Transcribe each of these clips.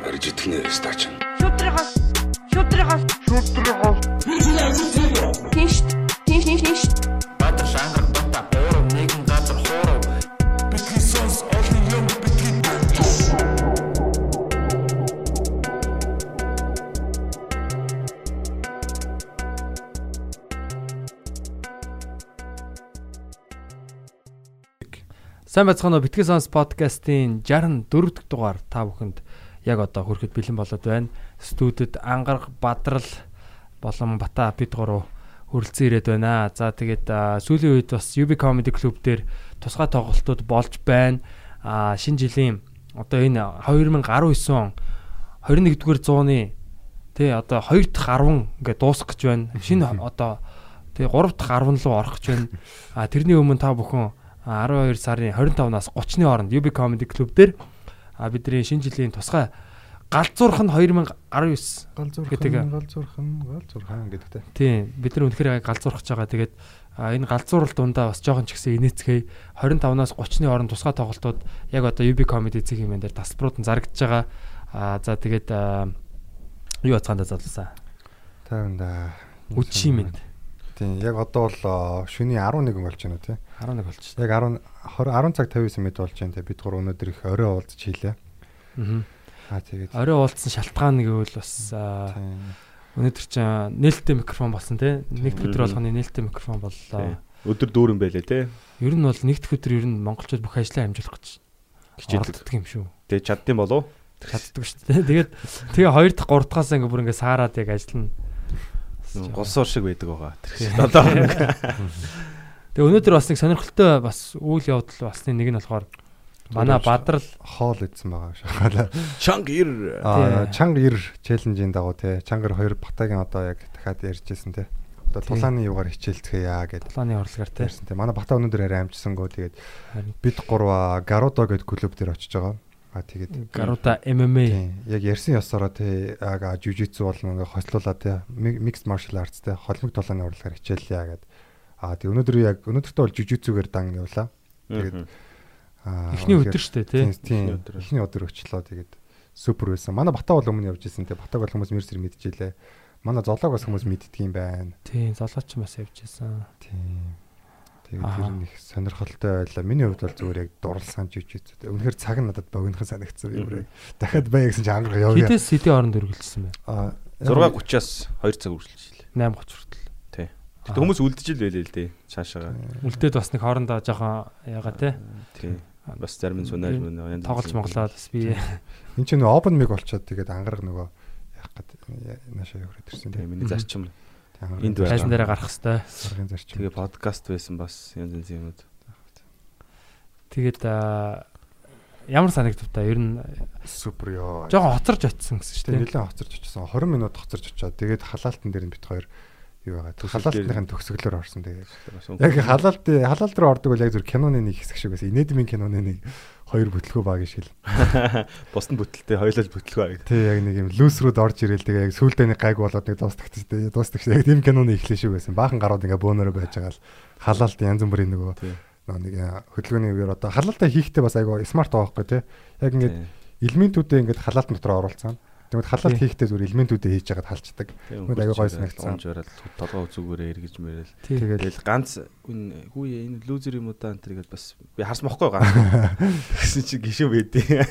Барж итгэнэ стач. Шүтрихос шүтрихос шүтрихос Тинш тинш тинш тинш Баатар шангар бата буурав нэгэн газар хуурав. Бидний сонс олон юм бидний Сайн байцгаана уу? Битгэн сонс подкастын 64 дахь дугаар та бүхэнд яг одоо хүрэхэд бэлэн болоод байна. Студид Ангараг Бадрал болон Бата бид гурав хөрөлцөн ирээд байна. За тэгээд сүүлийн үед бас UB Comedy Club дээр тусгай тоглолтууд болж байна. А шинэ жилийн одоо энэ 2019 он 21-р зууны тий одоо 2 дахь 10 ингээд дуусах гэж байна. Шинэ одоо тий 3 дахь 10 руу орох гэж байна. А тэрний өмнө та бүхэн 12 сарын 25-наас 30-ны хооронд UB Comedy Club дээр а бидний шинэ жилийн тусгай галзуурх нь 2019 гал зурхан гэдэг. гал зурхан гал зурхан гэдэгтэй. тийм бид нар үнэхээр галзуурхаж байгаа. Тэгээд энэ галзуурал дундаа бас жоохон ч гэсэн инээцгээе 25-наас 30-ны хооронд тусгай тоглолтууд яг одоо UB Comedy цэг хэмээн дээр тасалбарууд нь зарагдж байгаа. А за тэгээд юу бацгаанда залуусаа. Тайванда. Үчи мэд Тийм яг одоо бол шөнийн 11 болж байна тий. 11 болж. Яг 10 20 10 цаг 59 минут болж байна тий. Бид гур өнөөдөр их орой уулзч хийлээ. Аа. Аа тэгээд Орой уулцсан шалтгаан гэвэл бас өнөөдөр чинь нээлттэй микрофон болсон тий. Нэгд өдөр болгоны нээлттэй микрофон боллоо. Өдөр дүүрэн байлээ те. Ер нь бол нэгд өдөр ер нь монголчууд бүх ажлаа амжуулах гэж Хичээлдэг. юм шүү. Тэгээ чаддсан болов? Чаддаг шүү дээ. Тэгээд тэгээ 2 дахь 3 дахьаас ингээ бүр ингээ саарад яг ажиллана. Голсуур шиг байдаг байгаа. Тэр шиг. Одоо Тэгээ өнөөдөр бас нэг сонирхолтой бас үйл явдал басны нэг нь болохоор манай Бадрал хоол идсэн байгаа шахалаа. Шанг ир. Аа чанга 90 челленжийн дагуу тий. Чангар 2 батагийн одоо яг дахиад ярьжсэн тий. Одоо тулааны юугаар хичээлцгээе гэдэг Тулааны урлагаар те. ярьсан тий. Манай бата өнөөдөр арай амжсангөө тэгээд бид гурваа Гарудо гэдэг клуб дээр очиж байгаа. Аа тэгээд Гаруда MMA. Яг ярьсан ёсороо тий яг жижигцүү бол ингээ хослуулаа тий mixed martial arts тий холимог толооны урлагаар хичээллээ гэд. Аа тий өнөөдөр яг өнөөдөртөө бол жижигцүүгээр дан явлаа. Тэгээд аа эхний өдөр шүү дээ те. Тийм. Эхний өдөр. Эхний өдөр өчлөө тэгээд супер байсан. Манай бата бол өмнө явж исэн тий батаг бол хүмүүс мэрсэр мэдчихлээ. Манай золоог бас хүмүүс мэддэг юм байна. Тийм золооч бас явж исэн. Тийм. Тэгээд тэр нь их сонирхолтой байлаа. Миний хувьд бол зүгээр яг дурлсан жижигцүү. Үнэхээр цаг надад богинохан санагдсан юм яг. Дахиад бай гэсэн чи ангарах явъя. Хитээс сэдийн оронд өргөлжсөн байна. Аа 6:30-аас 2 цаг үргэлжилээ. 8:30 хүртэл. Тэгтээ хүмүүс үлдэж л байлээ л дээ. Цаашаага. Үлдээд бас нэг хоорондоо жоохон ягаа те. Тий. Бас зарим нь сунаж мөн Тоглож монголоод бас би Энд чинь open mic болчоод тэгээд ангараг нөгөө яах гээд наашаа яваад ирсэн Тий, тийм. миний зарчим. Энд тайзан дээрээ гарах хэвээр. Аргын зарчим. Тэгээ подкаст байсан бас янз янз юмуд. Тэгээд ямар санагдав та? Ер нь супер ёо. жоохон хоцорж очсон гэсэн шүү Тэгээд дээ. нэлээд хоцорч очсон. 20 минут хоцорч очоод тэгээд халаалтан дээр нь бит хоёр юу байгаа. Халаалтныхын төгсгөлөөр орсон тэгээд. Яг халаалт халаалт руу ордог бол яг зүр киноны нэг хэсэг шиг байсан. Инедмийн киноны нэг хоёр бүтлгөө баг шил. Бусдын бүтэлтэй хоёлол бүтлгүй аа гэдэг. Тэг яг нэг юм лүүсрүүд орж ирэл тэгээ яг сүулдэ нэг гайг болоод нэг дуустагч тэгээ дуустагч яг тийм киноны эхлэх шиг байсан. Баахан гарууд ингээ бөөнөрөө байж байгаа л халаалт янз бүрийн нөгөө Тий. нэг э, хөдөлгөөний үеэр одоо халаалтаа хийхдээ бас айгаа смарт байгаа байхгүй тий. Яг ингээд Тий. элементүүдээ ингээд халаалт дотор оруулсан. Тэгмэд халаалт хийхдээ зүгээр элементүүдээ хийж ягаад халчдаг. Мөн аягүй гой санагдсан. Унж барал толгой зүгээрээ эргэж мэрэл. Тэгэл ганц үн хүү яа, энэ лузер юм уу даа энэ тэргээд бас би харсан бохгүй ганц. Тэгсэн чи гişүн байдیں۔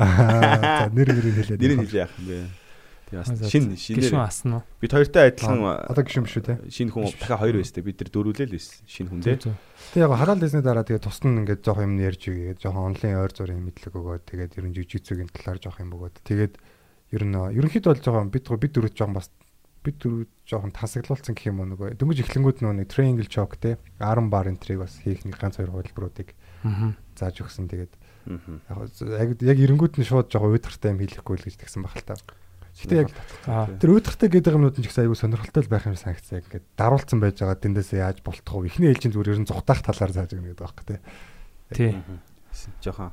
аа, за нэр нэрийг хэлээд. Нэр нь хэлээ яах юм бэ? Шин шинээр асна уу? бид хоёртой адилхан Одоо гişүм шүү те. шинэ хүн дахиад хоёр байстэй бид нар дөрвөлээ л байсан шинэ хүн дээ. Тэг яг халаал дэсний дараа тэгээ тусна ингээд жоох юм ярьж игээд жоох онлайн ойр зургийн мэдлэг өгөөд тэгээд ер нь жижигцүүгийн талаар жоох юм өгөөд тэгээд ер нь ерөнхийдөө бол жоох бид бид дөрөв жоох бас бид дөрөв жоохон тасаглуулсан гэх юм уу нөгөө дөнгөж эхлэнгүүд нөгөө нэг triangle choke те arm bar энтрийг бас хийх нэг ганц хоёр хувилбаруудыг Аа. зааж өгсөн тэгээд яг яг эренгүүд нь шууд жоох уйдгартай юм хийхгүй л гэж тэгсэн баг л та. Гэхдээ яг тэр уйдгартай гэдэг юмнууд нь ч гэсэн айгүй сонирхолтой л байх юм санагцсан яг ингээд даруулсан байж байгаа тэндээсээ яаж болтох вэ? Эхний ээлжийн зүгээр ер нь зүхтаах талаар зааж өгнө гэдэг байхгүй те. Тий. Жохон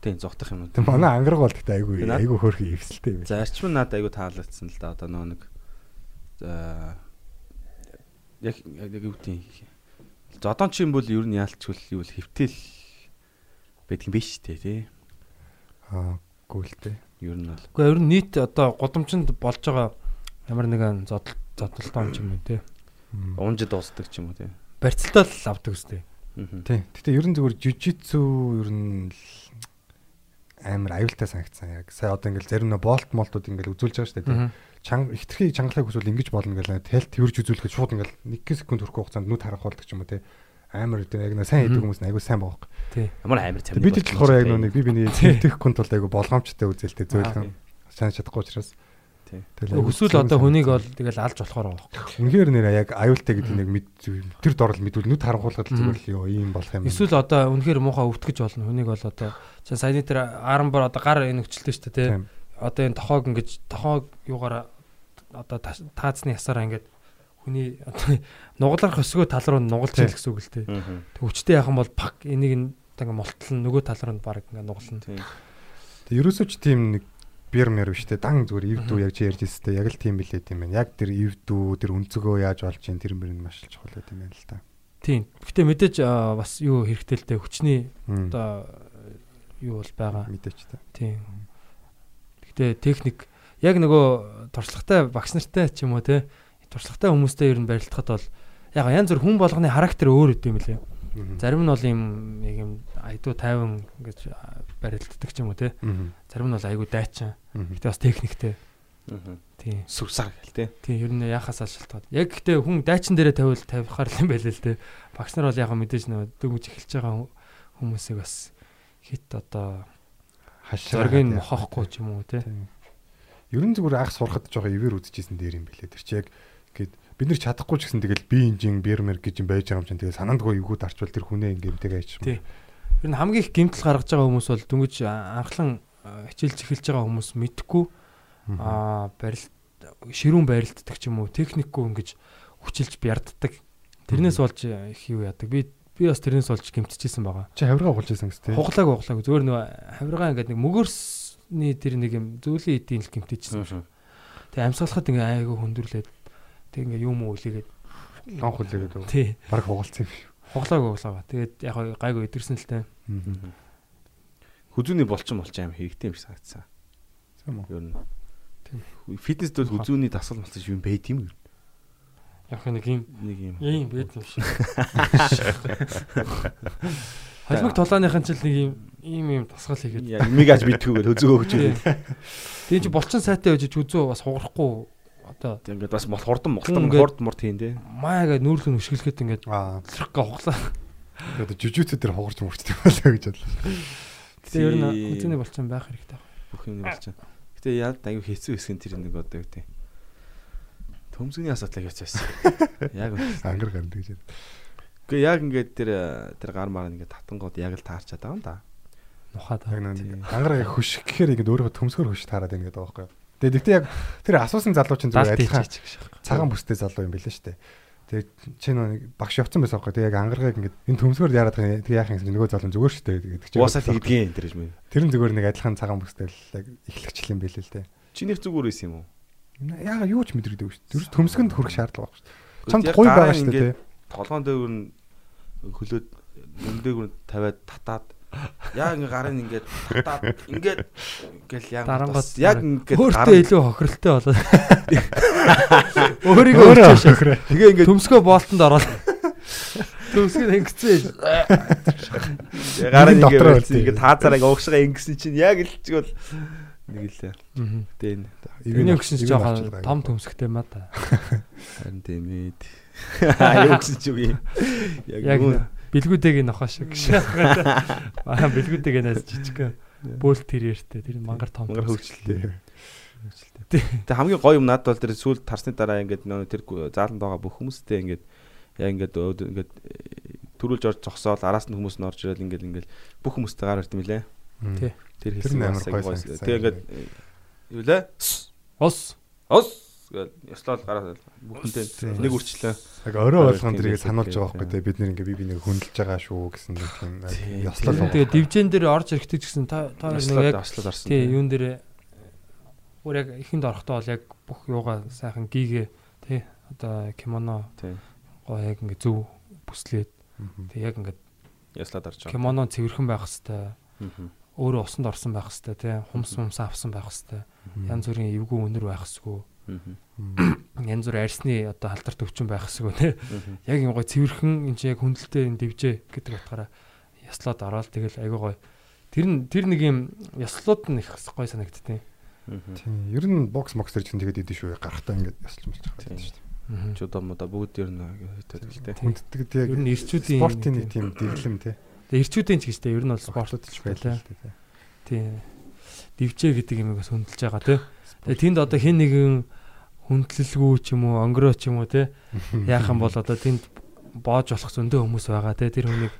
тийм зогтох юм уу. Тэг манай ангараг бол гэхдээ айгүй айгүй хөөрхөн эвсэлтэй юм. Зарчим нь надад айгу таалагдсан л да одоо нөө нэг за яг яг юу тийм зодон чинь бол ер нь яалтчгүй юу л хөвтөл байдаг юм биш үү тий. Аа дээ. Ер нь бол. Гэхдээ ер нь нийт одоо гудамжинд болж байгаа ямар нэгэн зодол зодолтон ч юм уу те. Унжид дуусдаг ч юм уу тий. Барьцалтаа л авдаг үстэй. Тий. Гэтэ ер нь зүгээр жижитсүү ер нь амар аюултай санагдсан яг. Сая одоо ингээл зарим нөө болт молтууд ингээл үзүүлж байгаа шүү дээ. тий. Чанга ихтгэхий чангалахыг хүсвэл ингэж болно гэл тэлт тэрж үзүүлэхэд шууд ингээл 1 секунд хүрэх хугацаанд нүд харахуулдаг ч юм уу тий. Амар тий яг нөө сайн хийдэг хүмүүс аюул сайн байгаа. Ямар амар цамд. Бид болохоор яг нэг би биний тэлтэхгүй тул аюул болгоомжтой үзэлтэй Аа, зөөлөн сайн чадахгүй учраас. Тэгэл Хүсвэл одоо хүнийг бол тэгэл алж болохоор байгаа. үнэхээр нэр яг аюултай гэдэг нэг мэд тэр дорл мэдвэл нүд харанхуулахад л зүгээр л ёо ийм болох юм. Эсвэл одоо үнэхээр муухай өвтгөж болно. Хүнийг бол одоо чи саяны тэр арамбар одоо гар энэ өчлөлтэй шүү дээ тий. Тийм. Одоо энэ тохоог ингэж тохоог юугаараа одоо таацны ясаараа ингэж хүний одоо нугалах өсгөө тал руу нугалж ийл гэсэн үг л тий. Тэг хүчтэй яхан бол пак энийг ингээ молтлон нөгөө тал руу баг ингээ нугална. Тэг ерөөсөө ч тийм нэг бирмэр биш те дан зүгээр ивдүү яг чи ярьж өстэй яг л тийм билээ тийм байна. Яг тэр ивдүү тэр өнцөгөө яаж болж чинь тэр мөр нь маш л чухал байт юм байна л та. Тийм. Гэтэ мэдээж бас юу хэрэгтэй л дээ хүчний одоо юу бол байгаа. Мэдээч та. Тийм. Гэтэ техник яг нөгөө туршлагатай багш нартай ч юм уу те туршлагатай хүмүүстэй ер нь барилдахад бол яг янз бүр хүн болгоны характер өөр өд юм лээ. Зарим нь бол юм яг юм айдуу тайван гэж а, барилддаг ч юм уу те. Зарим нь бол айгуу дайчин. Гэтэ бас техниктэй. Тийм. Сүрсар гэл тий. Тийм ер нь яхаас шалтгаалт. Яг гэтэ хүн дайчин дээрээ тавиул тавихаар л юм байлээ л те. Багш нар бол яг мэдээж нөгөө дөнгөж эхэлж байгаа хүмүүсийг бас хит одоо Хашаа. зоргийг мохоохгүй ч юм уу те. Ер нь зүгээр ах сурахад жоохон ивэр үдчихсэн дээр юм билээ. Тэр чи яг гээд бид нар чадахгүй ч гэсэн тэгэл би инжин бирмер гэж юм байж байгаа юм чинь тэгэл санаандгүй эвгүүд арчвал тэр хүнээ ингээмтэйг аяч. Тий. Ер нь хамгийн их гэмтэл гаргаж байгаа хүмүүс бол дөнгөж анхлан хичээлж эхэлж байгаа хүмүүс мэдхгүй аа барилт ширүүн барилддаг ч юм уу техникгүй ингэж хүчилж бярддаг. Тэрнээс болж их юу яадаг. Би би бас тэрнээс болж гэмтчихсэн байгаа. Чи хавиргаа угуулж байсан гэсэн тийм. Хуглааг хуглааг зөвөр нөгөө хавиргаа ингээд нэг мөгөрсний тэр нэг юм зүйлийн эдийн л гэмтчихсэн. Мгм. Тэгээ амьсгалахад ингээ айгүй хөндөрлөөд тэг ингээ юм уу үлээгээд Лон хүлээгээд үү. тий Бараг хугалцсан юм шүү. хуглааг хуглаага. Тэгээд яг гайгүй идэрсэн л. Мм. Хүзүүний болчин болчин аим хэрэгтэй юм шиг санагдсан. Тийм үү. Ер нь. Тийм. Фитнест бол хүзүүний дасгал малцаж юм байд юм. Яг нэг юм Нэг юм. юм байд юм шиг. Холимог толооныхан ч л нэг юм ийм юм тасгал хийгээд. Яг миг аж битгүүгээр хөзөө өгч Тий. үү. Тэгээ чи булчин сайтай байж үзөө бас хугарахгүй одоо ингээд бас мол хурдан мултан ингээд- хурд мурд хийн тий. маяга нүүрлэн өшгөлгээд ингээд зэрэг хуглаа. Одоо жижигчүүд дээр хугарч мөрчтэй болоо гэж бодлоо. Тэгээ ер нь үзэний булчин байх хэрэгтэй. бүх юм болчих. Гэтэ яа аюу хэцүү хэсэг нь тэр нэг одоо юу тий. Төмсгний асуудал байсан. Яг. Ангар гарна гэж. Гэхдээ яг ингээд тэр тэр гар маар ингээд татангууд яг л таарчаад байгаа юм да. Яг Нухаад байгаа. нэг ангараа хөших гэхээр ингээд өөрөө төмсгөр хөш таарад байна гэдэг байгаа байхгүй юу. Тэгээ гэхдээ яг тэр асуусан залуу чинь зүгээр адилхан цагаан бүстэй залуу юм билээ шүү дээ. Тэгээ чи нэг багш явцсан байсан байхгүй юу. Тэгээ яг ангараг ингээд энэ төмсгөр яарад байгаа юм. Тэг яах юм нөгөө залуу зүгээр шүү дээ гэдэг чинь. Уусаа тэгдгийн тэр юм. Тэр нь зүгээр нэг адилхан цагаан бүстэй л яг эхлэгчлэн билээ л дээ. Чинийх зүгээр байсан юм уу? Яага юу ч мэдрэгдэж шүү дээ. Төмсгөнд хүрэх шаардлага байхгүй шүү дээ. Чамд гараа байгаа шүү дээ. Толгоон дээр хөлөөд өндөөгөр тавиад татаад яг ингээ гарын ингээд татаад ингээд ингээл яг Дарангууд яг ингээд өөртөө илүү хохиролтой болоод өөрийгөө Өөрөө өөрчөөш. охироо. тэгээ ингээд Төмсгөө болтонд ороод. Төмсгөө ингэсэн. гарын ингээд ингээд таацаараа ингээ уушгаа ингэсэн чинь яг л чигэл нэг л тэгээ энэ Энийг гэсэн чинь жоохон том төмсгтэй маа та. харин тэмээд аюу гэсэн чи үгүй. Яг Яг нүүн бэлгүүдээг нохоо шиг гэж. Аа бэлгүүдээг нээс жижиг бөөл тэрээртэй тэр мангар том. мангар төмсг. хөвчлээ Тэг хамгийн гоё юм надад бол тэр сүүл тарсны дараа ингээд нөө тэр зааланд байгаа бүх хүмүүстэй ингээд яг ингээд ингээд э, төрүүлж орж зогсоол араас нь хүмүүс нь орж ирэл ингээд ингээд бүх хүмүүстэй гар ирдэм билээ. Тий. Тэр Тэр нь бас амар гоё. Тэг ингээд э, юу лээ? Ус Ос гэл яслал гараад бүхэнтэй нэг үрчлээ. Яг орой болгон тэрийг сануулж байгаа байхгүй тий бид нэр ингээ би би нэг хөндлөж байгаа шүү гэсэн нэг тийм Тийм. ёслол тэгээ дивжен дээр орж ирэхдээ ч гэсэн та та нэг яг тий юун дээр өөр яг ихэнд орохдоо бол яг бүх юугаа сайхан гигээ тий одоо кимоно Тийм. гоо яг ингээ зөв бүслээд тий яг ингээ Яслал орж байгаа. кимоно цэвэрхэн байх хэвээр өөрөө усанд орсон байх хэвээр тий. Хумс хумсаа авсан байх хэвээр. Янз бүрийн эвгүй өнөр байх хэвгүй. Янз бүр арьсны одоо халдар төвчөн байх хэвгүй тий. Яг юм гой цэвэрхэн энэ чинь яг хүндэлтэй энэ дивжээ гэдэг утгаараа яслаад ороод тэгэл айгуу гой. Тэр нь тэр нэг юм яслууд нь их гой санагдтыг. Тийм. Ер нь бокс мокс төр чинь тэгээд идэв шүү. Гарахтаа ингээд ясалж мэлж байгаа юм шүү дээ. Чудо модо бүгд ер нь хийдэг л дээ. Хүнддэг тийм Ер нь ирчүүдийн спортын нэг тийм дэглэм тий. Тэгээ ирчүүдийн ч гэжтэй ер нь бол спортод ч байлаа. Тийм. Дивжээ гэдэг юмээс хөндлөж байгаа тий. Тэгээ тэнд одоо хэн нэгэн хүндлэлгүй ч юм уу, онгороо ч юм уу тий. Яахан бол одоо тэнд боож болох зөндөө хүмүүс байгаа тий. Тэр хүнийг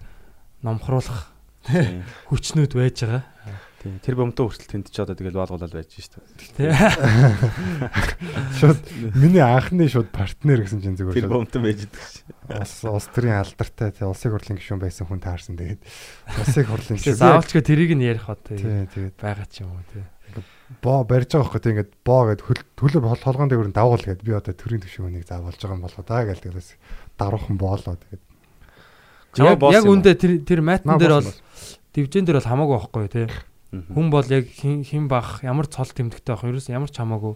номхруулах Тийм. хүчнүүд байж байгаа. Тийм. Тэр бомтоо хүртэл тэнд ч одоо тэгэл боолгуулаад байж шүү дээ. Тий. Шууд миний анхны шууд партнер гэсэн чинь Тэр зүгээр шууд бомтон байж идэг ш. улс улс төрийн алдартай тий улсын хурлын гишүүн байсан хүн таарсан тэгээд улсын хурлын гишүүн заавалч гэ тэрийг нь ярих одоо тий тэгээд байгаа ч юм уу тий. Боо барьж байгаа хөөе ингээд боо гэд төлөв толгоон дээр нь давуул гэд би одоо төрийн гишүүнийг заавалж байгаа юм болоо даа гэл тэгээс даруухан боолоо тэгээд. Яг үндэ тэр тэр матн дээр бол дивжен дээр бол хамаагүй байхгүй тий. Хүн бол яг хин бах ямар цол тэмдэгтэй байх ерөөс ямар ч хамаагүй.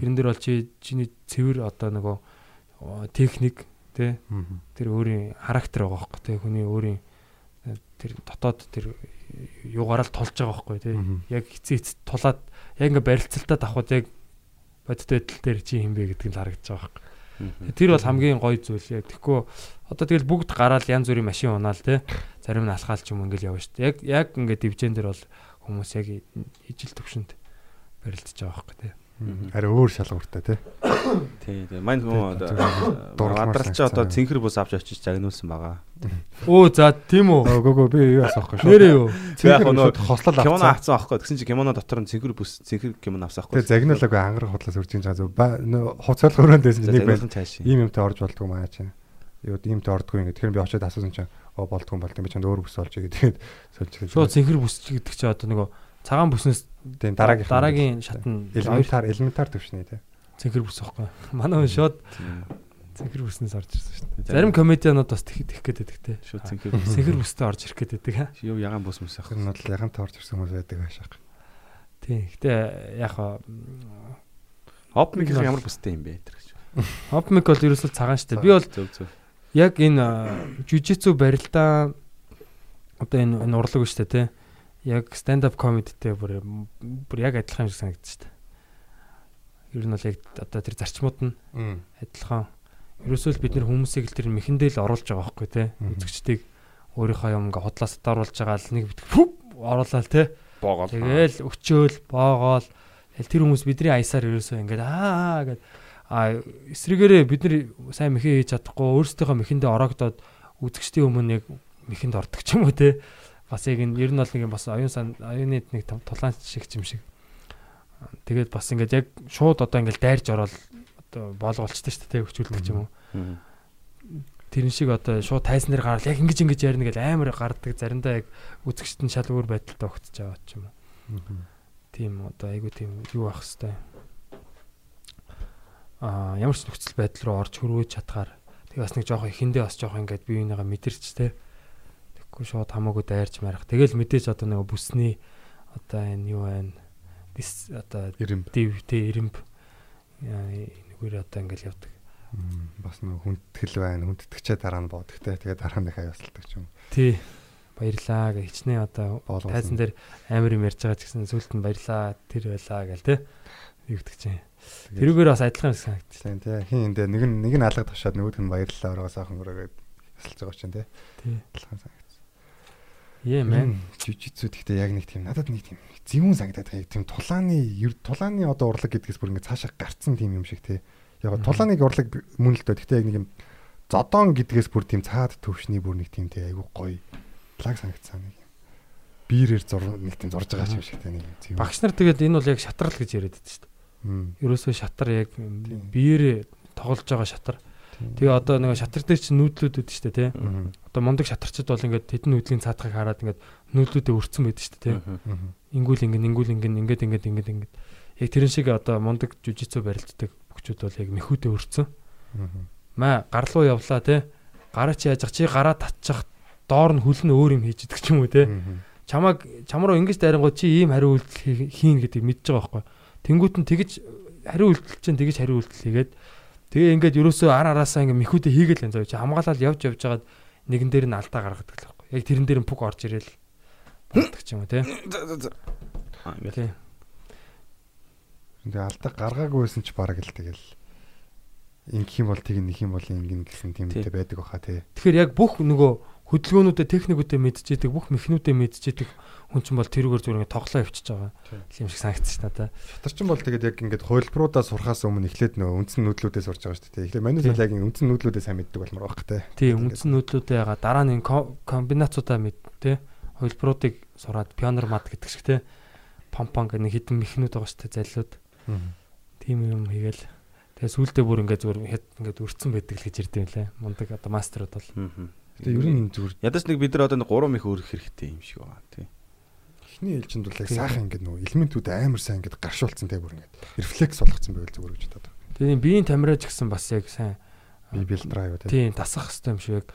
Тэрэн дээр бол чи чиний цэвэр одоо нөгөө техник тий. Тэр өөрийн характер байгаа байхгүй тий. Хүний өөрийн э, тэр дотоод тэр юугаараа л тулж байгаа байхгүй тий. Яг эцээ эц тулаад яг ингээ барилцалтаа давхад яг бодит байдал дээр чи юм бэ гэдэг нь харагдаж байгаа Мгм. Тэр бол хамгийн гоё зүйл яг. Тэгэхгүй одоо тэгэл бүгд гараал янз бүрийн машин унаал те. Зарим нь алхаал ч юм ингээл явна шүү дээ. Яг яг ингээд дивжен дээр бол хүмүүс яг ижил төвшөнд барилдаж байгаа байхгүй те. Арай өөр шалгууртай тий. Тий, тий. Мань хүн одоо мадралч одоо цэнхэр бус авч очиж загнуулсан байгаа. Өө за тийм үү. Өө гөө би юу асахгүй шүү. Нэрээ юу? Яг нөгөө хослол Кимоно авсан. авсан аахгүй. Тэгсэн чи кимоно дотор нь цэнхэр бус цэнхэр кимоно авсан аахгүй. Тэгээ загнуулаагүй ангараг худлаас үржиж байгаа зөв. Хуцаал хөрөөнд байсан чинь нэг байл. Ийм юмтай орж болдгоо маа чи. Юу иймтэй ордгоо ингэ. Тэгэхээр би очиод асуусан чинь оо болдгоо болдгоо би чанд өөр бүс олж игээ. Тэгээд сольж. Шууд цэнхэр бүс гэдэг чи одоо нөгөө цагаан бүснээс Тийм дараагийн дараагийн шат нь элементар элементар төвшний тий. цэнхэр бүс байхгүй. Манай хүн шууд Тийм. цэнхэр бүснээс орж ирсэн шүү дээ. Зарим комедианууд бас тех тех гээд байдаг те. шууд цэнхэр Цэнхэр бүстэй орж ирэх гээд байдаг. ха. юу ягаан бус мөс Тэр нь бол ягантай орж ирсэн хүмүүс байдаг аашаа. Тийм. Гэтэ яг хаа Оп миг ямар бустай юм бэ тэр гэж. Хопмик бол ерөөсөө цагаан штэ. Би бол зөв зөв. яг энэ жижицүү барилдаа одоо энэ энэ урлаг штэ тий. Яг stand up comedy-тэй бүр бүр яг адилхан юм шиг санагдаж штэ. Ер нь бол яг одоо тэр зарчмууд нь адилхан. Ерөөсөө л бид нэр хүмүүсийг л тэр мэхэндээ л оруулж байгаа байхгүй тий. Үзэгчдийг өөрийнхөө юм ингээ худлаас даруулж байгаа л нэг бит фүп оруулаад тий. Боогоол. Тэгэл өчөөл боогоол тэр хүмүүс бидний аясаар ерөөсөө ингээд аа гэд а эсрэгээрээ бид нар сайн мэхээ хийж чадахгүй өөрсдийнхөө мэхэндээ ороогдоод үзэгчдийн өмнө яг мэхэнд ордог ч юм уу те бас яг энэ ер нь бол нэг юм бас оюун сан оюуны нэг тулаан шиг юм шиг. Тэгээд бас ингээд яг шууд одоо ингээд дайрж ороод одоо боолгоолчтой шүү дээ хөвчүүлдэг юм уу. Тэрэн шиг одоо шууд тайзнэр гараад яг ингэж ингэж ярина гэж амар гардаг заримдаа яг үзэгчт нь шал өөр байдалтай өгч байгаа ч юм уу. Тийм одоо айгу тийм юу байх хэвээр. Аа ямар ч нөхцөл байдал руу орж хөрвөөж чадхаар тэгээ бас нэг жоох ихэндээ бас жоох ингээд бие бинийгаа мэдэрч те тэгэхгүй шууд хамаагүй дайрч марах тэгэл мэдээж одоо нэг бүсний одоо энэ юу байна дис одоо Ирэм див те ирэмб нэгээр одоо ингээд явдаг бас нэг хүндэтгэл байна. Хүндэтгчээ дараа нь боодогтэй. Тэгээ дараа нь их аясалдаг ч юм. тий баярлаа гэж хичнээн одоо тайзан дээр амар юм ярьж байгаа ч гэсэн сүулт нь баярлаа тэр байлаа гэл те юу гэдэг чинь тэрүүгээр бас адилхан юм санагдчих Тийм тий. Хин энэ нэг нь нэг нь алга тавшаад нөгөөх нь баярлалаа ороо сайхан өрөөгээд ясалж байгаа чинь тий. тий Адилхан санагдсан. Е мэн. Жижигцүүд гэхдээ яг нэг тийм надад нэг тийм зэвүүн санагдаад байгаа. Тийм тулааны тулааны одоо урлаг гэдгээс бүр ингэ цаашаа гарцсан тийм юм шиг тий. Яг тулааныг урлаг мөн л дөө. Гэхдээ яг нэг юм зодон гэдгээс бүр тийм цаад төвшний бүр нэг тийм тий айгу гоё. Лаг санагдсан нэг юм. Биерээр зур нэг тийм зурж байгаа юм шиг тий нэг юм. Багш нар тэгээд энэ бол яг шатрал гэж яриад байдаг шүү дээ. Ерөөсөө шатар яг биеэрээ тоглож байгаа шатар. Тэгээ одоо нэг шатар дээр чинь нүүдлүүд үүд шүү дээ тий. Одоо мундаг шатарчд бол ингээд тэдэн нүүдлийн цаадахыг хараад ингээд нүүдлүүдээ өрцөн байдаг шүү дээ тий. Ингүүл ингэн ингүүл ингэн ингээд ингээд ингээд ингээд яг тэрэн шиг одоо мундаг жужицүү барилддаг бүхчүүд бол яг мэхүүдээ өрцөн. Маа гарлуу явлаа те. Гараа чи яаж ах чи гараа татчих доор нь хөл нь өөр юм хийж идэг ч юм уу. Мм. чамаг чам руу ингэж дайрангууд чи ийм хариу үйлдэл хийн гэдэг мэдж байгаа байхгүй. Тэнгүүт нь тэгж хариу үйлдэл чинь тэгж хариу үйлдэл хийгээд тэгээ ингээд ерөөсөө ар араасаа ингээд мэхүүдээ хийгээл энэ зав чи хамгаалал явж явж байгаад нэгэн дээр нь алдаа гаргадаг л байхгүй. Яг тэрэн дээр нь пүг орж ирээл болдог ч юм уу тий. Аа ингээд Тий. Тэгээ алдаа гаргаагүйсэн ч бараг л тэгэл ингэх юм бол тэг нэг юм бол ингэн гэсэн тиймтэй байдаг баха тий. Тэгэхээр яг бүх нөгөө хөдөлгөөнүүдэд техникүүдээ мэдчихэдэг бүх мехнүүдээ мэдчихэдэг хүн чинь бол тэрүүгээр зүгээр ингээд тоглоо явчихж байгаа. юм шиг санагдчих надаа. Шатар чинь бол тэгээд яг ингээд хувилбаруудаа сурахаас өмнө эхлээд нөгөө үндсэн нүүдлүүдээ сурж байгаа шүү дээ. Эхлээд манайс бол яг үндсэн нүүдлүүдээ сайн мэддэг болмор байх тий. Тийм үндсэн нүүдлүүдээ ягаа дараа нь ко- комбинацуудаа мэд тэ хувилбаруудыг сураад пионер мад гэдэг шиг тэ помпон гэх нэг хідэн мехнүүд байгаа шүү дээ заллууд. Тийм юм хийгээл тэгээ сүултээ бүр ингээд зүгээр ингээд өрцөн байдаг л гэж ирдэв лээ. Мундаг одоо мастерууд бол. Тэгээ ер нь зүгээр Ядаж нэг бид нар одоо нэг 3 их өрөх хэрэгтэй юм шиг байна тий. эхний ээлжинд бол яг сайхан ингээд нөгөө элементүүд амар сайн ингээд гаршуулсан те бүр ингээд рефлекс болгоцсон байвал зүгээр гэж бодоод. Тэгээ биеийн тамираач гэсэн бас яг сайн Би бил драйв те. тийм тасах хэвээр юм шиг яг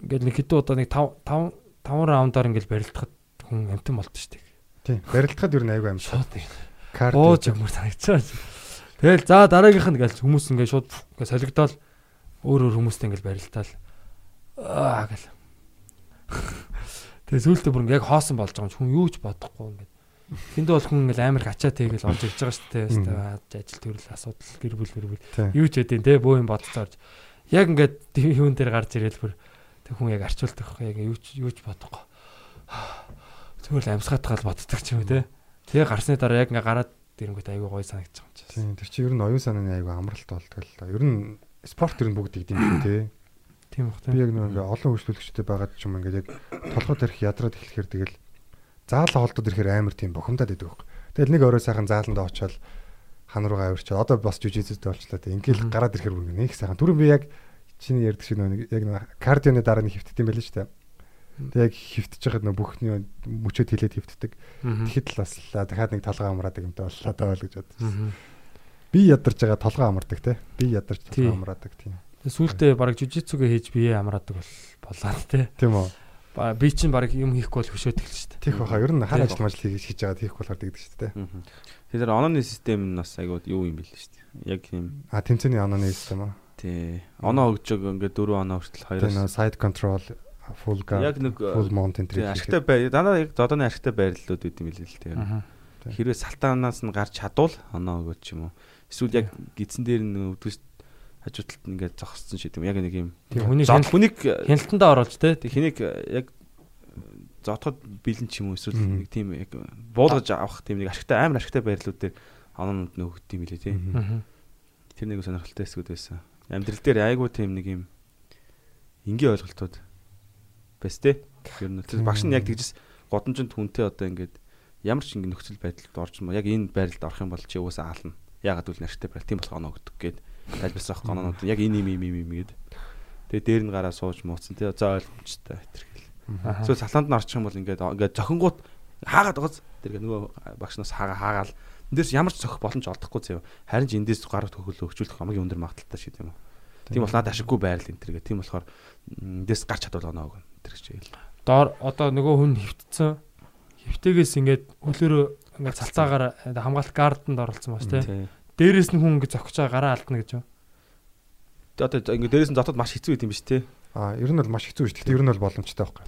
ингээд нэг хэдэн удаа нэг 5 5 5 раундаар ингээд барилдахад хүн амтан болд шүү дээ. Тийм. Барилдахад ер нь аягүй амар Шууд кард. Бууж юмар санагчаа. Тэгэл за дараагийнх нь гэл хүмүүс ингээд шууд ингээд солигдоод өөр өөр хүмүүстэй ингээд барилтаал аа гэл. Тэгээ сүүлдээ бүр ингээд яг хоосон болж байгаа юм чи хүн юу ч бодохгүй ингээд. Тэнд бол хүн ингээд амар гачаа тэгээл олж ирж байгаа шүү дээ. Хэвээ ажил төрөл асуудал гэр бүл гэр бүл юу ч хэдин те бөө юм бодцоорж. Яг ингээд юун дээр гарч ирэл бүр тэг хүн яг арчуулдаг байхгүй яг юу ч юу ч бодохгүй. Зүгээр л амьсгаатгаал боддог ч юм те. Тэгээ гарсны дараа яг ингээд гараад ирэнгүүт айгүй гоё байгаа юм чи. Тийм. Тэр чи ер нь оюун санааны аягүй амралт болдог л. Ер нь спорт ер нь бүгд игдэм шүү те. Тийм бах Би те. яг нэг ингээ олон хөгжлөлөгчтэй байгаад ч юм ингээд яг толгой тарих ядраад эхлэхээр тэгэл заалаа холдод ирэхээр амар тийм бухимдаад идэг байхгүй. Тэгэл нэг орой сайхан зааланд очоод хан руугаа авирчаад одоо бас жүжигчтэй болчлаа те. Ингээл гараад ирэхээр бүр ингээ нэг сайхан. Түрүүн би яг чиний ярьдаг шиг нэг яг нэг кардионы дараа нь хөвтд юм байл шүү дээ. Тэг яг хөвтөж байхад нөө бүхний мөчөд хилээд хөвтдөг. Тэгэхэд л бас ла дахиад нэг толгой амраадаг юмтай боллоо даа л гэж бодсон. Би ядарч байгаа толгой амардаг те. Би ядарч толгой амраадаг тийм. Сүүлдээ баг жижигцүүгээ хийж бие амраадаг бол болоод те. Тийм үү. Би чинь баг юм хийхгүй бол хөшөөд эхэлж штэ. Тийх баха. Ер нь хар ажил мажил хийж хийж байгаа тийх болохоор тэгдэг шүү дээ. Тэгэхээр онооны систем нь бас айгуу юу юм бэл дээ. Яг тийм А тэмцээний онооны систем аа. тий. Оноо өгчөг ингээд 4 оноо хүртэл Тэгээ хоёроос нөө side control full guard яг нэг full mount энэ төр ашигтай бай. Дандаа яг зодооны ашигтай байрлалууд үүд юм бэл л тий. Аа. Хэрвээ салтаанаас нь гарч чадвал оноо өгөөч юм уу. Эсвэл яг гидсэн дээр нь өвдгөс хажууталт нь ингээд зогссон шиг юм. Яг нэг юм. Хүний хүнийг хяналтандаа оруулж те. Тэг хэнийг яг зодоход бэлэн ч юм уу эсвэл нэг тийм яг буулгаж авах тийм нэг ашигтай амар ашигтай байрлалууд дээр оноонууд нь өгд юм билээ. Аа. Тэр нэг сонирхолтой хэсгүүд байсан. Амьдрал дээр айгүй тийм нэг юм энгийн ойлголтууд байс тээ. Ер нь тэр багш нь яг тэгжс годомжинд хүнтэй одоо ингээд ямар ч ингэ нөхцөл байдалд орж юм яг энэ байрлалд орох юм бол чи уусаа аална. Ягаад гэвэл ашигтай байрал тийм болох оноо өгдөг гээд тайлбарсан ах гононууд яг энэ юм юм юм гээд. Тэгээ дээр нь гараа сууж мууцсан тий. За ойлгомжтой. Аа. Эсвэл салаанд нь орчих юм бол ингээд ингээд зохингууд хаагаад байгааз тэр нөгөө багш нас хаагаа хаагаал эндээс ямар ч зохих боломж олдохгүй заяа. Харин ч эндээс гарах төгөлөө хөгжүүлэх хамгийн өндөр магадaltaй шиг юм. Тийм бол надад ашиггүй байрал энэ төр гэх. Тийм болохоор эндээс гарч чадвал оноо өгнө. Тэр хэлээ. Доор одоо нөгөө хүн хөвтцэн хөвтэйгээс ингээд хөлөөрөө ингээд цалцаагаар хамгаалт гарданд оролцсон бааш те. Тий. Дээрээс нь хүн ингээд зогсож байгаа гараа алдна гэж одоо ингээ дээрээс нь дотоод маш хэцүү байт юм биш тий. А ер нь бол маш хэцүү шүү дээ. Гэтэ ер нь бол боломжтой байхгүй.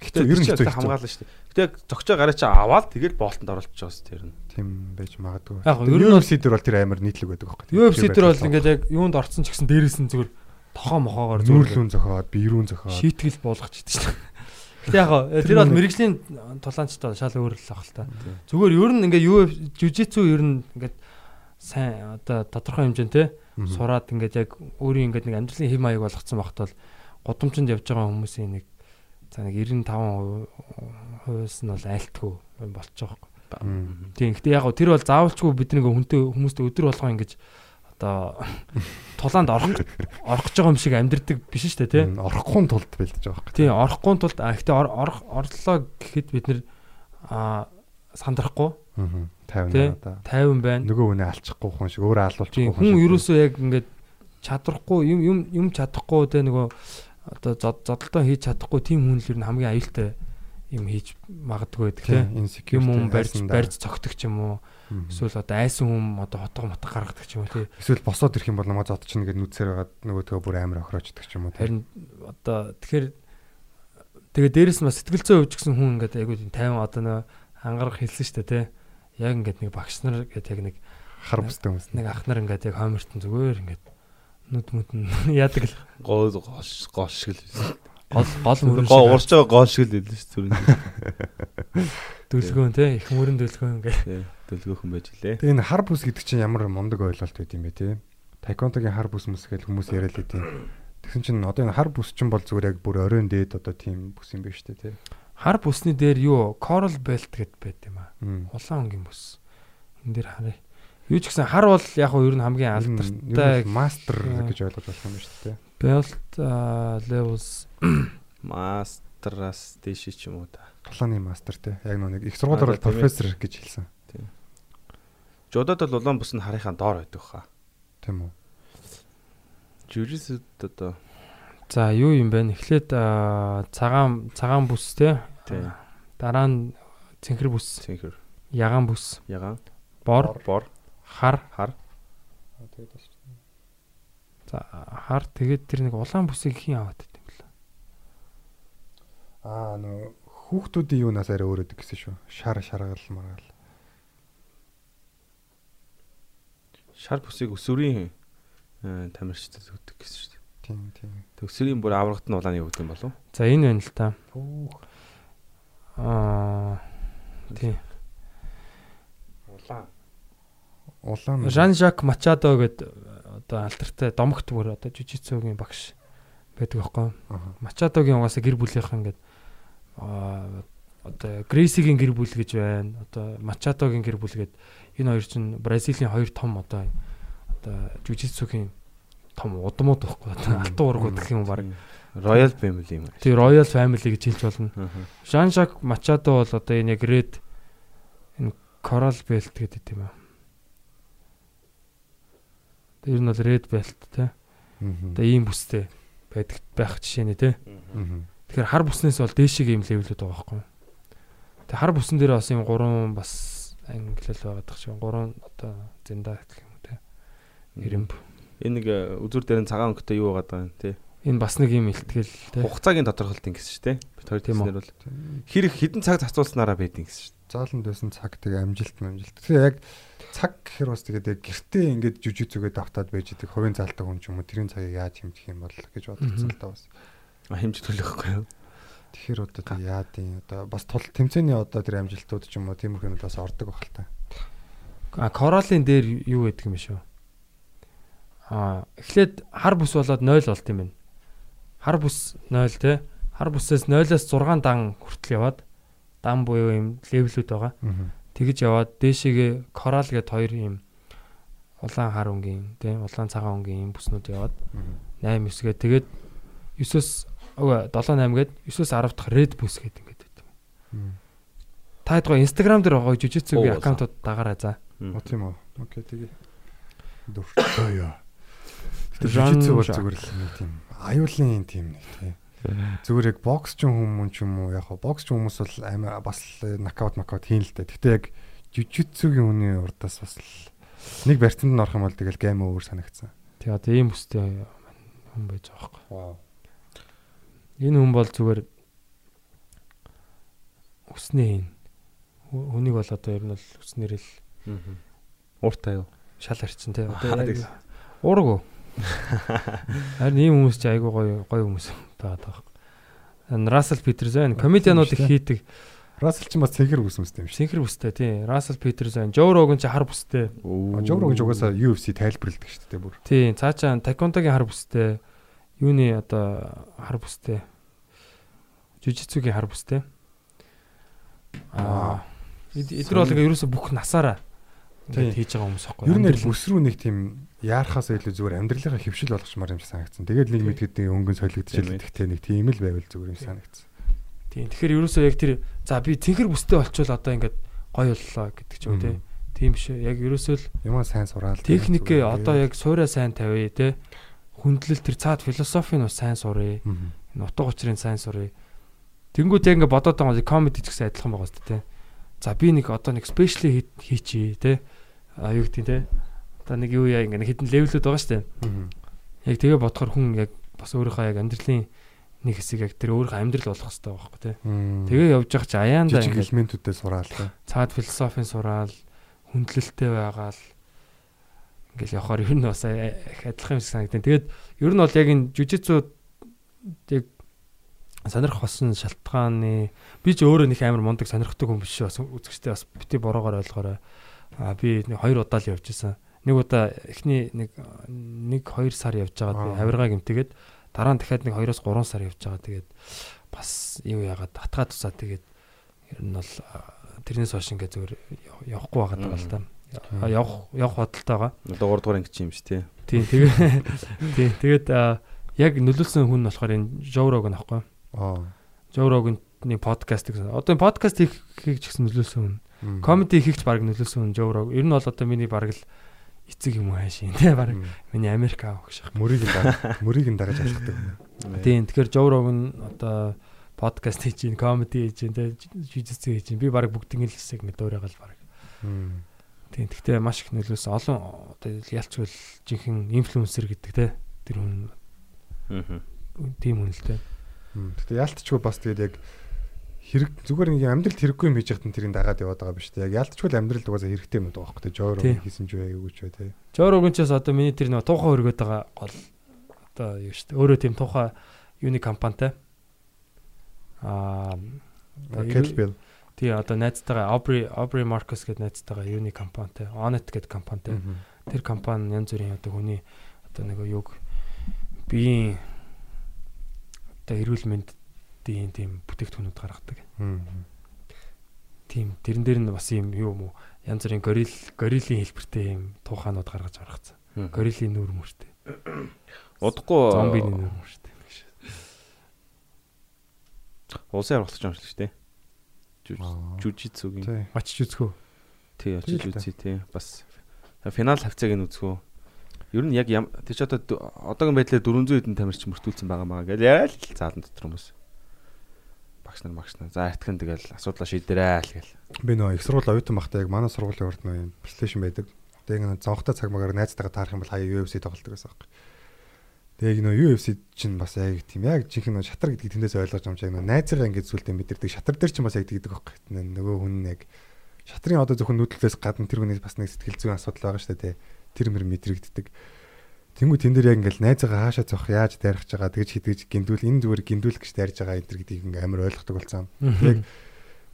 Гэтэ ер нь хэцүү. хамгаална шүү дээ. Гэтэ яг зогчоо гараа чи аваад тэгэл боолтонд оруулчих жоос тэр нь. Тийм байж магадгүй. Яг ер нь бол- UFC дээр бол тэр амар нийтлэг байдаг байхгүй. UFC дээр бол ингээд яг юунд орцсон ч гэсэн дээрээс нь зүгээр тохоо мохоогоор нүүрлүүн зохиод, биерүүн зохиод. шийтгэл буулгach идэж шүү дээ. Гэтэ яг тэр бол мэрэгжлийн тулаанчтай шал өөр л ах л та. Зүгээр ер нь ингээд юу жүжицүү ер нь ингээд сайн одоо тодорхой хэмжээнд те сураад ингээд яг өөрийн ингээд нэг амьдралын хэм маяг болгоцсон багт бол гудамжинд явж байгаа хүмүүсийн нэг за нэг 95% хувьс нь бол айлтгүй юм болчих жоох. Мм. Тийм. Гэтэ яг тэр бол заавалчгүй бид нэг хүнтэй хүмүүстэй өдөр болгоо ингэж одоо тулаанд орох орох гэж байгаа юм шиг амьдрдаг биш шүү дээ тий. Орохгүй тулд бэлдэж байгаа байхгүй. Тийм орохгүй тулд а гэтээ ор- орох орлоо гэхэд бид нэр сандрахгүй Аа. 50 тий надаа. 50 байна. Нөгөө хүнээ алчихгүй хүн шиг өөрөө алуулчихгүй Тийм хүн хүн ерөөсөө яг ингээд чадвархгүй юм юм юм чадахгүй те нөгөө одоо зод- зодолтоо хийж чадахгүй тийм хүн л ер нь хамгийн аюултай юм хийж магадгүй гэдэг Тийм, тийм юм юм тийм, барьж барьж цогтөг ч юм уу эсвэл одоо айсан хүм одоо хотго мотго гаргадаг ч юм уу тий Эсвэл босоод ирэх юм бол намайг зодчихно гэд нүцээр байгаад нөгөөдгөө бүр амар охироочдөг ч юм уу. тийм. харин одоо тэгэхээр тэгээ дээрэс нь бас сэтгэл зүйн хувьч гэсэн хүн ингээд айгүй тийм 50 одоо нөө ангарах хэлсэн шүү дээ тий яг ингээд нэг багш нар гэдэг яг нэг хар бүстэй хүмүүс. нэг ах нар ингээд яг хоймортон зүгээр ингээд нүд мүд нь яадаг л гоо гош гош шиг л байсан. гол гол мөрөн Гоо урж байгаа гоо шиг л байлаа шүү зүрийн. дөлгөөн тий их мөрөн дөлгөөн ингээд Тий. Дөлгөөхөн байж лээ. Тэгээ энэ хар бүс гэдэг чинь ямар мундаг ойлголт байд юм бэ те. Тайкондогийн хар бүс мэс гэж хүмүүс яриад л тийм. Тэгсэн чинь одоо энэ хар бүс чинь бол зүгээр яг бүр оройн дээд одоо тийм бүс юм байна шүү дээ те. Хар бүсний дээр юу coral belt гэд байт юм аа улаан өнгийн бүс энэ дээр харъя юу ч гэсэн хар бол яг хөө ер нь хамгийн нь- алдартай ер нь мастер гэж ойлгож болох юм шүү дээ. belt levels Мастерас дэш ч юм уу та. Тулааны мастер те. Яг нэг их сургуулиар бол тийм профессор гэж хэлсэн. Жодод бол улаан бус нь харийнхаа доор байдаг хаа. Тийм үү. Жюрисэд одоо за юу юм бэ? Эхлээд цагаан цагаан бүс те? Тий. дараа нь цэнхэр бүс. Цэнхэр. Ягаан бүс. Ягаан? Бор. Бор. Хар. Хар. За хар тэгээд тэр нэг улаан бүсийг хийн аваад байт юм бэл Аа нөө хүүхдүүдийн юунаас арай өөрөдөг гэсэн шүү. Шар шаргал маргал. шар бүсийг өсвөрийн э, тамирчдад өгдөг гэсэн шүү. Тийм тийм. Төгсөрийн бүр аврагт нь улааны өгдөг юм болов уу? за энэ байна л та аа тий Улаан. Улаан. Жан Жак Мачадо гэд одоо алтартай домогт бүр одоо жижицүүгийн багш байдаг байхгүй юу? Мачадогийн угаасаа гэр бүлийнхэн ингээд аа одоо Грейсигийн гэр бүл гэж байна. Одоо Мачадогийн гэр бүл гэд энэ хоёр чинь Бразилийн хоёр том одоо одоо жижицүүгийн том удмууд байхгүй одоо алтан ургууд гэх юм баг. Royal Family юм. Тэгээ Royal Family гэж хэлж болно. Жан Жак Мачадо бол одоо энэ яг Red энэ Coral Belt гэдэг юм аа. Тэр нь бол Red Belt те. Одоо ийм бүстэй байдаг байх жишээ нэ те. Тэгэхээр хар бүснээс бол дээшиг ийм левелүүд байгаа байхгүй? Тэгээ хар бүсэн дээр бас ийм гурван бас ангилал байгаад шиг гурван одоо зинда гэх юм те. Ирэмб. Энэ нэг э, үзүр дээр нь цагаан өнгөтэй юу байгаа юм те. Энэ бас нэг ийм илтгэл те. Хугацаагийн тодорхойлолт ингэсэн шүү дээ. Бид хоёр Тийм үү? тиймэр бол хэрэг хідэн цаг зарцуулснараа байдیں۔ гэсэн шүү зааланд байсан цаг тэгээ амжилт амжилт. Тэгэхээр яг цаг гэхэр бас тэгээд яг гэртээ ингээд жүжигцүгээд автаад байж идэг хувийн заалтаа хүн ч юм уу тэрийн цагийг яаж хэмжих юм бол гэж бодсон л да бас. дээ. А хэмжиж төлөхгүй юу? Тэгэхээр одоо тэг яад юм одоо бас тул тэмцээний одоо тэр амжилтууд ч юм уу тиймэрхүү нь бас ордог бах л та. А Коралын дээр юу гэдэг юм бэ шүү? А эхлээд хар бүс болоод 0 болт юм байна. Хар бүс 0 те. Хар бүсээс 0-аас 6 дан хүртэл яваад дан буюу юм левелүүд байгаа. Аа. Тэгэж яваад дээшээгээ корал гэд хоёр юм улаан хар өнгийн тийм улаан цагаан өнгийн юм бүснүүд яваад 8 9 гээ тэгээд 9-өөс өө 7 8 гээд 9-өөс 10 дахь red бүс гэдэг ингээд байдаг. Та хэд гоо Instagram дээр байгаа жижигцүүгийн Оо, аккаунтууд дагаарай за. О тийм үү. Окей тэгээ. Дуртай. Тэр Жан жүжигцүү бол зүгээр л нэг тийм аюулын тийм нэг тийм. Зүгээр яг бокс ч хүмүүс ч юм уу яг хаа бокс ч хүмүүс бол амар бас л нокаут нокаут хийн л дээ. Гэтэ яг жүжигцүүгийн хүний урдаас бас л нэг барьцанд нь орох юм бол тэгэл гейм өөр санагдсан. Тэгээ одоо ийм бүстэй хүн байж байгаа байхгүй. Вау. Энэ хүн бол зүгээр хийн. Хө- Хүнийг бол одоо ер нь бол өснөр л Ууртай юу? шал харчин тий. Аа, Одоо уураг уу? Харин ийм хүмүүс чи айгүй гоё гоё хүмүүс байгаад байгаа. Peters байна. Комедианууд их хийдэг. Расл ч бас цэгэр үсмэстэй юм шиг. Синхэр бүстэй тий. Peters байна. Joe Rogan чи хар бүстэй. Жог руу гэж угаасаа UFC тайлбарладаг шүү дээ бүр. Тий. Цаачаа Taekwondo-гийн хар бүстэй. Юуны одоо хар бүстэй. Жижицүүгийн хар бүстэй. Аа. Эдгээр бол ингээ ерөөсө бүх насаараа ингээд хийж байгаа хүмүүс байхгүй. Ер нь бүс рүү нэг тийм яарахаас илүү зүгээр амьдралынхаа хөвшил болгочмаар юм шиг санагдсан. Тэгээд нэг мэд гэдэг өнгөн солигдчихлээ гэхдээ нэг тийм л байвал зүгээр юм санагдсан. Тийм. Тэгэхээр ерөөсөө яг тэр за би цэнхэр бүстэй болчвол одоо ингээд гоё боллоо гэдэг ч юм тий. Тийм биш ээ. Яг ерөөсөө л Юмаа сайн сураал. техник одоо яг суураа сайн тавья тий. Хүндлэл тэр цаад философи нь бас сайн сурыг. Энэ утга учирын сайн сурыг. Тэнгүүд яг ингээ бодоод байгаа комеди ч гэсэн адилхан байгаа шүү дээ. За би нэг одоо нэг спешиали хийчихье те. А юу гэдэг те. Одоо нэг юу яа ингээ хитэн левелүүд байгаа шүү дээ. Яг тэгээ бодохоор хүн яг бас өөрийнхөө яг амьдралын нэг хэсэг яг тэр өөрийнхөө амьдрал болох хэрэгтэй байхгүй те. Тэгээ явж явах чи аяанда ингээ элементүүдээ сураал те. цаад философийн сураал хүндлэлтэй байгаал ингээл явахаар ер нь бас а- адилхан юм шиг санагдав. Тэгээд ер нь бол яг энэ жүжицүү яг сонирх болсон шалтгааны би ч өөрөө нэг амар мундаг сонирхдаг хүн биш бас үзэгчтэй бас бити бороогоор ойлгоорой. А би нэг хоёр удаа л явж исэн. Нэг удаа эхний нэг нэг 2 сар явж байгаа би Аа. хавиргаа гэмтэйгээд дараа нь дахиад нэг 2-оос 3 сар явж байгаа. Тэгээд бас юу яагаад татгаа тусаа тэгээд ер нь бол тэрнээс хойш ингээ зүгээр яв- явахгүй байгаа даа л та. А, Явах явах бодолтой байгаа. Одоо 3 дугаар анги юм шүү тий. Тийм тэгээ тийм тэгээд яг нөлөөлсөн хүн нь болохоор энэ Rogan аахгүй. Аа. Joe Rogan-ны подкаст гэсэн. Одоо энэ подкаст хийх ч гэсэн нөлөөлсөн хүн. Комеди хийх ч баг нөлөөлсөн хүн Rogan. Ер нь бол одоо миний баг л эцэг юм уу хаашийн тий баг миний Америк аав гэж шах. Мөрийг нь дага мөрийг нь дагаж алхдаг. Тийм тэгэхээр Joe Rogan одоо подкаст хийж гин, комеди хийж гин, тий жижигцээ хийж гин. Би баг бүгдийн л хэсэг мэдөөрэй гал баг. Тийм гэхдээ маш их нөлөөсөн. Олон одоо ялчгүй жинхэнэ инфлюенсер гэдэг тий тэр хүн Аа. тийм хүн л тий. Мм. Гэтэ яалтчгүй бас тэгээд яг хэрэг зүгээр нэг амьдралд хэрэггүй юм хийж хатан тэрийг дагаад яваад байгаа биш үү? Яг яалтчгүй л амьдралд угаасаа хэрэгтэй юм байгаа юу? Жоор Тийм. хийсэн ч юу ч бай те. Joe Rogan-чаас одоо миний тэр нэг тухай өргөд байгаа гол одоо юу шүү дээ. Өөрөө тийм тухай юуны компанитай. Аа Kettle Bell. тий одоо найзтайгаа Aubrey Aubrey Marcus гэдэг найзтайгаа юуны компанитай, Onet гэдэг компанитай. Тэр компани янз бүрийн одоо хүний одоо нэг юг биеийн одоо эрүүл мэндийн тийм бүтээгдэхүүнүүд гаргадаг. Тийм тэрэн дээр нь бас юм юу юм уу? Янз бүрийн горил горилийн хэлбэртэй юм туухаанууд гаргаж гаргацсан. Горилийн нүүр мөртэй. Удахгүй Зомбины нүүр мөртэй. улсын арга болох юм шиг шүү дээ. Жүжицүгийн. Очиж үзхөө. Тий, очиж үзье тий. Бас финал хавцааг нь үзгөө. Ер нь яг тэр ч одоо одоогийн байдлаар 400 хэдэн тамирч мөртүүлсэн байгаа маа гэж яа л заалан дотор хүмүүс. Багш нар багш нар. За айтхан тэгэл асуудлаа шийдэрээ л гэл. Би нөө их сургууль оюутан багтаа яг манай сургуулийн урд нөө юм PlayStation байдаг. Тэгээ нэг зонхтой цаг магаар найзтайгаа таарах юм бол хаяа UFC тоглолдог гэсэн юм. Тэгээ нөө UFC чинь бас яг тийм яг жинхэнэ шатар гэдгийг тэндээс ойлгож юм шиг нөө найзгаа ингэж зүйлтэй мэдэрдэг. Шатар дээр чинь бас яг тэгдэг байхгүй. Нөгөө хүн яг шатрын одоо зөвхөн нүүдэлээс гадна тэр хүний бас нэг сэтгэл зүйн асуудал байгаа шүү дээ. Тэр мөр мэдрэгддэг. Тэнгүү тэн дээр яг ингээл найзгаа хаашаа зовх яаж дайрах гэж байгаа тэгж хідгэж гиндүүл энэ зүгээр гиндүүл гэж дайрж байгаа энэ төр гэдгийг ингээм амар ойлгохдаг болсон. Яг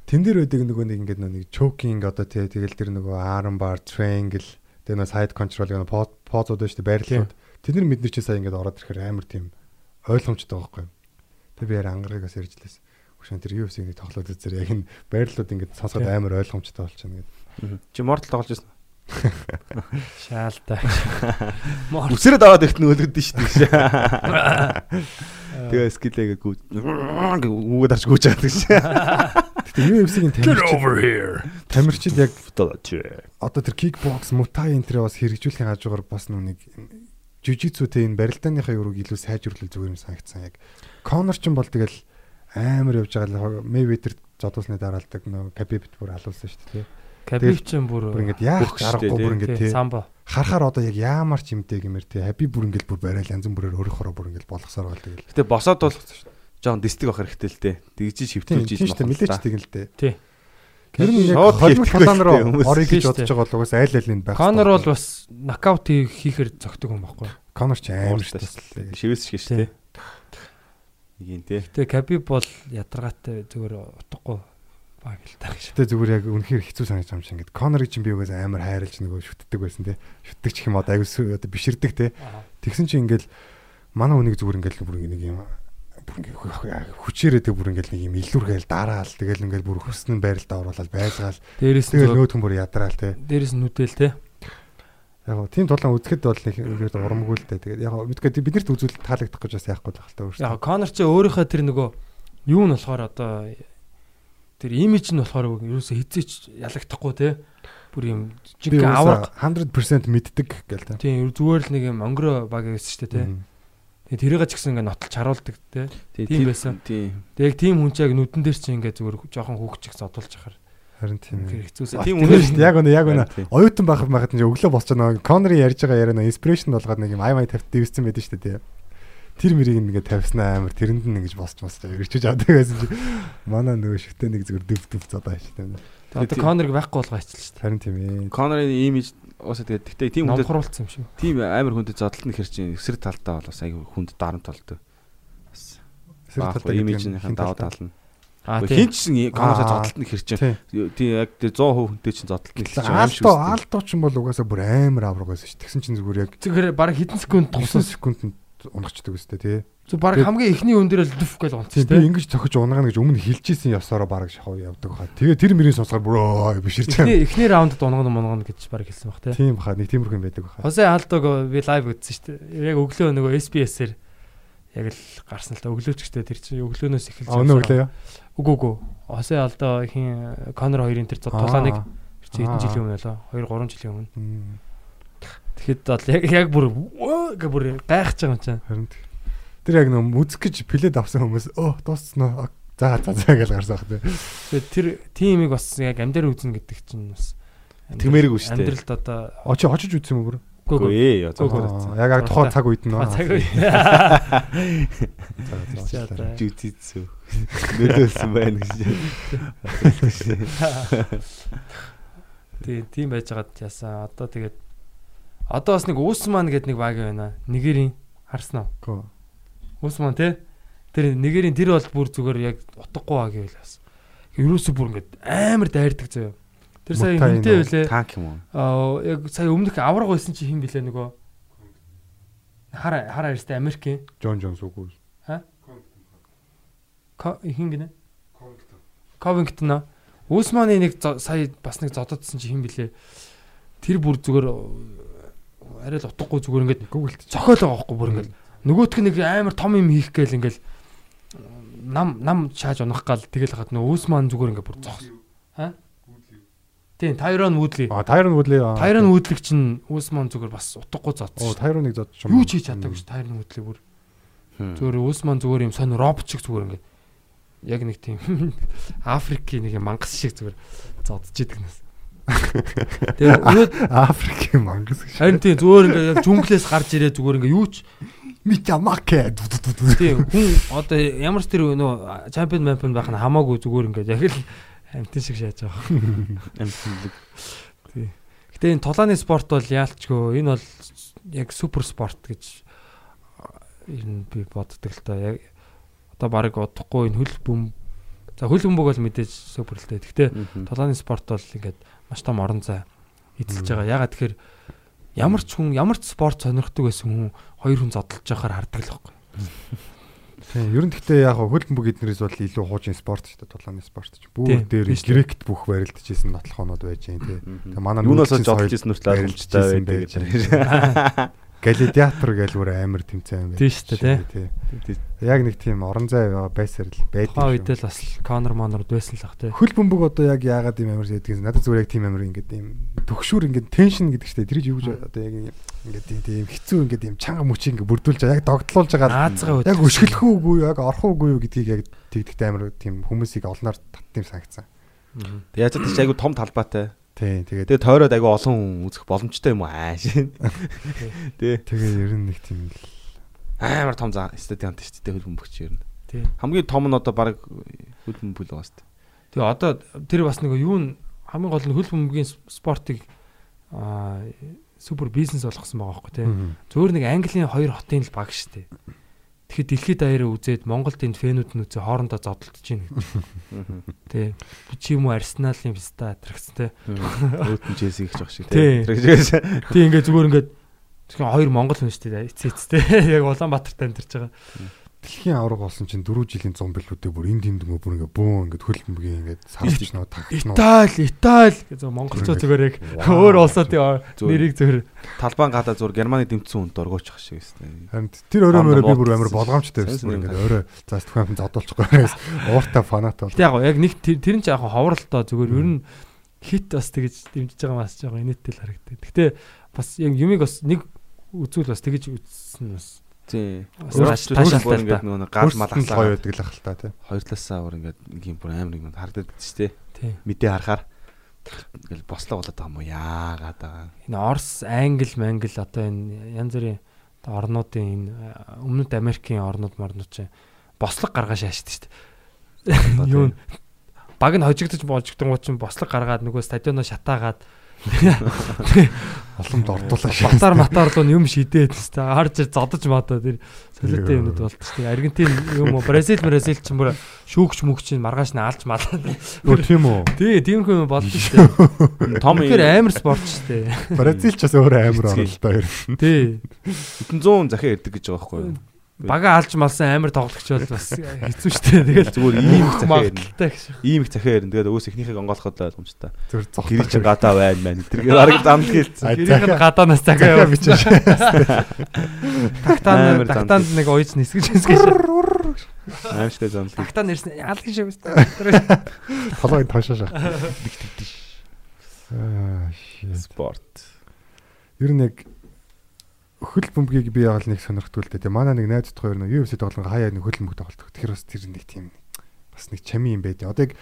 тэн дээр байдаг нөгөө нэг ингээд нөгөө нэг choking одоо тий тэгэл тэр нөгөө arm bar triangle тэгээ нөгөө side control нөгөө по- позууд байна шүү дээ байрлалууд. Тэд нар мэднэр чи сая ингээд ороод ирэхээр амар тийм ойлгомжтой байхгүй. Тэгээ би яар ангарагаас ярьж лээс. Хөшөн тэр UFC-ний тоглоод үзээр яг энэ байрлалууд ингээд сонсоход Тий. амар ойлгомжтой болчихно гэдэг. Чи Mortal тоглож байсан. Шаалтай. Үсрээд аваад ихт нь шүү дээ. Тэгээ скилээгээ гүү. Үгээд арч гүйж байгаа гэж. Гэтэ UFC-ийн тамирчид тамирчид яг одоо тэр kickbox, muay энтрээ бас хэрэгжүүлэхийн хажуугаар бас нүг жижигцүүтэй энэ барилдааныхаа юурыг илүү сайжруулах зүгээр юм санагдсан яг. Конор ч юм бол тэгэл амар явж байгаа л Mayweather зодуулсны дараалдаг нөө Khabib бүр алуулсан шүү дээ. Кабив ч бүр Бүр ингээд яах аргагүй бүр ингээд тий, самбо. Харахаар одоо яг яамар ч юмтэй гэмээр тий. Хаби бүр ингээд бүр барайл янз бүрээр өөрөөхөрөө бүр ингээд болгосоор гал тэгэл. Гэтэ босоод бол жоон дистик авах хэрэгтэй л дээ. Тэгж шивтүүлж шүү дээ. Мэдээч тийм л дээ. Тий. Тэр нь яг хэвтгэхгүй талаан руу орё гэж бодож байгаа бол угаас айл айлын байх. Конор бол бас нокаут хийхээр зөгтөг юм баггүй. Конор ч амар шүү дээ. Шивээс шиг шүү дээ. Нэг юм тий. Гэтэ Кабиб бол ядаргаатай зүгээр утгагүй таа гэж. Тэ зүгээр яг үнэхээр хэцүү санагдаж байгаа юм шиг ингээд Конорыг чинь би угаас амар хайрлж нөгөө шүтдэг байсан те. Шүтдэг ч юм одоо аюус одоо биширдэг те. Тэгсэн чинь ингээд манай хүнийг зүгээр ингээд бүр нэг юм бүр ингээд хүчээрээ тэг бүр ингээд нэг юм илүүргээл дараал тэгэл ингээд бүр хөснө байралд оруулаад байлгаал Дээрээс нь зүгээр- нөөдхөн бүр ядраал те. дээрээс нь нүдэл те. Яг тийм тулаан үзэхэд бол нэг ингээд урамгүй л те. Тэгээд яг мэдгүй биднэрт үзүүл таалагдах гэж бас яахгүй л байх л та Яг өөрөөсөө. Конор ч өөрийнхөө тэр нөгөө юу нь болохоор одоо тэр имиж нь болохоор ерөөсөө хизээч ялагдахгүй те. Бүр юм жинхэнэ авраг авраг 100% мэддэг гэл те. Тийм зүгээр л нэг юм онгороо баг шүү дээ те. Тэгээ тэрийг ч гэсэн ингээ нотолч харуулдаг те. Тийм байсан. Тийм. Тэгээ яг тийм хүн ч яг нүдэн дээр чинь ингээ зүгээр жоохон хүүхчих зодуулж яхаар. Харин тийм ээ. Тэр хэцүүсэн. Тийм үнэ шүү дээ. Яг үнэ яг үнэ. Оюутан байхад нь өглөө босч байгаа Конори ярьж байгаа яриа нөө инспирэшн болгоод нэг юм ай май тавьт дэвссэн байдаг шүү дээ. Тэр мэрийг ингээд тавьснаа амар тэрэнд нь ингэж босч босч ирчиж авдаг байсан чи манай нөгөө шигтэй нэг зүгээр дөв дөв зодаа шүү дээ. Одоо Конорыг байхгүй болгоо ачилж шүү дээ. Харин тийм ээ. Конорын имиж уусаа тэгээд тэгтээ тийм хүндэд Номхруулсан юм шүү. тийм амар хүндэд зодтолт нь хэр чинь эсрэг талдаа бол бас айгүй хүнд дарамт болдог. Бас баах талтай имижнийхэн даваа тал нь. Аа Хин тийм. ч зодтолт нь хэр чинь Тийм. яг тэр 100% хүнтэй чинь зодтолт нь хэр чинь Аалдоо аалдоо ч юм бол угаасаа бүр амар авраг байсан шүү. Тэгсэн чинь зүгээр яг Зүгээр баг хэдэн секунд 3 туссан. секундэд унахчдаг үстэй тий. Зүг баг хамгийн ихний өн дээр л дүф гэж унтчих Тийм би ингэж цохиж унгана гэж өмнө хэлжсэн ёсороо баг шахав явдаг хаа. Тэгээ тэр мөрийн сонсохоор бүр өө биширч байгаа. Эхний эхний раундд унгана монгоно гэж баг хэлсэн баг тийм. Тийм баха нэг тиймэрхүү юм байдаг баха. Хосе Алдог би лайв үзсэн шүү дээ. Яг өглөө нөгөө SBS-ээр яг л гарсан л та өглөөчтэй тэр чинь өглөөнөөс эхэлж А өнөө өглөө. Үгүй үгүй. Хосе Алдо хин Конор хоёрын тэр хэдэн Аа. жилийн өмнө лөө 2 3 жилийн өмнө. Тэгэхэд бол яг яг бүр гэ бүр гайхаж байгаа юм чинь. Харин тэр- тэр яг нөө мүзик гэж плед авсан хүмүүс өө дуусснаа. За за за гэж гарсан тий. Тэгээд тэр тимийг бас яг амдаар үзнэ гэдэг чинь бас Тэгмээргүй шүү дээ. Амьдралд одоо Очи очиж үзсэн юм бүр? үгүй ээ. Яг яг тухайн цаг үед нь. Аа, цаг үе. За, за, за. Жүзицүү. Нөлөөлсөн байна гэж. Тий, тийм байж байгаад яасан. Одоо тэгээд одоо бас нэг Усман гэдэг нэг баг байна. Нигерийн харсан уу? Гөө. Усман тий. Тэр Нигерийн тэр бол бүр зүгээр яг утгагүй баг байл бас. Ерөөсө бүр ингээд амар дайрдаг заяа. Тэр сая нөө. үлээ. Танк юм уу? Аа яг сая өмнөх авраг байсан чи хин блэ нөгөө хара хара ярьстай Америкийн Джон Джонс үгүй. Ко- хин гинэ? Covington аа. Усманы нэг сая бас нэг зододсон чи хин блэ? Тэр бүр зүгээр э, арай л утгагүй зүгээр ингээд Google цохиол байгаа байхгүй бүр ингээд нөгөөтг нэг амар том юм хийх гээл ингээл нам нам шааж унах гал тэгэл хаад нөө Усман зүгээр ингээд бүр зогс. Ха? Тийм, Тайрон Вудли. А Тайрон Вудлээ. Тайрон Вудлиг чинь Усман зүгээр бас утгагүй Оо зодсон. Тайроныг зодч Юу ч хийж чадаагүй ш Тайрон Вудлиг бүр. Зүгээр. Зүгээр Усман зүгээр юм сонь робот шиг зүгээр ингээд яг нэг тийм Африкийн нэг мангас шиг зүгээр зодж идэг нас. Тэгээ өнөө Африкийн мангас гэж. харин тийм зүгээр ингээд яг жүнглээс гарч ирээ зүгээр ингээд юу ч Митамаке. тийм хүн одоо ямар ч тэр нөө чемпион мемпион байх нь хамаагүй зүгээр ингээд яг л амтэн шиг шааж байгаа. Амтлаг. Гэтэ энэ тулааны спорт бол яалчгүй энэ бол яг супер спорт гэж ер нь би боддог л та яг одоо баг удахгүй энэ хөл бөм за хөл бөмбөг бол мэдээж супер л та. Гэтэ Толооны спорт бол ингээд маш том орон зай эзэлж байгаа. Ягаад тэгэхээр ямар ч хүн ямар ч спорт сонирхдаг байсан хүн хоёр хүн зодтолж байхаар хардаг л байхгүй. Тийм, ер нь гэхдээ яг хөл бөмбөг эднэрээс бол илүү хуужин спорт шүү дээ. Тулааны спорт ч. Тийм, дээр грект бүх барилдажсэн нотлохонод байж юм тий. Тэг манай соёл ирсэн нүртэл барилдажсэн ойлгомжтой байдаг гэж. Галидиатор гэж бүр амар тэмцээн Тийм шүү дээ, тий. Яг нэг тийм орон зай байсаар л байдаг. Тухайн шүү. үед л бас Конор Монорд байсан л ах тий. Хөл бөмбөг одоо яг яагаад юм амар байдгийг надад зүгээр яг тийм амар ингээд юм төгшүүр ингээд теншн гэдэг чинь тэр юу гэж одоо яг ингээд тийм тийм хэцүү ингээд юм чанга мөчийг ингээд бүрдүүлж байгаа яг догтлуулж байгаа яг өшгөлөх үгүй яг орох үгүй юу гэдгийг яг тэгдэхтэй амар тийм хүмүүсийг олноор татсан юм санагцсан. Яаж ч тийм айгу том талбайтай. Тий тэгээд Тэгээ тойроод айгу олон хүн үзэх боломжтой юм уу аа шин. Тэ тэгээ ер нь нэг тийм л амар том стадионт шүү дээ хөл бөмбөгч ер нь. Тий. Хамгийн том нь одоо баг хөл бөмбөг л байгаа шүү дээ. Тэгээ одоо тэр бас нэг юу н хамгийн гол нь хөл бөмбөгийн спортыг аа супер бизнес болгосон байгаа байхгүй тий. Зөөр нэг Английн хоёр хотын л баг штэ. Тэгэхэд дэлхийд даяараа үзээд Монголд энэ фэнүүд нь үзээ хоорондоо зодтолдож байна гэж. Би чи юм уу Арсеналын фиста атракс тий. Өөтөн Челси гэж баг шиг Тий. тий. Тий ингээ зүгээр ингээ тэгэхээр хоёр монгол хүн шүү дээ. Эцээ эцтэй. Яг Улаанбаатарт амьдарч байгаа. Дэлхийн авраг болсон чинь 4 жилийн зам билүүдээ бүр энд тэнд нөгөө бүр ингээд бөөн ингээд хөл бөмбөгийн ингээд сарч нөө тагч нөө Итали, Итали гэж монголчууд зүгээр яг өөр улсуудын Зүгээр. нэрийг зөвөр Талбайн гадаа зур Германы дэмцсэн хүн дургуйч ах шиг өстэй. Харин тэр өрөө мөрөө би бүр амар болгоомжтой байсан ингээд өөрөө за стөхөн зодуулчихгүй байгаас ууртай фанат бол. Яг яг нэг тэр нь ч яг ховролтой зүгээр ер нь хит бас тэгэж дэмжиж байгаа мас жоохон инээдтэй л харагдав. Гэтэ бас яг юмыг бас нэг үзүүл бас тэгэж үзсэн бас Тий. Тааш- Тааш таашаалтай ингээд нөгөө гал мал гоё аслаа. байдаг л ахал та тий. Хоёр талаасаа өөр ингээд юм бүр амар юм харддаг дээ. Тий. Мэдээ харахаар ингээл бослоо болоод байгаа юм уу? Яагаад байгаа. Энэ Орос, Англи, Мангл одоо энэ янз бүрийн орнуудын энэ э, өмнөд Америкийн орнууд морнууд чинь бослог гаргаж шаашдаг шүү дээ. Юу баг нь хожигдож болжгдсон чинь бослог гаргаад нөгөө стадионоо шатаагаад Оломд ордуулаа батар матар руу юм шидээд тест харж зодож мадаа тэр солиотой юмнууд тест Аргентин юм уу Бразил Бразил ч юм бүр шүүгч мүгч чинь маргааш нь алж малаа. Өө тийм үү. Тий, тиймэрхүү юм болд тест. Том Тэр амар спорт шүү дээ. Бразил ч бас өөр амар орол та ер. Тий. 100 захиа ирдэг гэж байгаа байхгүй юу? Бага алж малсан амар тоглогч бол бас хэцүү шүү дээ. Тэгэл Зүгээр ийм их захиа. Ийм их захиа ирнэ. Тэгээд өөс ихнийхийг онгоолоход ойлгомжтой. Зүр зогт. Гэрэл чинь гадаа байна мэн. Тэр арга замд хэлсэн. А, Гэрийнх нь гадаанаас захиа цагаа бичиж. Тагтаан Амар тагтаанд нэг уйж нисгэж нисгэж. Аимштай замд. Тагтаан ирсэн алгын шиг өстэй. Толгойд тошоо shit. Спорт. Ер нь яг хөл бөмбөгийг би яавал нэг сонирхтгүй л дээ. Манай нэг найз тухай нь UFC тоглоом хаяа нэг хөл бөмбөг тоглох. Тэгэхээр бас тэр нэг тийм бас нэг чами юм байдیں۔ Одоо яг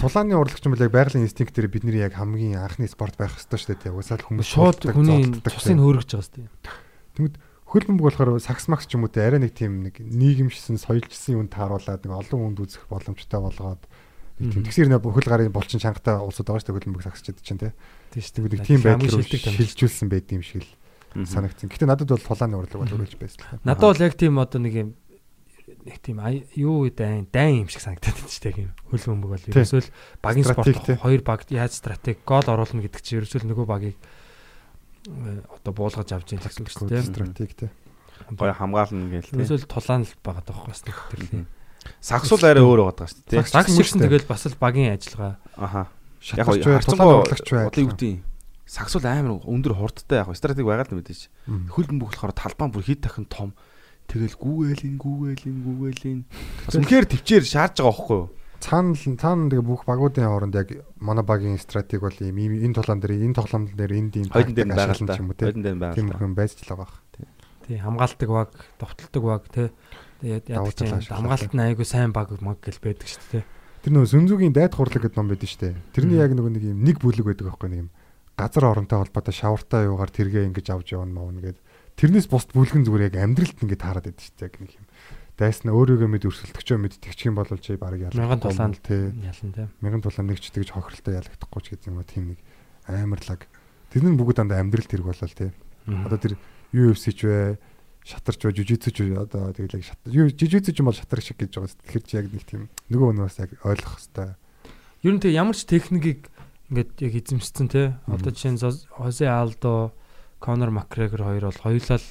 тулааны урлагч юм бол яг байгалийн инстинктээр бидний яг хамгийн анхны спорт байх хэрэгтэй шүү дээ. Уусаал хүмүүс Шууд хүний цусыг хөргөж байгаа шүү дээ. Тэгмэд хөл бөмбөг болохоор сакс макс ч юм уу те арай нэг тийм нэг нийгэмшсэн соёлжсэн юунд тааруулаад нэг олон хүнд үзэх боломжтой болгоод тэгсэр нэ хөл гарын булчин чангатай улсууд байгаа шүү дээ хөл бөмбөг саксчид чинь те. Тийм шүү дээ. тийм байдлаар шилжүүлсэн байд юм шиг л санагдсан. Гэтэ надад бол тулааны урлаг бол өрөөлж байсан. Надад бол яг тийм одоо нэг юм нэг тийм юу дайн дайн юм шиг санагдаад байна шүү дээ. Хөл бөмбөг бол ерөөсөө л багийн спорт хоёр баг яаж стратеги гол оруулна гэдэг чинь ерөөсөө нөгөө багийг э, одоо буулгаж авч ийм гэсэн үг дээ. стратеги те. Гоё хамгаална гээл Ерөөсөө тий. л тулаан л байгаа даа бас нэг тэр тийм. Сагсуул арай өөр байгаа шүү дээ. Сагс- дээ. тэгэл бас л багийн ажиллагаа. Аха. Яг Шатарч гоо урлагч бай. бодлоо юу юм. Сагсуул амар өндөр хурдтай яг стратеги байгаа л мэдээж. Хөл бөмбөг болохоор талбай бүр хэд дахин том. Тэгэл гүүэлин гүүэлин гүүэлин. Бас үнэхээр төвчээр шаарж байгаа байхгүй юу? Цаана л цаана тэгээ бүх багуудын хооронд яг манай багийн стратеги бол ийм энэ толон дээр энэ тоглоом дээр энд ийм Хойдон дээр ч юм уу те. Хойдон дээр нь байгаа Тийм хүн байж л байгаа. Тий хамгаалдаг баг, довтолдог баг тий. Тэгээд чинь ашиглаад, хамгаалалт нь айгүй сайн баг маг гэл байдаг шүү дээ. Тэр нөө Сүнзүгийн дайд хурлаг гэдэг ном байдаг штэ. Тэрний Мгм. яг нөгөө нэг ийм нэг бүлэг байдаг байхгүй нэг юм газар оронтой холбоотой шавартай юугаар тэргээ ингэж авч явна мөн гээд тэрнээс бусд бүлгэн зүгээр яг амьдралд ингэж хараад байдаг штэ яг нэг юм. Дайсна өөрийгөө мэд өрсөлдөгчөө ч юм бол чи баг ялах. Мянган тулаанд тий. ялан тий. Мянган тулаан нэг ч тэгж хохиролтой ялагдахгүй ч гэдэг юм уу тийм нэг амарлаг. Тэрний бүгд дандаа амьдрал тэрг болол тий. Одоо тэр UFC ч вэ шатарч бай жижигцэж бай одоо тэгэл яг шатар юу жижигцэж юм бол шатар шиг гэж байгаа. Тэгэхээр чи яг нэг тийм нөгөө өнөөс яг ойлгох хэвээр. Ер нь тэг ямар ч техникийг ингээд яг эзэмшсэн тий. Одоо жишээ нь Хосе Алдо, Конор Макгрегор хоёр бол хоёулаа л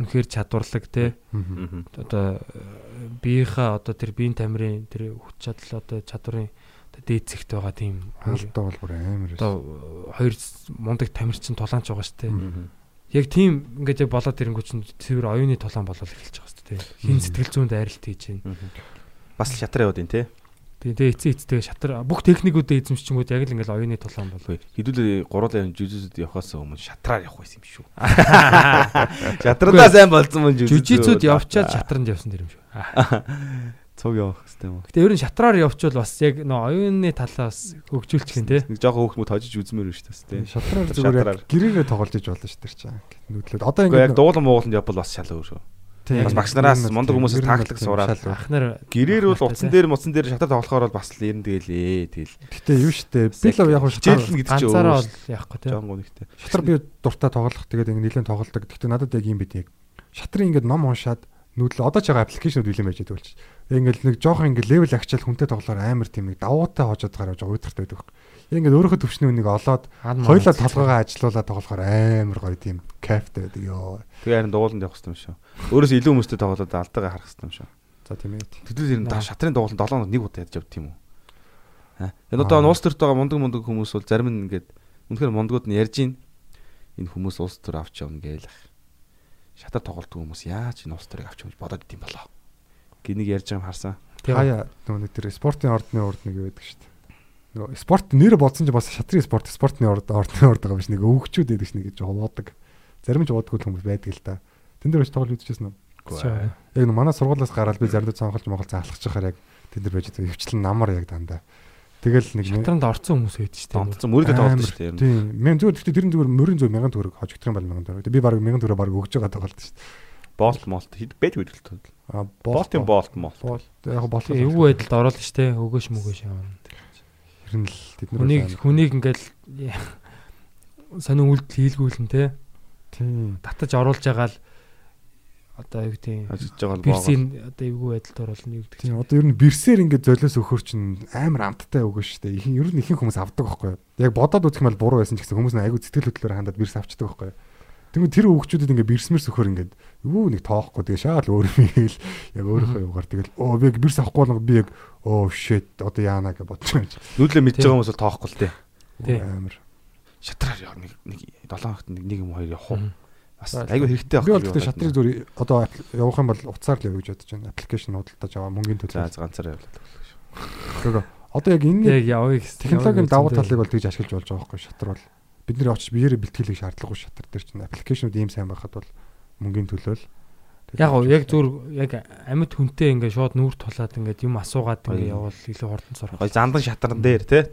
үнэхээр чадварлаг тий. Мгм. Одоо э, биеийнхаа одоо тэр биеийн тамирын тэр хүч чадал одоо чадварын зэгт байгаа тийм Хаалтаа бол бүр амар одоо хоёр мундаг тамирчин тулаанч байгаа шүү. Мгм. Яг тийм ингээд яг болоод ирэнгүүт чинь цэвэр оюуны тулаан болол эхэлж байгаа шүү дээ. Хин сэтгэл зүйн дайралт хийж байна. Бас л шатар яваад ин тий. Тэгээ тэгээ эцээ эцтэй шатар бүх техникүүдээ эзэмшчихэнгүүт яг л ингээд оюуны тулаан бол. Үгүй хэдүүлээ гуруулаа жүжигчд явахаас өмнө шатраар явах байсан юм шүү. Шатруудаа сайн болсон мөн Жүжигчүүд явчаад шатранд явсан дэр юм шүү. цуг явах хэрэгтэй юм? Гэтэ ер нь шатраар явчвал бас яг нөө оюуны талаас хөгжүүлчих юм те. Нэг жоохон хөөхмөд хожиж үзмээр шүү дээ. Шатраар зүгээр гэрээрээ тоглож иж болно шүү дээ. Нүдлээд одоо Уу яг ингээд дуулан мууланд явбал бас шал өөр шүү. Тийм, бас багш нараас мундаг тийм, хүмүүсээс тийм, сураад. өөр. Ахнаар Гэрээр бол утсан дээр муцсан дээр шатар тоглохоор бол бас л ер нь тэгэлээ. Тэгэл Гэтэ юу штэ би л яг хичээл шатар нь гэдэг чинь ганцаараа бол яахгүй те. Жоон гонхтой. шатар би дуртай тоглох тэгээд ингээд нэлээд тоглолдог. Гэтэ надад яг юм бид яг шатрын ингээд ном уншаад нүүдлээ одоо ч байгаа аппликейшнуд билэн байж байгаа болчих. Ингээд нэг жоохон ингээд левел агчаал хүнтэй тоглохоор амар тийм нэг давуутай хожоод гараад уйтартай байдаг. Ингээд өөрийнхөө төвчний үнийг олоод хоёлаа толгоогоо ажилуулаад тоглохоор амар гоё тийм кайфтай байдаг ёо. Тэгээ харин дууланд явах хэрэгтэй юм шүү. Өөрөөс илүү хүмүүстэй тоглоод алдаагаа харах хэрэгтэй юм шүү. За тийм ээ. Тэгвэл ер нь шатрын дууланд 7 хоног нэг удаа ядж явд тийм үү? Аа. Энэ одоо улс төрт байгаа мундаг мундаг хүмүүс бол зарим нь ингээд үнэхээр мундагуд нь ярьж ийн энэ хүмүүс улс төр авч явна гээл. Шатар тоглолтгүй хүмүүс яаж энэ улс төрийг авч явж бодоод идэм болоо. Гинийг ярьж байгаа юм харсан. Хаяа нөгөө нэг тэр спортын ордны урд нэг байдаг шүү дээ. Нөгөө спорт нэр бодсон ч бас шатрын спорт спортны орд ордны орд байгаа биш нэг өвгчүүд байдаг ш нэг жоо боодаг. Зарим ч уудаггүй хүмүүс байдаг л да. Тэн дээр очиж тоглож үзчихсэн үү? Яг нэг манай сургуулиас гараад би заримдаа цонхолж монгол заалах чахаар яг тэн дээр байж байгаа. Хөвчлэн намар яг дандаа. Тэгэл нэг шатранд орсон хүмүүс байдаг шүү дээ. Томцсон мөрөдө тоглолт шүү дээ. Тийм. Мен зүгээр гэхдээ тэрэн зүгээр мөрийн зөв 1000 төгрөг хожигдох юм бол 1000 төгрөг. Би баг 1000 төгрөг баг өгж байгаа тоглолт шүү дээ. Болт молт хэд байж байдаг л. А болтын болт молт. Яг болт. Эвгүй байдалд оруулна шүү дээ. Өгөөш мөгөөш явна. Тэр нь л тэд нар Хүнийг хүнийг ингээл сонин үйлдэл хийлгүүлэн те. Тийм. Татаж оруулж байгаа л одоо юу гэдэг Ажиж байгаа л бирсийн одоо эвгүй байдалд оруулна юу гэдэг. Тийм одоо ер нь бирсээр ингээд золиос өгөхөр чинь амар амттай өгөө шүү дээ. Ер нь ихэнх хүмүүс авдаг байхгүй? Яг бодоод үзэх юм бол буруу байсан ч гэсэн хүмүүс айгүй сэтгэл хөдлөлөөр хандаад бирс авчдаг байхгүй? Тэгмээ тэр өгчүүдэд ингээд бирсмэрс өгөхөр ингээд юу нэг тоохгүй тэгээ шаал өөр юм ийл яг өөрийнхөө юугаар тэгэл оо би бирс авахгүй бол би яг оо shit одоо яана гэж бодож юм. Нүүдлээ мэдж байгаа хүмүүс бол тоохгүй л. Тий. Амар. Шатраар яа нэг нэг 7 хоногт нэг нэг юм хоёр явах уу? Мгм. Бас айгүй хэрэгтэй Би бол байх. тэгтээ шатрыг зүгээр одоо явах юм бол утсаар л явж бодож байна. Аппликейшн худалдаж аваа мөнгөний За төлөө. ганцаар явлаа. Тэгэхээр одоо яг энэ Яг явъя гэсэн. технологийн давуу талыг бол тэгж ашиглаж болж байгаа байхгүй шатар бол бид нэр очиж биеэрээ бэлтгэлийг шаардлагагүй шатар дээр чинь аппликейшнуд ийм сайн байхад бол мөнгөний төлөө л Яг гоо яг зүр яг амьд хүнтэй ингээ шууд нүүр тулаад ингээ юм асуугаад ингээ явал илүү хурдан сурах. Гой зандан шатран дээр тий.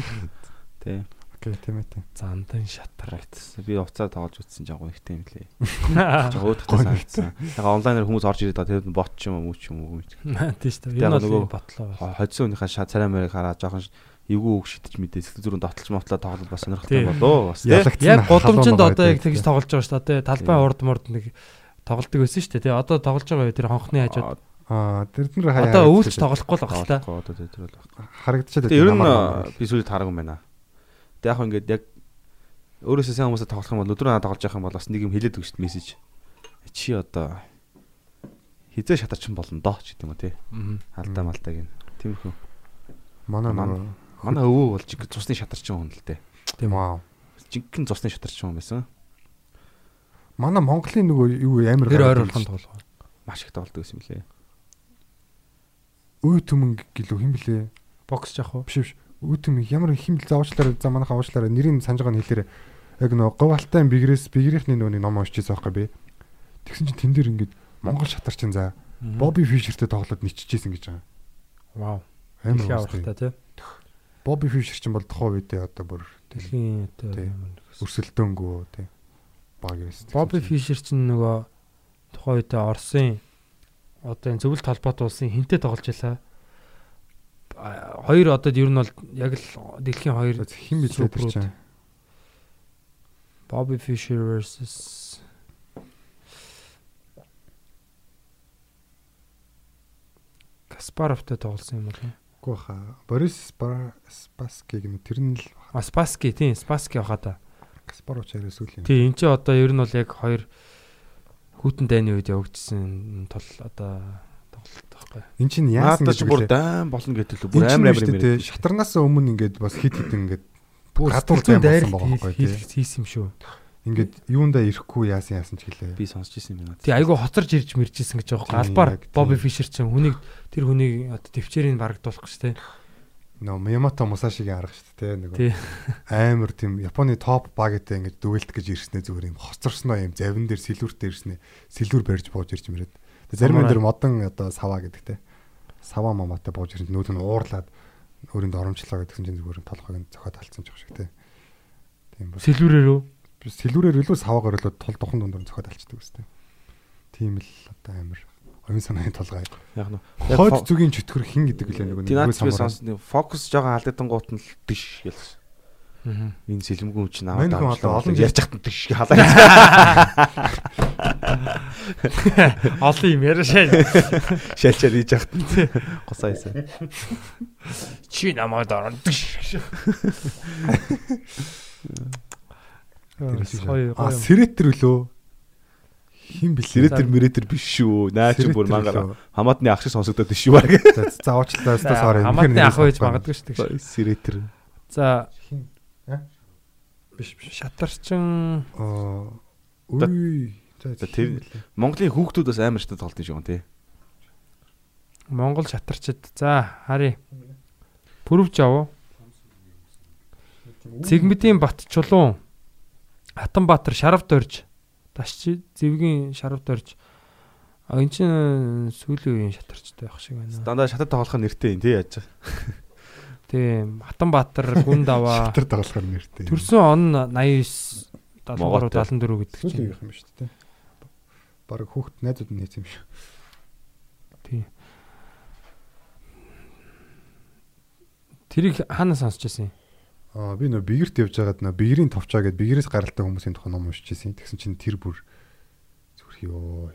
Тий. окей тийм ээ. Зандан шатар. Би уцаар тоглож үзсэн жаа их тийм лээ. Жаа өөдөртөө санагдсан. Яг онлайнаар хүмүүс орж ирээд байгаа тэр бот ч юм уу ч юм уу. Тийм шүү дээ. Энэ бол нөгөө- ботлоо. Хоцсон өнийхөө шаа царай мэрэг хараа жоохон эвгүй үг шидэж мэдээ сэтгэл зүрэн дотолж мотлоо тоглол бас Тий. сонирхолтой болоо. Бас тий. Ялагдсан Яг халуун одоо яг тэгж тоглож байгаа шүү дээ. Талбай урд мурд нэг тоглолдог байсан шүү дээ. Тэ одоо тоглож байгаа тэр хонхны хажууд. Аа тэр нэр хаяа. Одоо өвөлж тоглохгүй л л та. Тоглохгүй одоо тэр бол. харагдчихад Тэгээ ер нь би сүүлд хараагүй юм байна. Тэгээ яг ингээд яг өөрөөсөө сайн хүмүүстэй тоглох юм бол өдрөө надад тоглож явах юм бол бас нэг юм хэлээд өгч мессеж. Чи одоо хизээ шатарч болно доо ч гэдэг юм уу тий. Алдаа малтаа гин. Тиймэрхүү. манай Манай- Манай өвөө бол жиг цусны шатарчин хүн л дээ. тийм аа. Жинхэнэ цусны шатарчин хүн байсан. Манай Монголын нөгөө юу амар Тэр ойр гараад болгон ирж- тоглоо. Маш их тоглодог байсан юм лээ. Үе төмөн гэлөө хин блэ? Бокс жах уу? Биш биш. Үе төмөн ямар хин бэл заавчлаараа за манайхаа уучлаараа нэрийг санаж байгаа нь хэлээрээ. Яг нөгөө говалтай бигрээс бигрийнхний нөгөө нэг ном уншижсэн байхгүй би. Тэгсэн чинь тэн дээр ингээд Монгол шатарчин за Бобби Фишертэй тоглоод ниччихсэн гэж байгаа. Вау. Амар авралтай тий. Бобби Фишер чинь бол тухайн үедээ одоо бүр Дэлхийн одоо юм. өрсөлдөөнгөө тий. Баг байсан. Бобби Фишер чинь нөгөө тухайн үедээ Оросын одоо энэ зөвлөлт холбоот улсын хинтээ тоглож байлаа. Хоёр одоо ер нь бол яг л дэлхийн хоёр хин билээ тэр чинь. Bobby Fischer versus Каспаровтай тоглосон юм уу? Үгүй хаа. Борис Спаски гэнэ тэр нь л А Спаски тийм Спаски баха та. Каспаров чараа сүүл юм. Тийм эн чинь одоо ер нь бол яг хоёр хүүтэн дайны үед явагдсан тул одоо тоглолт байхгүй. Эн чинь яасан гэдэг бүр дайм болно гэдэг л бүр амар амар юм. шатарнаас өмнө ингээд бас хит хит ингээд Бүр гадуур дайр болсон байгаа байхгүй тий. хийсэн юм шүү. Ингээд юундаа ирэхгүй яасан яасан ч гэлээ. Би сонсч ирсэн юм байна. Тий айгу хоцорж ирж мэржсэн гэж байгаа яг тийм. Bobby Fischer чинь хүнийг тэр хүнийг одоо төвчээрийг барагдуулах гэж тий. Нөө Мямото Мусашигийн арга шүү дээ Тий. нөгөө. Амар тийм Японы топ багтай ингээд дүгэлт гэж ирснээ зүгээр юм хоцорсноо юм завин дээр сэлүүртэй ирснээ сэлүүр барьж бууж ирж мөрөөд. Тэгээ зарим энэ дэр модон одоо сава гэдэг те. Сава маматай бууж ирж нүүд нь уурлаад өөрөнд оромжлоо гэдгсэн чинь зүгээр толгойг нь зохиод алдсан ч шиг те. Тийм ба. Сэлүүрээр үү? Сэлүүрээр илүү саваагаар илүү тул духан дундор зохиод алчдаг үстэй. Тийм л одоо амар оюун санааны толгой. Яг нь. Хойд зүгийн чөтгөр хин гэдэг үлээ би самурай. сонсон фокус жоохон алдсан гут нь л тийш гэлсэн. Аа. Энэ сэлэмгүй юм чинь аваад авчлаа. олон Ярьж хат тийш халаа. Олон юм яриашаа. Шалчаар хийж хат. Госаа хийсэн. Чи намайг дараад. Гоё А гоё. сэретэр үлөө хин бэлээ. Сэрэтэр мэретэр биш шүү. Наа чи бүр үлөө. Хамаатны ах шиг сонсогдоод биш шүү баг. За за уучлаа өстө сорry. Хамаатны ах байж магадгүй шүү дээ. Сэрэтэр. За биш биш. шатарчин Аа үгүй. За тэр- Монголын хүүхдүүд бас амар тоглолт юм шүү тий. Монгол шатарчид. За харъя. Пүрвж аваа. Цэгмэдийн бат чулуун. Хатанбаатар шарав дорж Дашчи зэвгийн шарвд орж а эн чин сүүлийн үеийн шатарчтай байх шиг байна. Дандаа шатад тоглохын нэртэй юм тий яаж. Тийм Хатанбаатар гүн даваа Шатар тоглохоор нэртэй. төрсөн он 89 73 Монголтой. 74 гэдэг чинь. юм шүү дээ. Бараг хүүхд найзууд нь нээсэн юм шүү. Тийм. Тэрийг хаана сонсч байсан юм? Аа би нөө бигэрт явж байгаад нөө бигэрийн товчоо гэд бигэрээс гаралтай хүмүүсийн тухай ном уншиж байсан. Тэгсэн чинь тэр бүр зүрх ёо.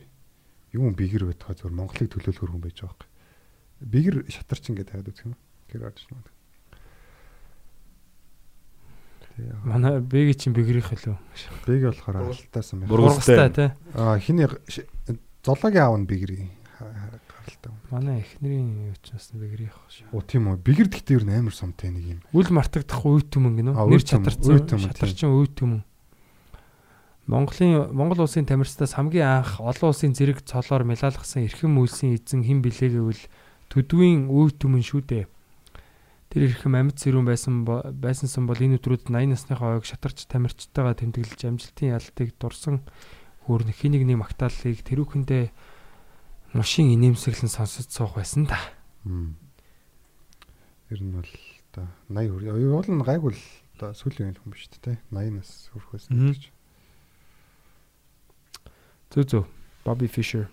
Юу бигэр байтгаа зүгээр Монголыг төлөөлөхөр хүн байж байгаа байхгүй. Бигэр шатарчин гэдэг хайд үзэх юм. Тэр орж байна. Тэгээ Манай бэги чинь бигрих хэлв. биг болохоор аралтаасан байна. Бургастай. Тий. Аа хиний зоологийн аав нь бигэрийн гаралтай. Манай эхнэрийн юу ч бас бигрих шүү. Оо тийм үү. Бигэр гэхдээ ер нь амар сумтай нэг юм. Үл мартагдах үе түмэн гинөө. Нэр чатарсан шатарчин үе түмэн. Монголын Монгол улсын тамирчдаас хамгийн анх олон улсын зэрэг цолоор мэлалгасан эрхэм үйлсийн эзэн хэн билээ гэвэл төдвийн үе түмэн шүү дээ. Тэр эрхэм амьд зэрүүн байсан байсансан бол энэ өдрүүд 80 насныхаа ойг шатарч тамирчтайгаа тэмдэглэж амжилтын ялтыг дурсан хөөрн хэнийг нэг магтааллыг тэрүүхэндээ мушийн инээмсэглэн сонсож суух байсан та. Ер нь бол та 80 хүр. Уул нь гайгүй л та сүүлийн хүн биш үү те. 80 нас хүрэх байсан гэж. Зөө зөө. Bobby Fischer.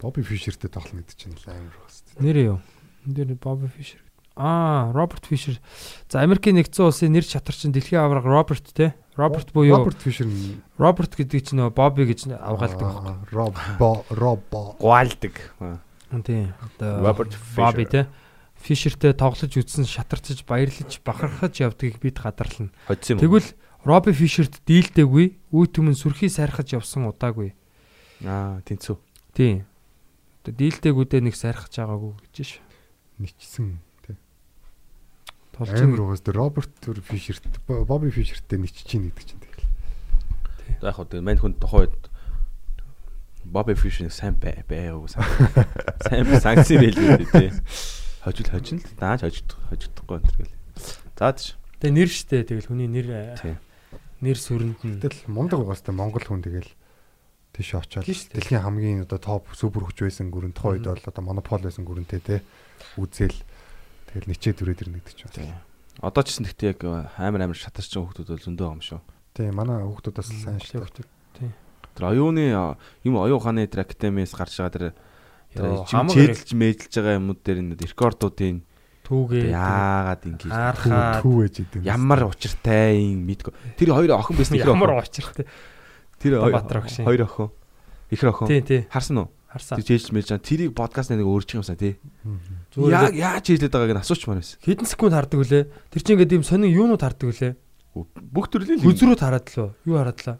Бобби Фишертэй тоглоно гэдэг чинь амар байх хэвээр. Нэр юу? Нэр Bobby Fischer. Аа, Роберт Фишер. За Америкийн нэгдсэн улсын нэр чатарчин дэлхийн авраг Роберт те. Роберт буюу Роберт Фишер Роберт гэдэг чинь нөгөө Bobby гэж авгаалдаг байхгүй. Аа, Робо Робо. Гуалдаг. Аа. Тийм. Одоо Роберт Bobby Fischer. те. Фишертэй тоглож үзсэн шатарчж баярлаж бахархаж явдгийг бид уу? Тэгвэл Робби Фишерт дийлдэггүй, үе түмэн сүрхий сайрхаж явсан удаагүй. Аа, тэнцүү. Тийм. Одоо дийлдэгүүдээ нэг сайрхаж байгаагүй гэж ш. Ничсэн. Толж Амар угаас тэр Роберт Фишерт Бобби Фишертэй ничиж чинь гэдэг чинь тэгэл. За яг хөө тэгээ мань хүн тухайд Бобби Фишер сайн бай байгаагүй сайн. Сайн санкц байлгүй тий. Хожил хожин л дааж хожигдох хожигдохгүй энэ гэл. За тийш. Тэгээ нэр штэ тэгэл хүний нэр э, Тий. нэр сүрэнд нь Тэгэл мундаг угаас та Монгол хүн тэгэл тийш очоод дэлхийн хамгийн одоо топ супер хүч байсан гүрэн тухайн үед бол одоо монопол байсан гүрэнтэй те үзэл тэгэл ничээ дүрээд ирнэ гэдэг чинь. Тий. Одоо ч гэсэн гэхдээ яг амар амар шатарчин хүмүүс бол зөндөө байгаа юм шүү. Тийм манай хүүхдүүдээс сайн шүү. шүү. Тэр оюуны а, юм оюун ухааны тэр академиэс гарч байгаа тэр чэдэлж мэдлж байгаа юмуд дээр энэ рекордуудын түүгээ яагаад ингэж харахад Түү ээж идэв. ямар учиртай юм мэдгүй. Тэр хоёр охин байсан ихэр ямар охин. очиртай. Тэр хоёр- охин. хоёр охин. Ихэр охин. Харсан уу? Харсан. Тэр жийж мэлж байгаа. Тэрийг подкаст нэг өөрчих юмсаа тий. Зүгээр Яа л- яаж хийлээд байгааг нь асуучмаар байсан. Хэдэн секунд хардаг үлээ. Тэр чинь ингээд юм сонин юунууд хардаг үлээ. Бүх төрлийн л Хүзрүүд хараад лөө. Юу хараад лаа?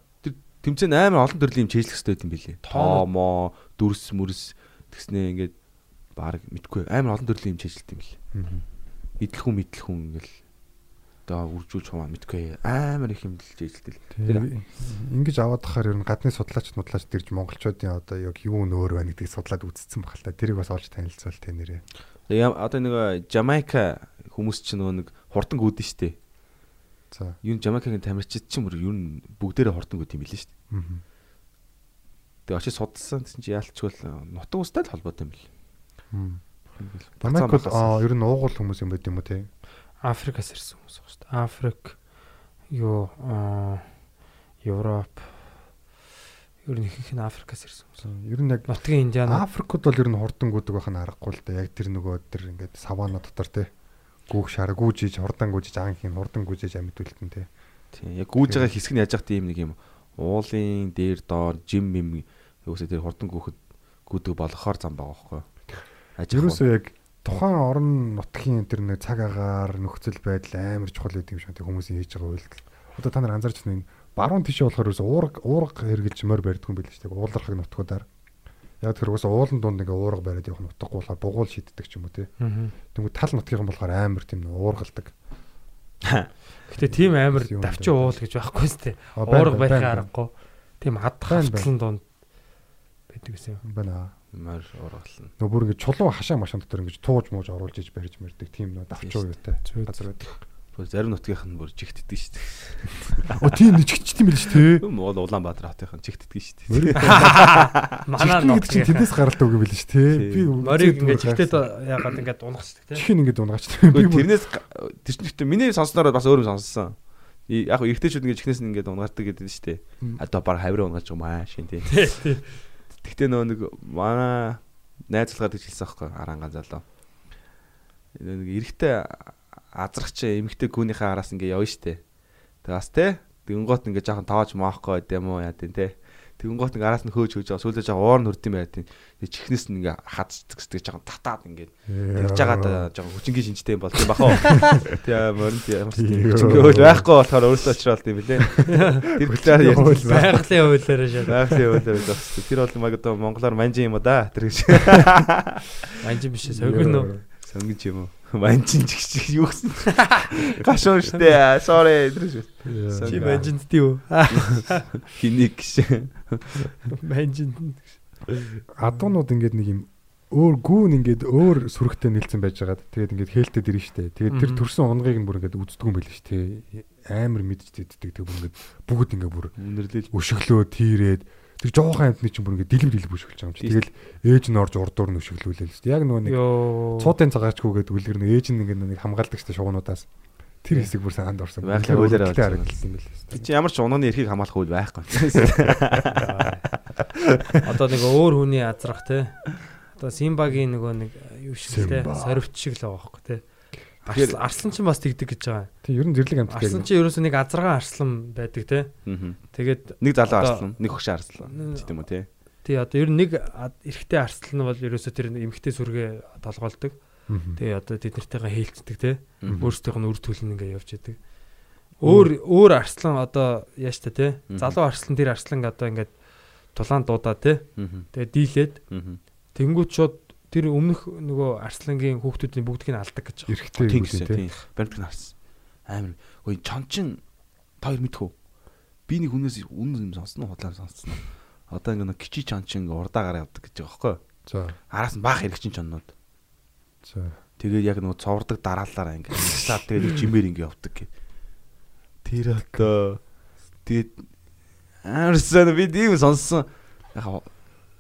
тэмцээн амар олон төрлийн юм чийжлэх хэрэгтэй юм. Тооноо. Тоомоо, дүрс мүрс тэгснээ ингээд баг мэдгүй амар олон төрлийн юм чийжлэлт юм билий. Идэл хүн мэдэл хүн ингээл одоо үржүүлж хумаа мэдгүй амар их юм л чийжлэлтэй. Тэр ингэж аваад тахаар ер нь гадны судлаач нудлаач дэрж монголчуудын одоо яг юу нөөр байна гэдгийг судлаад үзсэн баг л та. Тэрийг бас олж танилцуул тэ нэрээ. Одоо нэг Жамайка хүмүүс ч нөгөө нэг хурдан гүдэн штэ. За. Юу Жамайкагийн тамирчид ч юм уу юу бүгдээрээ хурдан гүд юм билээ штэ. мгм. Тэгээ очиж судалсан гэсэн чи яалтчгүй нутаг устай л холбоотой юм бил. Жамайк бол аа ер нь уугуул хүмүүс юм байт юм уу те. Африкаас ирсэн хүмүүс байна шүү дээ. Африк юу аа Европ ер нь их нь Африкаас ирсэн хүмүүс. Ер нь яг Нутгийн Индиана Африкууд бол ер нь хурдан гүдэг байх нь аргагүй л да. Яг тэр нөгөө тэр ингээд савана дотор те. Гүүх шар гүүжиж хурдан гүүжиж анх юм хурдан гүүжиж амьд үлдэн те. Тийм яг гүйж байгаа хэсэг нь яаж яах тийм нэг юм уулын дээр доор жим юм юусаа тэр хурдан гүөхөд гүдэг болохоор зам байгаа байхгүй. Ерөөсөө яг тухайн орон нутгийн тэр нэг цаг агаар нөхцөл байдал амар чухал гэдэг юм шиг хүмүүсийн хийж байгаа үйлдэл. Одоо та нар анзаарч байна баруун тишээ болохоор ерөөсөө уурга уурга хэрглэж морь барьдаг юм байл шүү дээ. Уулархаг нутгуудаар. Яг тэр угаасаа уулын дунд ингээ уурга бариад явах нутгагүй болохоор бугуул шийддэг ч юм уу. Аа. Тэнгүү тал нутгийн болохоор амар тийм нэг уургалдаг. Гэтэ тийм амар давчин уул гэж байхгүй. А, байна, Уурга байна. аргагүй. Тийм ад Байна, хавтлан донд байдаг гэсэн юм. Байна. мөр ургална. Нөгөө бүр ингээ чулуу хашаа машин дотор ингээ тууж мууж оруулж иж барьж мэрдэг тийм нөө давчуу юутай Зүйд. газар байдаг. Бүр зарим нутгийнх нь бүр жигтдэг шүү дээ. Оо тийм чигчт юм биш үү. Уул Улаанбаатар хотынх нь жигтдэг шүү дээ. Манай нот чинь тэндээс гаралтай үг юм биш те. Би морийг ингээд чигтээд яагаад ингээд унгацдаг те. чихэн ингээд унгач. Би тэрнээс тэр чинь гэхдээ миний сонсноор бас өөр юм сонссон. Яг эргэжтэйчүүд ингээд чихнээс нь ингээд унгаардаг гэдэг нь шүү дээ. Одоо баг хавраа унгаж байгаа маа шин тий. Гэхдээ нөө нэг манай найз залгаад гэж хэлсэн байхгүй арангаан залуу. Нэг эрэгтэй азрагч эмэгтэй гүнийхээ араас ингээ явна штэ. Тэг бас те Тэнгоот ингээ жоохон тоож маахгүй байд юм уу яа тийм те. Тэнгоот ингээ араас нь хөөж хөөж байгаа сүүлдээ жоохон уур нүрд юм байд тийм. Тэг чихнээс нь ингээ хацдаг гэдэг жоохон татаад ингээ тэгж жагаад жоохон хүчингийн шинжтэй юм бол тийм бахаа. Тийм ямар ч хүчингийн хөл байхгүй болохоор өөрөөсөө очрол тийм билээ. Тэр талаар ярьж Байгалийн хуулиараа шал. Байгалийн хуулиар бас тэр бол магадгүй монголоор манжин юм уу да тэр гэж Манжин биш согин нөө. сонгиж юм уу манжин ч гэж юу гэсэн гашуун штэ sorry Чи манжинд тий юу? хиник гэж Манжинд. адуунууд ингээд нэг юм өөр гүүн ингээд өөр сүрэгтэй нэлсэн байж байгаа. Тэгээд ингээд хэлтэд ирнэ штэ. Тэгээд тэр төрсэн онгыг нь бүр ингээд үздэггүй юм байл штэ. Амар мэдж диддэг. Тэг бүр ингээд бүгд ингээд бүр үнэрлэл өшөглөө тийрээд тэр жоохон амтны чинь бүр ингээд дилэм дилэм өшөглөж байгаа юм чи. Тэгэл ээж нь орж урдуур нь өшөглүүлээ л штэ. Яг нөгөө нэг Йоо. цуутын цагаачгүйгээд үлгэр нэг ээж нь ингээд нэг хамгаалдаг штэ шугуунуудаас. Тэр хэсэг бүр санд орсон. Үнэхээр олж харагдсан юм байл. Тэг чи ямар ч унооны эрхийг хамгаалах хууль байхгүй Одоо нэг өөр хүний азрах те. Одоо Симбагийн нөгөө нэг юу шиг те. Сорвч шиг л байгаа байхгүй те. Тэгэхээр- Арслан арслан ч бас тэгдэг гэж байгаа. Тэг ер нь зэрлэг амт Арслан чи ерөөсөө нэг азаргаан арслан байдаг те. Тэгээд нэг залуу арслан нэг хөшөө арслан гэдэг юм уу тий тий одоо ер нь нэг эрэгтэй арслан нь бол ерөөсөө тэр эмэгтэй сүргээ толгоолдог. Тэгээ одоо тэд нартайгаа хэлцдэг те. Өөрсдийнх нь үр төлн ингээ явж идэг. Өөр өөр арслан одоо яаж та те. Залуу арслан тэр арслан одоо ингээд тулаан дуудаа те. Тэгээ дийлээд тэнгууд шууд тэр өмнөх нөгөө арслангийн хүүхдүүдийн бүгдийг нь алдаг гэж байна. Тийм юм гэсэн тий. тийм баримт нь харсан амар ой чончин та хоёр мэдхүү би нэг хүнээс үнэн юм сонссон уу худлаа сонссон уу одоо ингээ нэг кичи чончин ингээ урдаагаар явдаг гэж байгаа байхгүй За. араас нь баах хэрэгчин чоннууд За. тэгээд яг нөгөө цоврдаг дараалалаараа ингээ саад тэгээд жимээр ингээ явдаг гэ тэр одоо тэгээд амарсан би тийм сонссон яг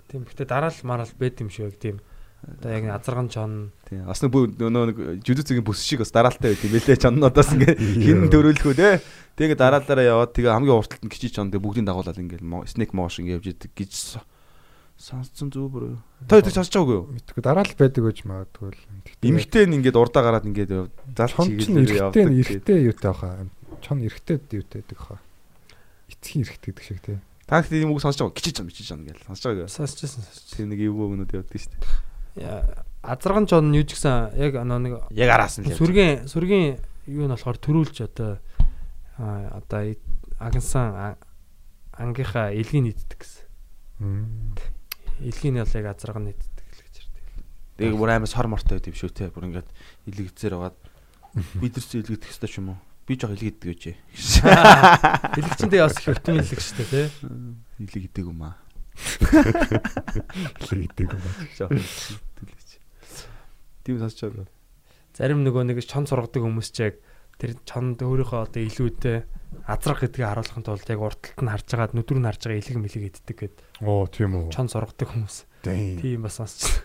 Тийм гэхдээ дараал мараал бэд юм шиг тийм. Одоо яг азарган чон Тийм. Бас нэг нөгөө нэг жүзүцгийн бүс шиг бас дараалтай байт юм байлээ. Чоннуудаас ингээ хин төрөөлөхөө те. Тэгээ дараалаараа яваад тэгээ хамгийн урталт нь кичи чон тэгээ бүгдийн дагуулаад ингээл снек мош ингээ явж идэг гэж со- сонссон зүг бүр. Та тэр сонсож байгаагүй юу? Мэдгүй дараа л байдаг гэж магадгүй л. Имэгтэй нь ингээд урдаа гараад ингээд яв- зал чон ч чигээр явдаг. эрэхтэй юутай баха. Чон эрэхтэй юутай байдаг хаа. Эцгийн эрэхтэй гэдэг шиг тий. Та гэхдээ юм үг сонсож байгаа. Кичи чон кичи чон гэж сонсож байгаагүй юу? сонсчихсан сонсч. Тэр нэг эвгүй өгнөд явдаг шүү дээ. Азарган чон юу ч гэсэн яг нөө нэг Яг араас нь сүргийн сүргийн юу нь болохоор төрүүлж одоо одоо агнсан ангийнхаа элгийн нийтдэг гэсэн. Элгийн нь бол яг азарган нийтдэг л гэж ярьдаг. Тэгээ бүр амар сор мортой байд юм шүү те. Бүр ингээд илэгцээр байгаад бид нар ч илэгдэх хэрэгтэй ч юм уу? Би жоох илэгддэг гэж. Элэгчэндээ бас их оптимил л шүү дээ тий. Илэгдэг юм аа. Лийдэг юм байна. Тийм сонсож байгаа. Зарим нөгөө нэг чон сургадаг хүмүүс ч яг тэр чонд өөрийнхөө одоо илүүдтэй азрах гэдгийг харуулахын тулд яг урталт нь харж байгаа нүдрүү нь харж байгаа илэг мэлэг иддэг гэд Оо тийм үү. чон сургадаг хүмүүс. Тийм. Бас сонсч.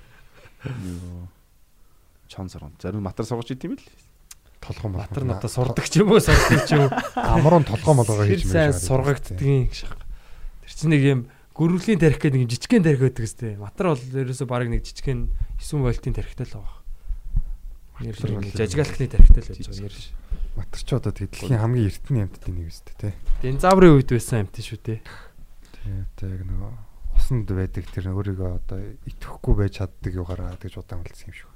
Чон сургам. Зарим матар сургаж идэм бил. Толгой мал. Батар нь одоо сурдаг ч юм уу сурдаг ч юм уу. Амрын толгой молгоо Тэр хийж сайн сургагддгийн гэж. Тэр чинь нэг юм гөрвлийн тарих гэдэг нэг жижигхэн тарих байдаг сте. Матар бол ерөөсө баг нэг жижигхэн 9 вольтын тарихтай л байгаа. Нэр Матар бол- жажигалхны тарихтай л байж байгаа нэр. ш. Матар ч одоо тэг дэлхийн хамгийн эртний амьтдын нэг үстэй тий. Динзаврын үед байсан амт шүү дээ. Тий одоо яг нөгөө усанд байдаг тэр өөрийгөө одоо итгэхгүй байж чаддаг югаараа гэж удаан үлдсэн юм шүү.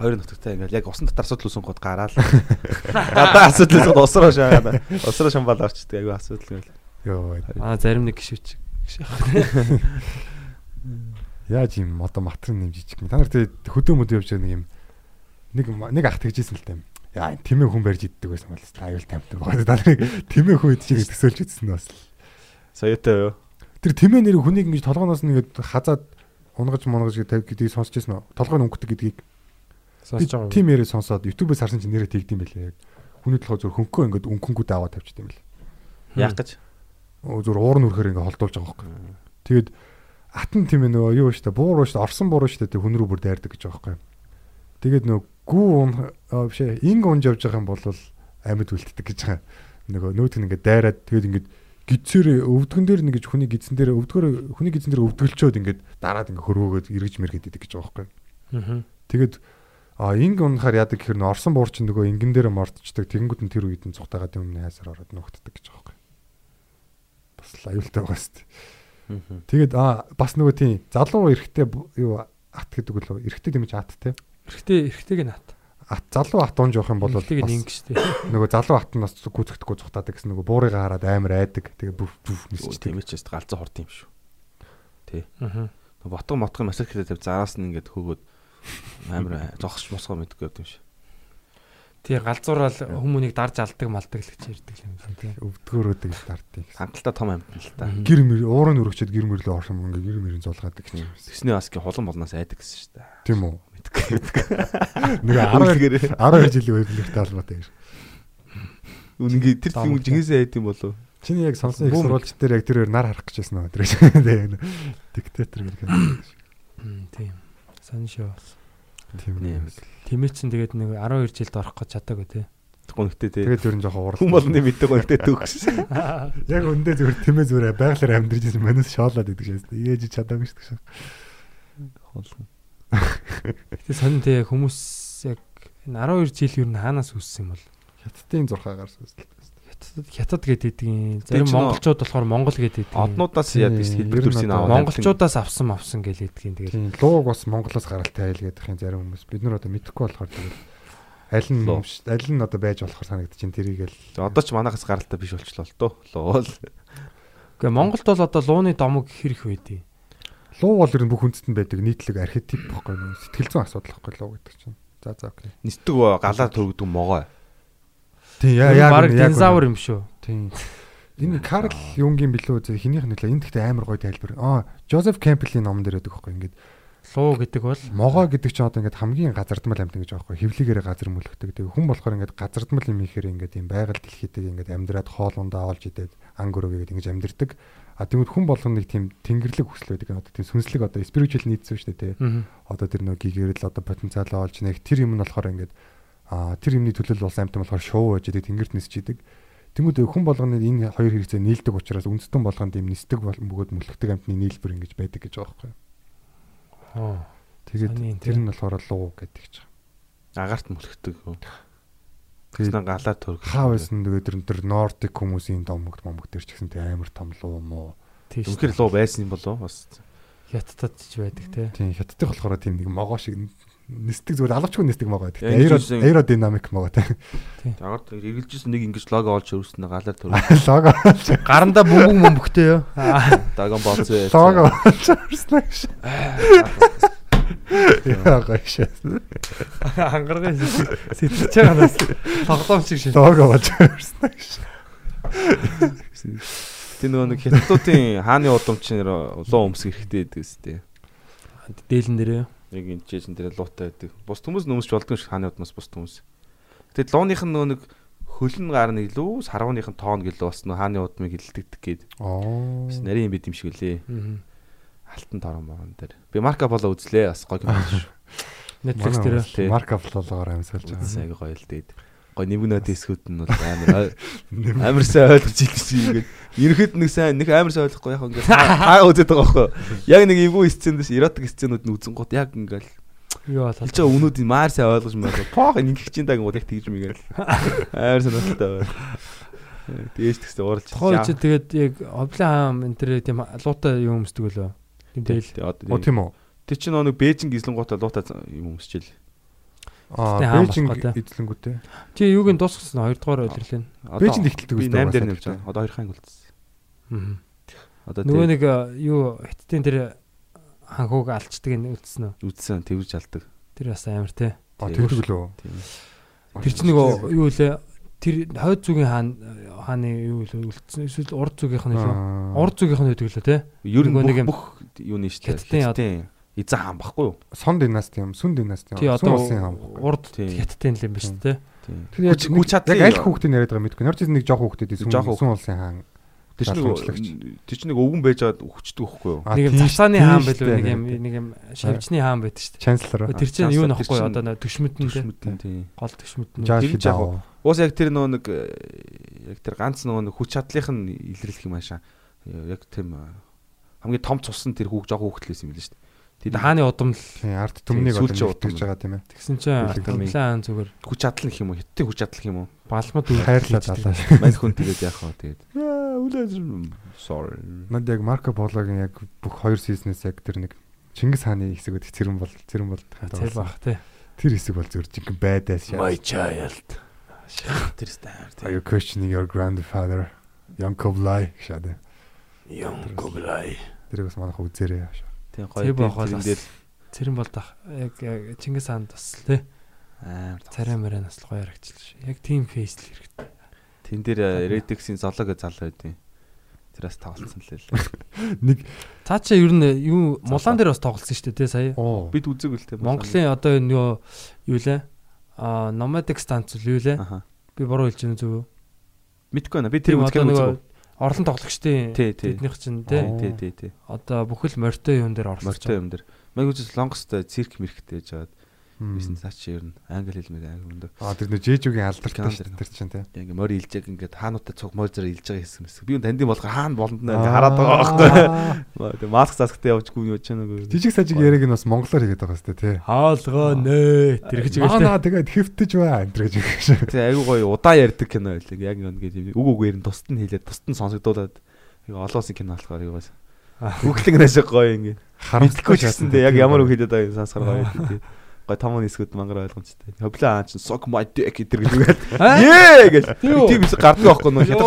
Хоёр нутагтай ингээл яг усан дотор асуудал үүсэнгууд гараал. Гадаа асуудал үүсэнгууд усраа шаагаад. Усраа шамбал орчдөг айгүй асуудал ингээл. Йоо. Аа зарим нэг гişвч. Яаж юм одоо матрын нэм жижиг юм. Та нар тэг хөдөө мөдөө явж байгаа нэг юм нэг нэг ах тэгжсэн л тайм. Яа тэмээ хүн барьж иддэг байсан бол аюул таймтай байгаа. Та нарыг тэмээ хүн идэж байгаа төсөөлж үзсэн нь бас. Соёотой юу? Тэр тэмээ нэр хүнийг ингэж толгооноос нэгээд хазаад унгаж монгож гэдгийг сонсч байсан нь толгойн өнгөтг гэдгийг Сонсож байгаа. тийм яриа сонсоод YouTube-ээс харсан чинь нэрээ тэгдэм байлээ. Хүний толгой зөв хөнгөө ингээд өнгөнгүүд аваад тавьчихсан юм л. Яах гэж? Өө зөв уур нүрхээр ингээд холдуулж байгаа байхгүй. Тэгээд атан тийм нөгөө юу штэ буур штэ орсон буур штэ тэг хүн рүү бүр дайрдаг гэж байгаа байхгүй. Тэгээд нөгөө гүү ун биш ээ инг унж явж байгаа юм бол амьд үлддэг гэж байгаа. Нөгөө нөөт нь ингээд дайраад тэгээд ингээд гидсээр өвдгөн дээр нэгж хүний гидсэн дээр өвдгөр хүний гидсэн дээр өвдгөлчөөд ингээд дараад ингээд хөрвөөгөөд эргэж мэргэд идэг гэж байгаа байхгүй. Аа. Тэгээд а инг унахаар яадаг гэхээр н орсон буур чинь нөгөө ингэн дээр мордчдаг тэгэнгүүт нь тэр үед нь цухтагаад юм хайсаар ороод нөхддөг гэж. Бас л аюултай байгаа сте. Тэгээд а бас нөгөө тийм залуу эрэгтэй юу ат гэдэг үлээ эрэгтэй дэмж ат те. Эрэгтэй эрэгтэйг нь хат. Ат залуу ат унж явах юм бол бас Эрэгтэйг нь инг штэ. нөгөө залуу ат нь бас гүцэхдэггүй цухтаадаг гэсэн нөгөө буурыг хараад амар айдаг тэгээ бүф бүф Тийм нисчдэг. ээ ч гэсэн галзуу хорт юм шүү. Аа. Ботго мотго масаж хийдэг тавь зараас нь ингээд хөөгөөд амар зогсч мосгоо мэдгүй юм шүү. Тий галзуурал хүмүүнийг дарж алдаг малдаг л гэж ярьдаг юм байна тий. өвдгөрөөдөг дартыг. Хангалттай том амт л та. Гэр мөр уурын өргөчөд гэр мэрлээ орсон ингээ гэр мөрийн зулгаадаг гэж юм. Тэсний басгийн хулан болноос айдаг гэсэн шүү дээ. Тийм үү? Мэдгүй. Нэг 12 12 жилийн албатай гэж. Үнэнгээ тэр тийм жинхэнэсээ айд юм болов. Чиний яг сонсон их сурвалж дээр яг тэрээр нар харах гэжсэн нөө тэр. Тэгээ диктатор гэх юм. Тийм. Сан шүү. Тэмээ чин тэгээд нэг 12 жилд орох гэж чадаагүй тий. Гонхтэй те. Тэгээд нь жоохон уурал. Хүн болгоны мэддэг гонхтэй төгс. Яг өндөө зүгээр тэмээ зүгээр байгалаар амьдэрж байсан манус шоолоод идэг шээс. Ээж чадаагүй шүү дээ. Гэтэ сонин тий хүмүүс яг энэ 12 жил юу н хаанаас үүссэн юм бол Хятадын зурхаагаар сүсэлтэй. Хятад хятад гэдээдгийн зарим чинь нөө- монголчууд болохоор монгол гэдээдгийн Однуудаас Тийм, яадаг ер хэлбэр төрсийн аваад. монголчуудаас авсан авсан гэлээдгийн тэгээд Тийм лууг бас Монголоос гаралтай айл гэдэг юм зарим хүмүүс. Бид нар одоо мэдэхгүй болохоор тэгээд аль нь юмш- аль нь одоо байж болохоор санагдчихээн тэрийг л Одоо ч манахаас гаралтай биш болчлоо л доо. Луул. Гэхдээ Монголд бол одоо лууны домог хэрэг байдیں۔ луу бол ер нь бүх үндэстэн байдаг нийтлэг архетип баггүй нөө сэтгэл зүйн асуудал баггүй луу гэдэг чинь. За за окей. Нистэг ба галаар төрөгдөг могоо. Тийм Яг яг баг динозавр юм шүү. Тийм. Энэ Карл Юнгийн билүү зэ хинийх нь нэлээ энэ гэхдээ амар гоё тайлбар. Аа, Жозеф Кемпелийн номон дээр байдаг байхгүй ингээд Луу гэдэг бол могоо гэдэг чинь одоо ингээд хамгийн газардмал амьтан гэж байхгүй. Хевлэгээрээ газар мөлхдөг. Тэгээ хүн болохоор ингээд газардмал юм ихээр ингээд юм байгаль дэлхийдэг ингээд амьдраад хоол ундаа олж идээд анги өрөөгөө ингэж амьдрдаг. А тэгвэл хүн болгоно нэг тийм тэнгэрлэг хүсэл байдаг. Одоо тийм сүнслэг одоо spiritual needs шүү дээ тий. одоо тэр нөө гэгэрэл одоо потенциалаа олж нэг тэр юм нь болохоор ингээд а тэр юмны төлөөлөл болсон амт болохоор шоу байж идэг тэнгэрт нисчидэг. Тэнгүүд хүн болгоны энэ хоёр хэрэгцээ нийлдэг учраас үндэстэн болгонд юм нисдэг бол- бөгөөд мүлхдэг амтны нийлбэр ингэж байдаг гэж байгаа байхгүй. Оо. Тэгээд тэр нь болохоор луу гэдэг ч. Агаарт мөлхдөг. Тэгээд Тэгснэ галаар төрөг. хаа байсан тэгээд тэр тэр нордик хүмүүсийн домогт момог дээр ч гэсэн тэг амар том луу мó. Үнэхээр луу байсан юм болов бас. хятадд ч байдаг те. Тийм хятадх болохоор тийм нэг могоо шиг нисдэг зүгээр алавчгүй нисдэг могоо гэдэг. Аэро аэродинамик могоо тийм. Агаарт эргэлжсэн нэг ингэж лого олж өрснө галаар төрөг. Лого Гаранда бөмбөг мөмбөгтэй ёо. Дагон болцоо. лого орсноо гэж. Яа гайшаа. Ангаргын сэтэрч байгаанаас тоглоом шиг шин. Лого болж орсноо гэж. Тэр нөгөө нэг хятадуудын хааны удамчин луу өмсөх хэрэгтэй гэдэг үстэй. Дээлэн дээрээ. Яг энэ жижигэн дээр луутай байдаг. Бус хүмүүс нөмсч болдгоо ш хааны удмаас бус хүмүүс. Тэгээд лууных нь нөгөө нэг хөлн гар нь илүү сарвууных нь тоон гэлээ бас нөгөө хааны удмыг хилдэгдэх гээд. Оо. Бас нарийн юм бид юм шиг үлээ. Аа. Алтан торон морон дээр. Би марка болоо үзлээ бас гоё юм шүү. Netflix тий. дээрээ. Марк Авлологоор амьсгалж байгаа. Сайн гоё л дээд. Гоё нэмгнөө дискүүд нь бол амар амар сайн ойлгож идэх шиг ингээд. Ерхэд нэг сайн нэг амар сайн ойлгохгүй яг ингээд хаа үзээд байгаа байхгүй. Яг нэг эвгүй сценээс эротик сценүүд нь үзэн гот яг ингээд Юу болоо. хэлж байгаа үнүүдийг маар сайн ойлгож байгаа. Поо ингэх чинь гоо яг тэгж мэгэл. Амар сонирхолтой байна. Дээж тэгсээ уралж. Тухайн үед тэгээд яг овлын хаам энэ төр тийм луутай юм өмсдөг лөө. Тийм дээл. Оо тийм үү. тэр чинь нэг Бээжин гизлэнгуутай луутай юм өмсчил. Аа, хаан те. эзлэнгүүтэй. Чи юуг нь дуусгасан 2 дугаар удирлын. Бээжинд ихтэлдэг би үстэй 8 дээр нэмж байгаа. Одоо 2 хаанг үлдсэн. Одоо Нөгөө нэг э, юу хиттийн тэр ханхууг алчдаг нь үлдсэн үү? үдсэн тэрж алдаг. Тэр бас амар те. Аа, Тийм. тэгдэг лөө. Тийм. Тэр чинь нөгөө юу лээ тэр хойд зүгийн хаан хааны юу лээ үлдсэн эсвэл урд зүгийнх нь лөө. Урд зүгийнх нь байдаг лөө те. Ер нь Нөгөө нэг бүх юуны штэ. Хятадын Хятадын эзэн хаан баггүй юу? Сон династи юм, сүн династи юм. Сүн улсын хаан. урд хятадын л юм ба шүү. Тийм. Тэр яг аль хүүхдийн яриад байгаа мэдгүй. Норж нэг жоох хүүхдүүд Жоох сүн хүүхд. сүн улсын хаан. Тэр чинь нэг тэр чинь нэг өвгөн байж байгаа хүчдэг байхгүй юу? Нэг юм шүү- хаан шүү нэг юм нэг юм шавжны хаан байдаг шүү дээ. Chancellor. Тэр чинь юу нөхгүй чинь одоо төшмөдөн дээ. Төшмөдөн тийм. Гол төшмөдөн. Жааш Тэр жаах даа. Уус яг тэр нөгөө нэг э, яг тэр ганц нөгөө нэг хүч чадлынх нь илэрлэх юм аашаа. Яг тийм э, хамгийн том цус нь тэр хүүг жоох хүүхдлээс юм л шүү дээ. Тэгээд хааны удам л Тийм ард түмнийг нэгтгэж удам. байгаа тийм ээ. тэгсэн чинь хөвлөн зүгээр Хүч чадал гэх юм уу? Хятадын хүч чадал гэх юм уу? балмад үйл Хайрлаа залаа. Мань хүн тэгээд яах вэ тэгээд. Үлээ sorry. Над яг Марко Пологийн яг бүх хоёр сизнээс яг тэр нэг Чингис хааны хэсэг өгөх цэрэн бол цэрэн бол тэр бах тий. Тэр хэсэг бол зөв жинхэнэ байдаас шаа. child. Тэр стаар Are you questioning your grandfather? Yankovlai шаад. Young Goblay. Тэрийг бас манайх үзээрэй шаа. Тийм гоё тийм дээр цэрэн бол дах яг Чингис хаан бас л тий. амар Царай мөрөө нас гоё харагдчихлаа. Яг team face л хэрэгтэй. Тэн дээр Redix-ийн золог зал байдیں۔ Тэрээс тоглолцсон л лээ. Нэг Цаа чи ер нь юу мулаан дээр бас тоглолцсон шүү дээ тий сая. Бид үзег л те. Монголын одоо энэ юу юу лээ? Аа nomadic станц л юу лээ? Би буруу хэлж байна үү? Мэдгүй байна. Би тэр Тийм, үзэх юм нөгөө үзег. Орлон тоглогчдын тэднийх чинь тий. Тий, тий, тий. Одоо бүхэл морьтой юм дээр оролцож Морьтой юм дээр. Мэг үзэж лонгостой цирк мэрхтэй жаад. Бисэн цаа чи ер нь англи хэлмэг англи өндөр. Аа тэр нөө шүү дээ тэр чинь тий. Ингээ морь илжээг ингээд хаануудаа цуг морь зэрэг илж байгаа хэсэг мэсэг. Би юу тандин болохоор хаана болонд нэ ингээ хараад байгаа байхгүй. Тэгээ маск засахтай явжгүй юу ч нэг. Жижиг сажиг яриаг нь бас монголоор хийгээд байгаа дээ тий. хаалгаа нэ тэр гэж Маа хэлдэг. наа тэгээд хэвтэж баа энэ гэж хэлж. Тэгээ айгуу гоё удаа ярьдаг кино байлаа. Яг ингээд үг үгээр нь тусад нь хэлээд тусад нь сонсогдуулаад ингээ олоосын кино болохоор юу бас. Үхлэг нэшиг гоё ингээ. Мэдхгүй ч гэсэндээ яг ямар үг хэлээд байгааг сонсохоор гоё тий. Гой том нисгүүд мангар ойлгомжтой. Хөблөө аа чин suck my dick гэдэг үгээд. Ее гэж. Тийм биш гарддаг байхгүй нөө хятад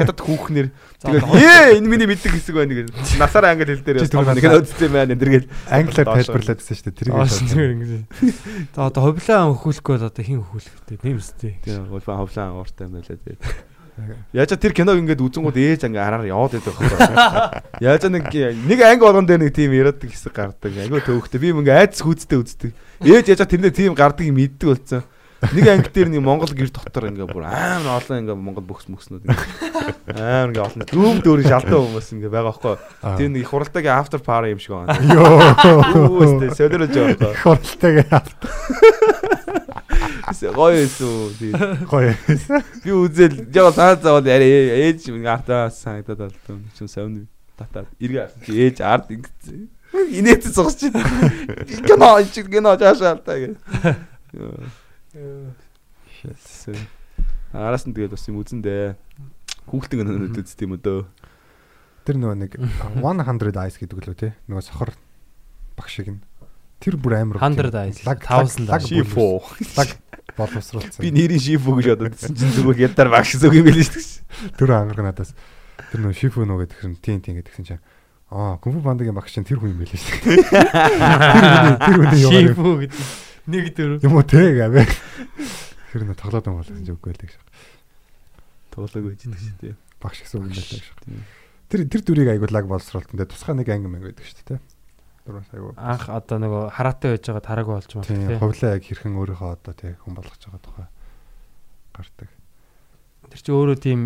хятад хүүхнэр. Тэгээд ее энэ миний мэддэг хэсэг байна гэж. Насаар англи хэл дээр нэг өдсөн байна энэ гэл. англиар тайлбарлаад байсан шүү дээ. Зүгээр ингэ. За одоо ховлаа өхүүлэхгүй бол одоо хин өхүүлэх вэ? Нэмстэй. Тийм улбан ховлаан ууртай юм байлаа тэгээд. Яаж тэр киног ингээд үзэнгууд ээж ингээ араар яваад байдаг байхгүй. Яаж нэг нэг анги болгон дээр нэг тийм яриад хэсэг гардаг. Айгуу төөхтэй. Би ингээ айдас хүүцтэй үздэг. Ээж яаж тэрнээ тийм гардаг юм мэддэг болсон. Нэг анги дээр нэг Монгол гэр дотор ингээ бүр амар олон ингээ Монгол бөхс мөхснүүд ингээ амар ингээ олон дүүм дүүрэн шалтан хүмүүс ингээ байгаа байхгүй. Тэр нэг их хуралдаагийн after party юм шиг байна. Йоо. Үстэй солиорож байгаа. Хуралтай Гоё эсвэл тийм. гоё. Би үзэл цаа цаа бол арай ээж артаа санагдаад болтон чи савн татаад эргээ авсан чи ээж ард ингэсэн. Инээц зогсож байна. Кино чи кино жаашаа таа гэ. Араас нь тэгээд бас юм үзэн дээ. Хүүхдэн өнөд үзт юм өдөө. Тэр нөгөө нэг 100 ice гэдэг лөө тий. Нөгөө сохор баг шиг нь. Тэр бүр амар. 100 ice, Лаг 1000 лаг Шифо. лаг боловсруулсан. Би нэрийн шифо гэж бододсон чинь зүгээр ядар багш зүг юм шүү дээ. Тэр ангараг надаас тэр нөгөө шифу нөгөө гэдэг чинь тийм тийм гэдгсэн чинь аа кунфу бандагийн багш чинь тэр хүн юм байл шүү дээ. Тэр хүний юу Шифүү гэдэг. Нэг дөрөв. юм уу те гэвэ. Тэр нөгөө тоглоод юм бол гэж үгүй л гэж. Тоглоог байж дээ шүү дээ. Багш гэсэн үг юм байлаа шүү. Тэр тэр дүрийг айгуу лаг боловсруулсан. Тэгээ тусгай нэг анги мэнг байдаг шүү дээ. Дөрөв айгуу. Анх одоо нөгөө хараатай байж байгаа тараагүй болж байгаа Тийм тийм. ховлоо яг хэрхэн өөрийнхөө одоо тий хүн болгож байгаа тухай гардаг. Тэр чи өөрөө тийм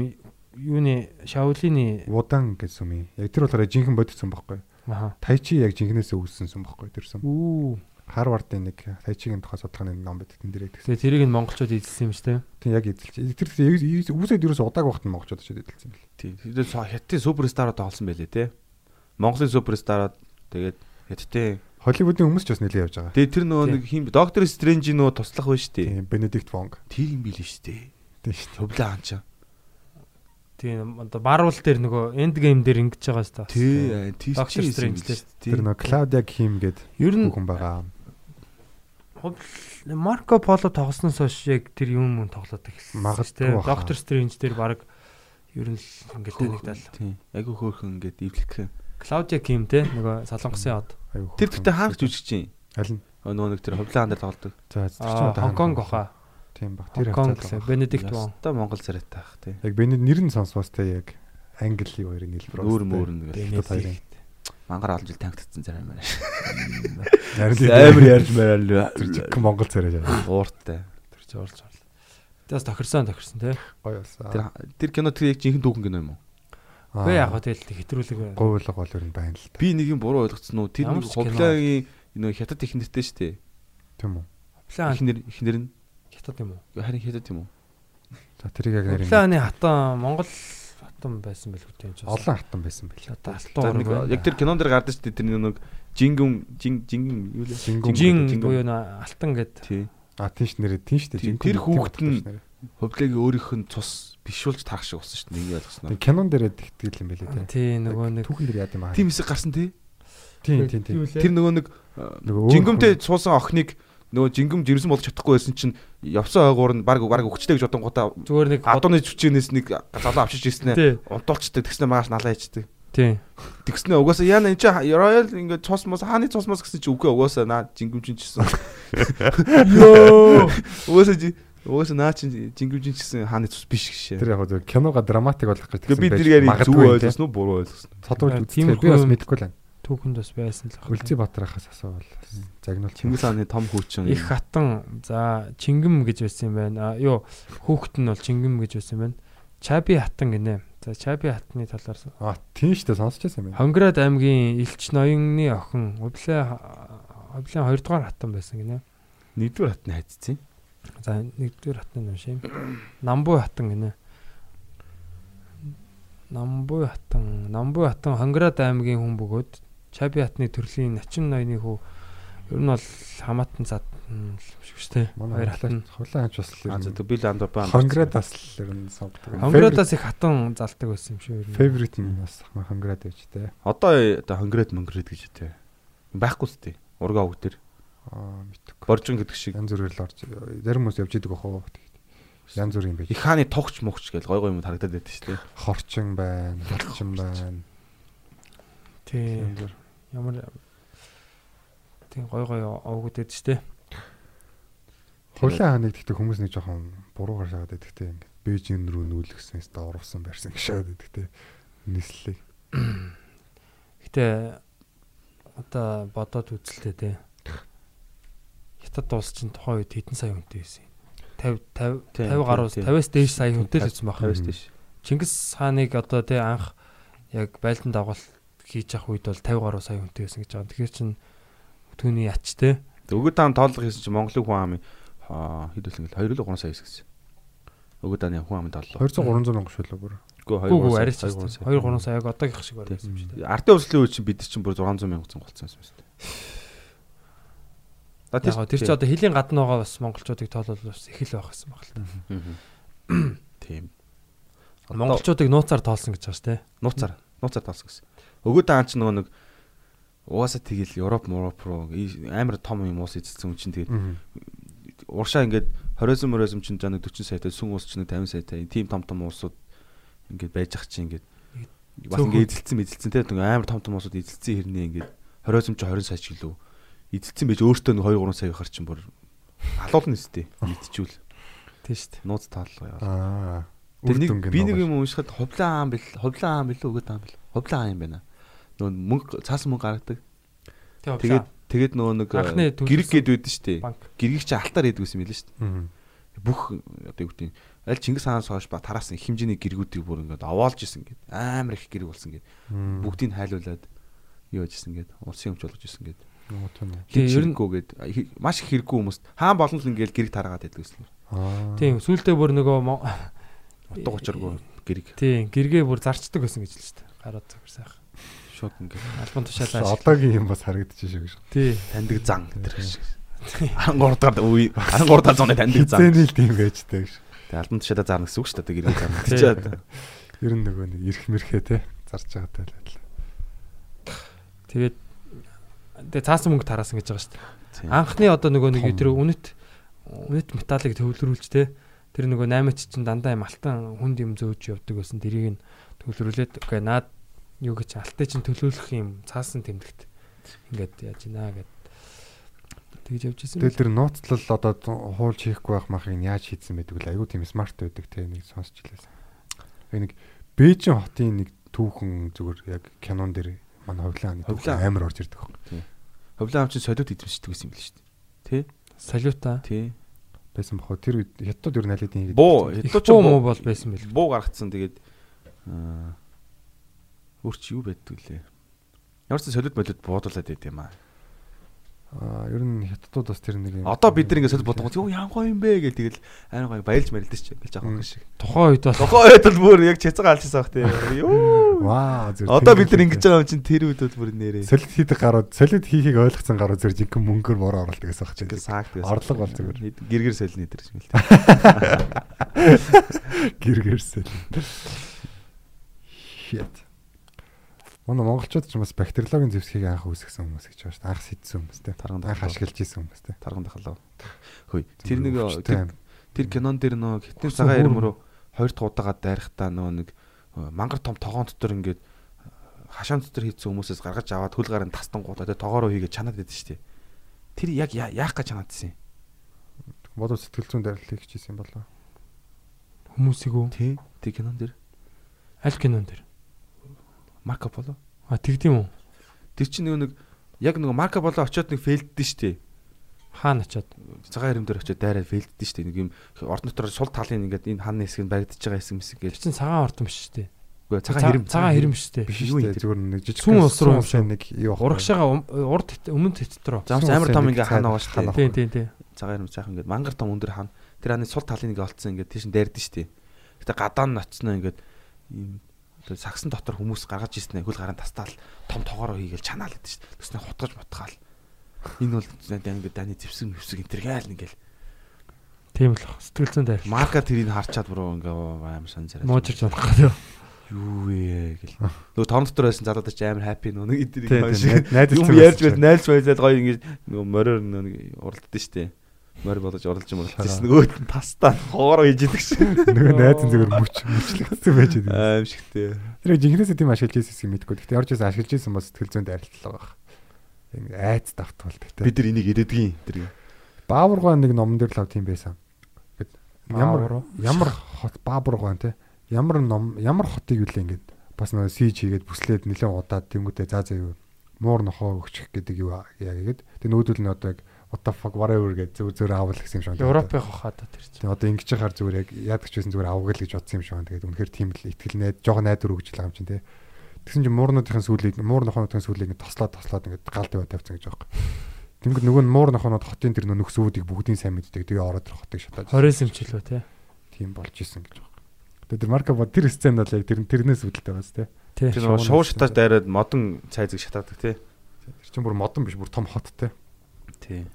юуны шаулины Удан гэсэн юм. Яг тэр болохоор жинхэнэ бодит сүм байхгүй. аха. Тайчи яг жинхнээсээ үүссэн сүм байхгүй тэр сүм. Үү. Харвардын нэг тайчигийн тухай судалгааны ном байдаг тэн дээр байдаг. Тэгээ тэрийг нь монголчууд эзэлсэн юм шүү дээ. Тийм яг эзэлж. Тэр тэр үүсээд ерөөсө удааг багт нь монголчууд ч эзэлсэн бэл. Тийм. Тэгээд хятадын суперстарууд тоглосон байлээ те. Монголын суперстарууд тэгээд хятадын Холливуудын хүмүүс ч бас нэлээд явж байгаа. Тэгээд тэр нөгөө нэг хин доктор Стрэнжийн нөгөө туслах байна шүү дээ. Тийм Бенедикт Вонг. Тэр юм билээ шүү дээ. Тийм шүү. Хөвлөө анчаа. Тийм одоо Marvel дээр нөгөө End Game дээр ингэж байгаа шүү дээ. Тий, тий Doctor Strange дээр. Тэр нөгөө Клаудиа Ким гээд хүн байгаа. Марко Поло тоглосноос хойш яг тэр юм мөн тоглоод эхэлсэн. Магадгүй тийм. Доктор Стрэндж дээр баг ер нь л ингээд танигдал. Тий. Айгу хөөхөн ингээд ивлэх. Клаудиа Ким те нөгөө солонгосын од. Айгу. Тэр гэхдээ хаагч үжиж чинь. Аль нь? Нөгөө нэг тэр хөвлөө андаар тоглодог. За тэр чинь Хонконг баха. Тийм баг. Тэр байгаа. Бенедикт Вон. Яста Монгол царайтай ах тий. Яг Бенед нэр нь сонсвостай яг англи хоёрын хэлбэр. Өөр мөөрн гэж. Бенедикт. Мангар олон жил танктцсан царай маань. Харин Амар ярьж мараа л. тэр Монгол царай жаа. Ууртай. Тэр чи орж орлоо. Тэс тохирсон тохирсон тий. Гоё болсон. Тэр тэр кино тэр яг жинхэнэ дүүхэн кино юм уу? Гэ яг хөө тэгэл хэтрүүлэг говьлог бол ер нь байна л та. Би нэг юм буруу ойлгоцсон уу? Тэр нэг ховлагийн нөө хятад ихнэртэй шүү дээ. Тийм үү. План Ихнэр ихнэр нь хятад юм уу? харин хятад юм уу? За тэрийг яг нэр Планы хатан Монгол хатан байсан хөтэй юм чи. олон хатан байсан байл. Одоо алтан нэг ураг. яг тэр кинон дээр гардаг шүү дээ. Тэр нэг жингүн жин жингэн юу лээ? Жингүн. жин Жингүн. буюу нэ алтан гэд. А тийш нэрээ тийш дээ. Тийм, Жингүн тэр тийм хүүхэд нь-. Ховлагийн өөрийнх нь цус бишүүлж тарах шиг болсон шүү дээ. Нэг ойлгосноо. Тийм кинон дээрээ тэгтгэл юм байлээ тий. тий нөгөө нэг Түүхэн дээр яад юм аа. Тийм хэсэг гарсан тий. тийм тийм тийм. Тэр нөгөө нэг жингүмтэй суусан охиныг нөгөө жингүм жирэмсэн болж чадахгүй байсан чинь явсан ойгуур нь баг баг өгчтэй гэж бодонгуудаа зүгээр нэг адууны зүчгээс нэг залуу авчиж ирсэн ээ. Унтуулчдаг тэгснэ магаш налаа ичдэг. тий Тэгснэ угаасаа яна энэ чи роял ингээд цус мос хааны цус мос гэсэн чи үгүй угаасаа наа жингүм чин чсэн. ёо Угаасаа угаасаа наа чин жингүм чин чсэн хааны цус биш гэшээ. Тэр яг зөв кинога драматик болгох гэж Тэгээ би тэр яриг зөв ойлгосон уу буруу ойлгосон. Содруулж Тийм би бас мэдэхгүй л байна. Түүхэнд бас байсан л байна. Үлзий Батрахаас асуувал загнуул Чингис хааны том хүүчин. их хатан за чингэм гэж байсан юм байна. Юу хүүхэд нь бол чингэм гэж байсан юм байна. Чаби хатан гинэ. За чаби хатны талаар А тийм шүү дээ сонсч байсан юм байна. Хонград аймгийн Илч ноённы охин Увлээ Увлээ 2 дугаар хатан байсан гинэ. нэгдүгээр хатны хайцсан. За нэгдүгээр хатны юм шиг. Намбуй хатан гинэ. Намбуй хатан, Намбуй хатан Хонград аймгийн хүн бөгөөд Чаби хатны төрлийн начин ноёны хүү ер нь бол хамаатан зад шиг шүү дээ. Манай Хоёр хатан. хулаа анч бас Аа за би л анд баа. Хонградаас л ер нь сонгодог. Хонградаас их хатан залдаг байсан юм шүү ер нь. favorite нь бас хонград байж тээ. Одоо оо хонград монград гэж үтэй. Байхгүй ч тий. Ургаа үг төр. Аа мэдгүй. Боржин гэдэг шиг. Янз бүрээр л орж зарим хүмүүс явж идэг ах уу. Янз бүр юм байж. Их хааны тогч мөгч гэж гой гой юм харагдаад байдаг шүү дээ. Хорчин байна, хорчин байна. Тий. Ямар тийм гой гой овгод байдаг шүү дээ. Хулаа ханыг тэгтээ хүмүүс нэг жоохон буруугаар шахаад байдаг те ингээд Бээжин рүү нүүлгсэн өстө орвсон барьсан шахаад байдаг те. Нийслэлийг. Гэтэ одоо бодоод үзэлтэй те. Хятад улс чинь тухайн үед хэдэн сая хүнтэй байсан юм. 50 50 Тийм, 50 гаруй тийм, 50-аас дээш сая хүнтэй л байсан баг. Тавьс тийш. Чингис хааныг одоо те анх яг байлдан дагуулт хийж явах үед бол 50 гаруй сая хүнтэй байсан гэж байгаа. Тэгэхээр чин түүний яч те. Өгөөд таан тооллого хийсэн чинь Монголын хүн амын хэд үлэн гэл 2 3 сая гэсэн. Өгөөд тааны хүн амын тооллого. 200 300 мянга шүлээ бүр. Үгүй Гүү гүү 2 арайч 3 2 сая. 2 3 саяг одоогийнх шиг байсан юм шүү дээ. Ардын өслийн үед чинь бид чинь бүр 600 мянга зэн болцсон юм шүү дээ. Гоо тэр чи одоо хэлийн гадна байгаа бас монголчуудыг тоолол бас их л байх гэсэн баг л та. Тийм. Монголчуудыг нууцаар тоолсон гэж байгаа шүү дээ. нууцаар нууцаар таасан гэсэн. Өгөөд таан ч нөгөө нэг угаасаа тэгэл Европ, Европ руу амар том юм уус эзэлсэн хүн чинь тэгээд уршаа ингээд 20 мөрөөсөм чинь жаа нэг 40 саятай сүн уус чинь нэг 50 саятай тийм том том уусууд ингээд байж ах чинь ингээд бас ингээд эзэлсэн эзэлсэн те амар том том уусууд эзэлсэн хэрнээ ингээд 20 чи 20 сая ч гэлөө эзэлсэн байж өөртөө нэг 2 3 сая ихар чинь бүр алуулна өстэй мэдчихвэл Тийм шүү дээ. нууц тааллаа яа. Аа. Тэр нэг би нэг юм уншихад ховлаа аам бил ховлаа аам билүү өгөөд аам бил ховлаа аам юм байна. Нөгөө мөнгө цаасан мөнгө гаргадаг. Тэгээд тэгээд нөгөө нэг э, гэрэг гээд байдсан шүү дээ. Гэргийг чи алтаар хийдэг байсан юм билээ шүү дээ. Бүх одоо юу гэдэг нь аль Чингис хаанаас хойш ба тараасан их хэмжээний гэргүүдийг бүр ингээд овоолж исэн гээд амар их гэрэг болсон гээд бүгдийг хайлуулад юу яж исэн гээд улсын өмч болгож исэн гээд Тэгээ, ер нь- хэрэггүйгээд маш их хэрэггүй хүмүүс хаан болон л ингээд гэрэг тараагаад байдаг гэсэн. Тийм сүүлдээ бүр нөгөө Утга учиргүй гэрэг тийм гэргээ бүр зарчдаг байсан гэж л шүү дээ. Гараад зөвхөр сайхан. Шууд ингээд Альбан тушаалаа. Одоогийн юм бас харагдчихэж шүү. Тий. таньдаг зан гэдэг шиг. 13 дахь үе 13 дахь зууны таньдаг зан. Зэний л тийм байждаг шүү. Тэгээ альбом тушаалаа зарна гэсэн үг шүү дээ гэрэг зарна. Тий. Ер нь нөгөө нэг ирэх мэрхээ те зарж байгаатай л адил. Тэгээд тэгээ цаасан мөнгө тараасан гэж байгаа шүү дээ. Анхны одоо нөгөө нэг тэр үнэт үнэт металлыг төвлөрүүлж те тэр нөгөө 8-ч чинь дандаа юм алтан хүнд юм зөөж явдаг байсан. Тэрийг нь төвлөрүүлээд окей наад юу гэж алтай чинь төлөөлөх юм цаасан тэмдэгт ингээд яаж ийна гэд тэгж явж исэн. Тэгэл тэр нууцлал одоо хуулж хийхгүй байх махыг яаж хийдсэн байдаг вэ? Айгуу тийм смарт байдаг те нэг сонсч илээс. Яг нэг Бээжин хотын нэг түүхэн зүгээр яг кинон дээр манай ховлын хааны түүхэн амар орж ирдэг. Ховлын ам чинь солиод идэмшдэг гэсэн юм л шүү дээ. салюта. Тий. байсан бохоо. Тэр хятад нь аль хэдийн Буу хятад ч буу муу бол байсан бэл. буу гаргацсан тэгээд аа өөрч юу байдг лээ. Ямар ч солид болоод буудуулаад байд юм аа. Аа ер нь хятадууд бас тэр нэг юм. Одоо бид нар ингэ солид бодгоо юу янгой юм бэ гэл тэгэл айн гоё баялж марилдэж ч ингээл жоохон шиг. Тухайн үед бас Тухайн үед бол бүр яг чацгаа алчсан бах тий. Юу. Ваа зүр. Одоо бид нар ингэж байгаа юм чинь тэр үед бол бүр нэрээ. солид хийдэг гарууд солид хийхийг ойлгоцсон гарууд зүр жинхэнэ мөнгөөр бороо оруулдаг гэсэн баг чинь. саагд байсан. Орлого бол зүгээр. Гэргэр солины дээр юм л тий. Гэргэрсэл. Shit. Манай монголчууд ч бас бактериологийн зэвсгийг анх үүсгэсэн хүмүүс гэж байгаа шүү дээ. Анх сэтсэн хүмүүс те. Тарганд Анх ашиглаж исэн хүмүүс те. тарган дахалаа. Хөөе. Тэр нэг тэр, кинон дээр нөө хитэн цагаан хүүр. ирмөрөө хоёр дахь удаага дайрахтаа нөгөө нэг э, мангар том тогоон дотор ингээд э, хашаан дотор хийцсэн хүмүүсээс гаргаж аваад хөл гарын тастангуудаа тэ тоогоороо хийгээд чанаад байдаг шүү дээ. Тэр яг яах гэж чанаадсэн юм. Бодол сэтгэл зүйн дарилтыг хийжсэн юм болоо. хүмүүсийг үү? Тий. Тэр кинон дээр Аль кинон дэр? Марко Поло. А тэгдэм үү? Тэр чинь нөгөө нэг яг нөгөө Марко Поло очиод нэг фейлддэн шүү дээ. Хаана очиод? Цагаан ирэм дээр очиод дайраад фейлддэн шүү дээ. Нэг юм орон дотор сул талын ингээд энэ хааны хэсэг нь баригдаж байгаа хэсэг мэсэг Тэр гэж. чинь цагаан ортон биш шүү дээ. Үгүй цагаан ирэм. Цагаан хэрэм шүү дээ. Биш дээ. Зүгээр нэг жижиг Сүм ус руу нэг юу ах. Урагшаага урд өмнөд хит рүү. Замс амар том нэг ингээ цайд хаана байгаа дээ. Тийм тийм тийм. цагаан ирэм цаахан ингээд мангар том өндөр хаана. Тэр хааны сул талын ингээ олцсон ингээд тийш нь дайрдэн шүү дээ. Гэтэ гадаа нь очсноо ингээд ийм тэр сагсан дотор хүмүүс гаргаж ирсэн хөл гараа тастаал том тоогоороо хийгээл чанаал гэдэг шүү дээ. Тэснэ хутгаж мотгаал. Энэ бол ингээд даны зевсэг мөвсэг энэ тэр гайл ингээл Тийм л. Сэтгэл зүйн дайр. марка тэрийг харчаад буруу ингээ амар сан царай. Муужирч унах гэдэг. юу вэ гэл. Нөгөө тоон дотор байсан залуудаа ч амар хаппи нөгөө Тийм, юм ярьж байл найлж байлаад гоё ингэ нөгөө мороор нэг уралдсан штэ. Морь болгож уралж юм уралдсан. Нөгөө нь паста хоороо хийж идэг шиг. Нөгөө найз нь зүгээр мөч мөчлөгдсөн байж байгаа. Аим шигтэй. Тэр жинхнээсээ тийм ашиглаж ирсэн юм мэдгүй. Гэхдээ орж ирсэн ашиглаж ирсэн бол сэтгэл зүйн дарилтлаа баг. Ингээ айц давтвал тэгтээ. Бид нар энийг ирээдгийн тэр Баабургаан нэг номон дээр л ав тийм байсан. Гэт ямар ямар хот Баабургаан те ямар ном ямар хотыг үлээ ингээд бас нөгөө сиж хийгээд бүслээд нэлээд удаад тэнгуүтэ заа заа юу муур нохоо өгчих гэдэг юу яа гэгээд тэг нүүдүүл нь одоо яг what the fuck whatever гэж зүр зүр аавал гэсэн юм шиг байна. Европын хахаа да тэр чинь. Тэг одоо ингэж яхаар зүгээр яг яадаг ч байсан зүгээр авгал гэж бодсон юм шиг байна. Тэгээд үнэхээр тийм л ихтгэл найд жоохон найдвар өгч л байгаа юм чинь те. Тэгсэн чинь муурнуудын сүлийг муур нохоонуудын сүлийг ингээд тослоод тослоод ингээд гал тавиад тавьсан гэж байгаа юм. Тэнгүүд нөгөө нь муур нохоонууд хотын тэр нөхсүүдийг бүгдийг сайн мэддэг. Тэгээ ороод тэр хотыг шатаад. 20 сэмчлөө те. тийм болж исэн гэж байгаа. Тэгээ тэр марка бод тэр сцен бол яг тэр тэрнээс үүдэлтэй байгаас те. Тий. тэр шуу шатаж дайраад модон цайзыг шатаадаг тий. Тэр чинь бүр модон биш бүр том хот те. Тий.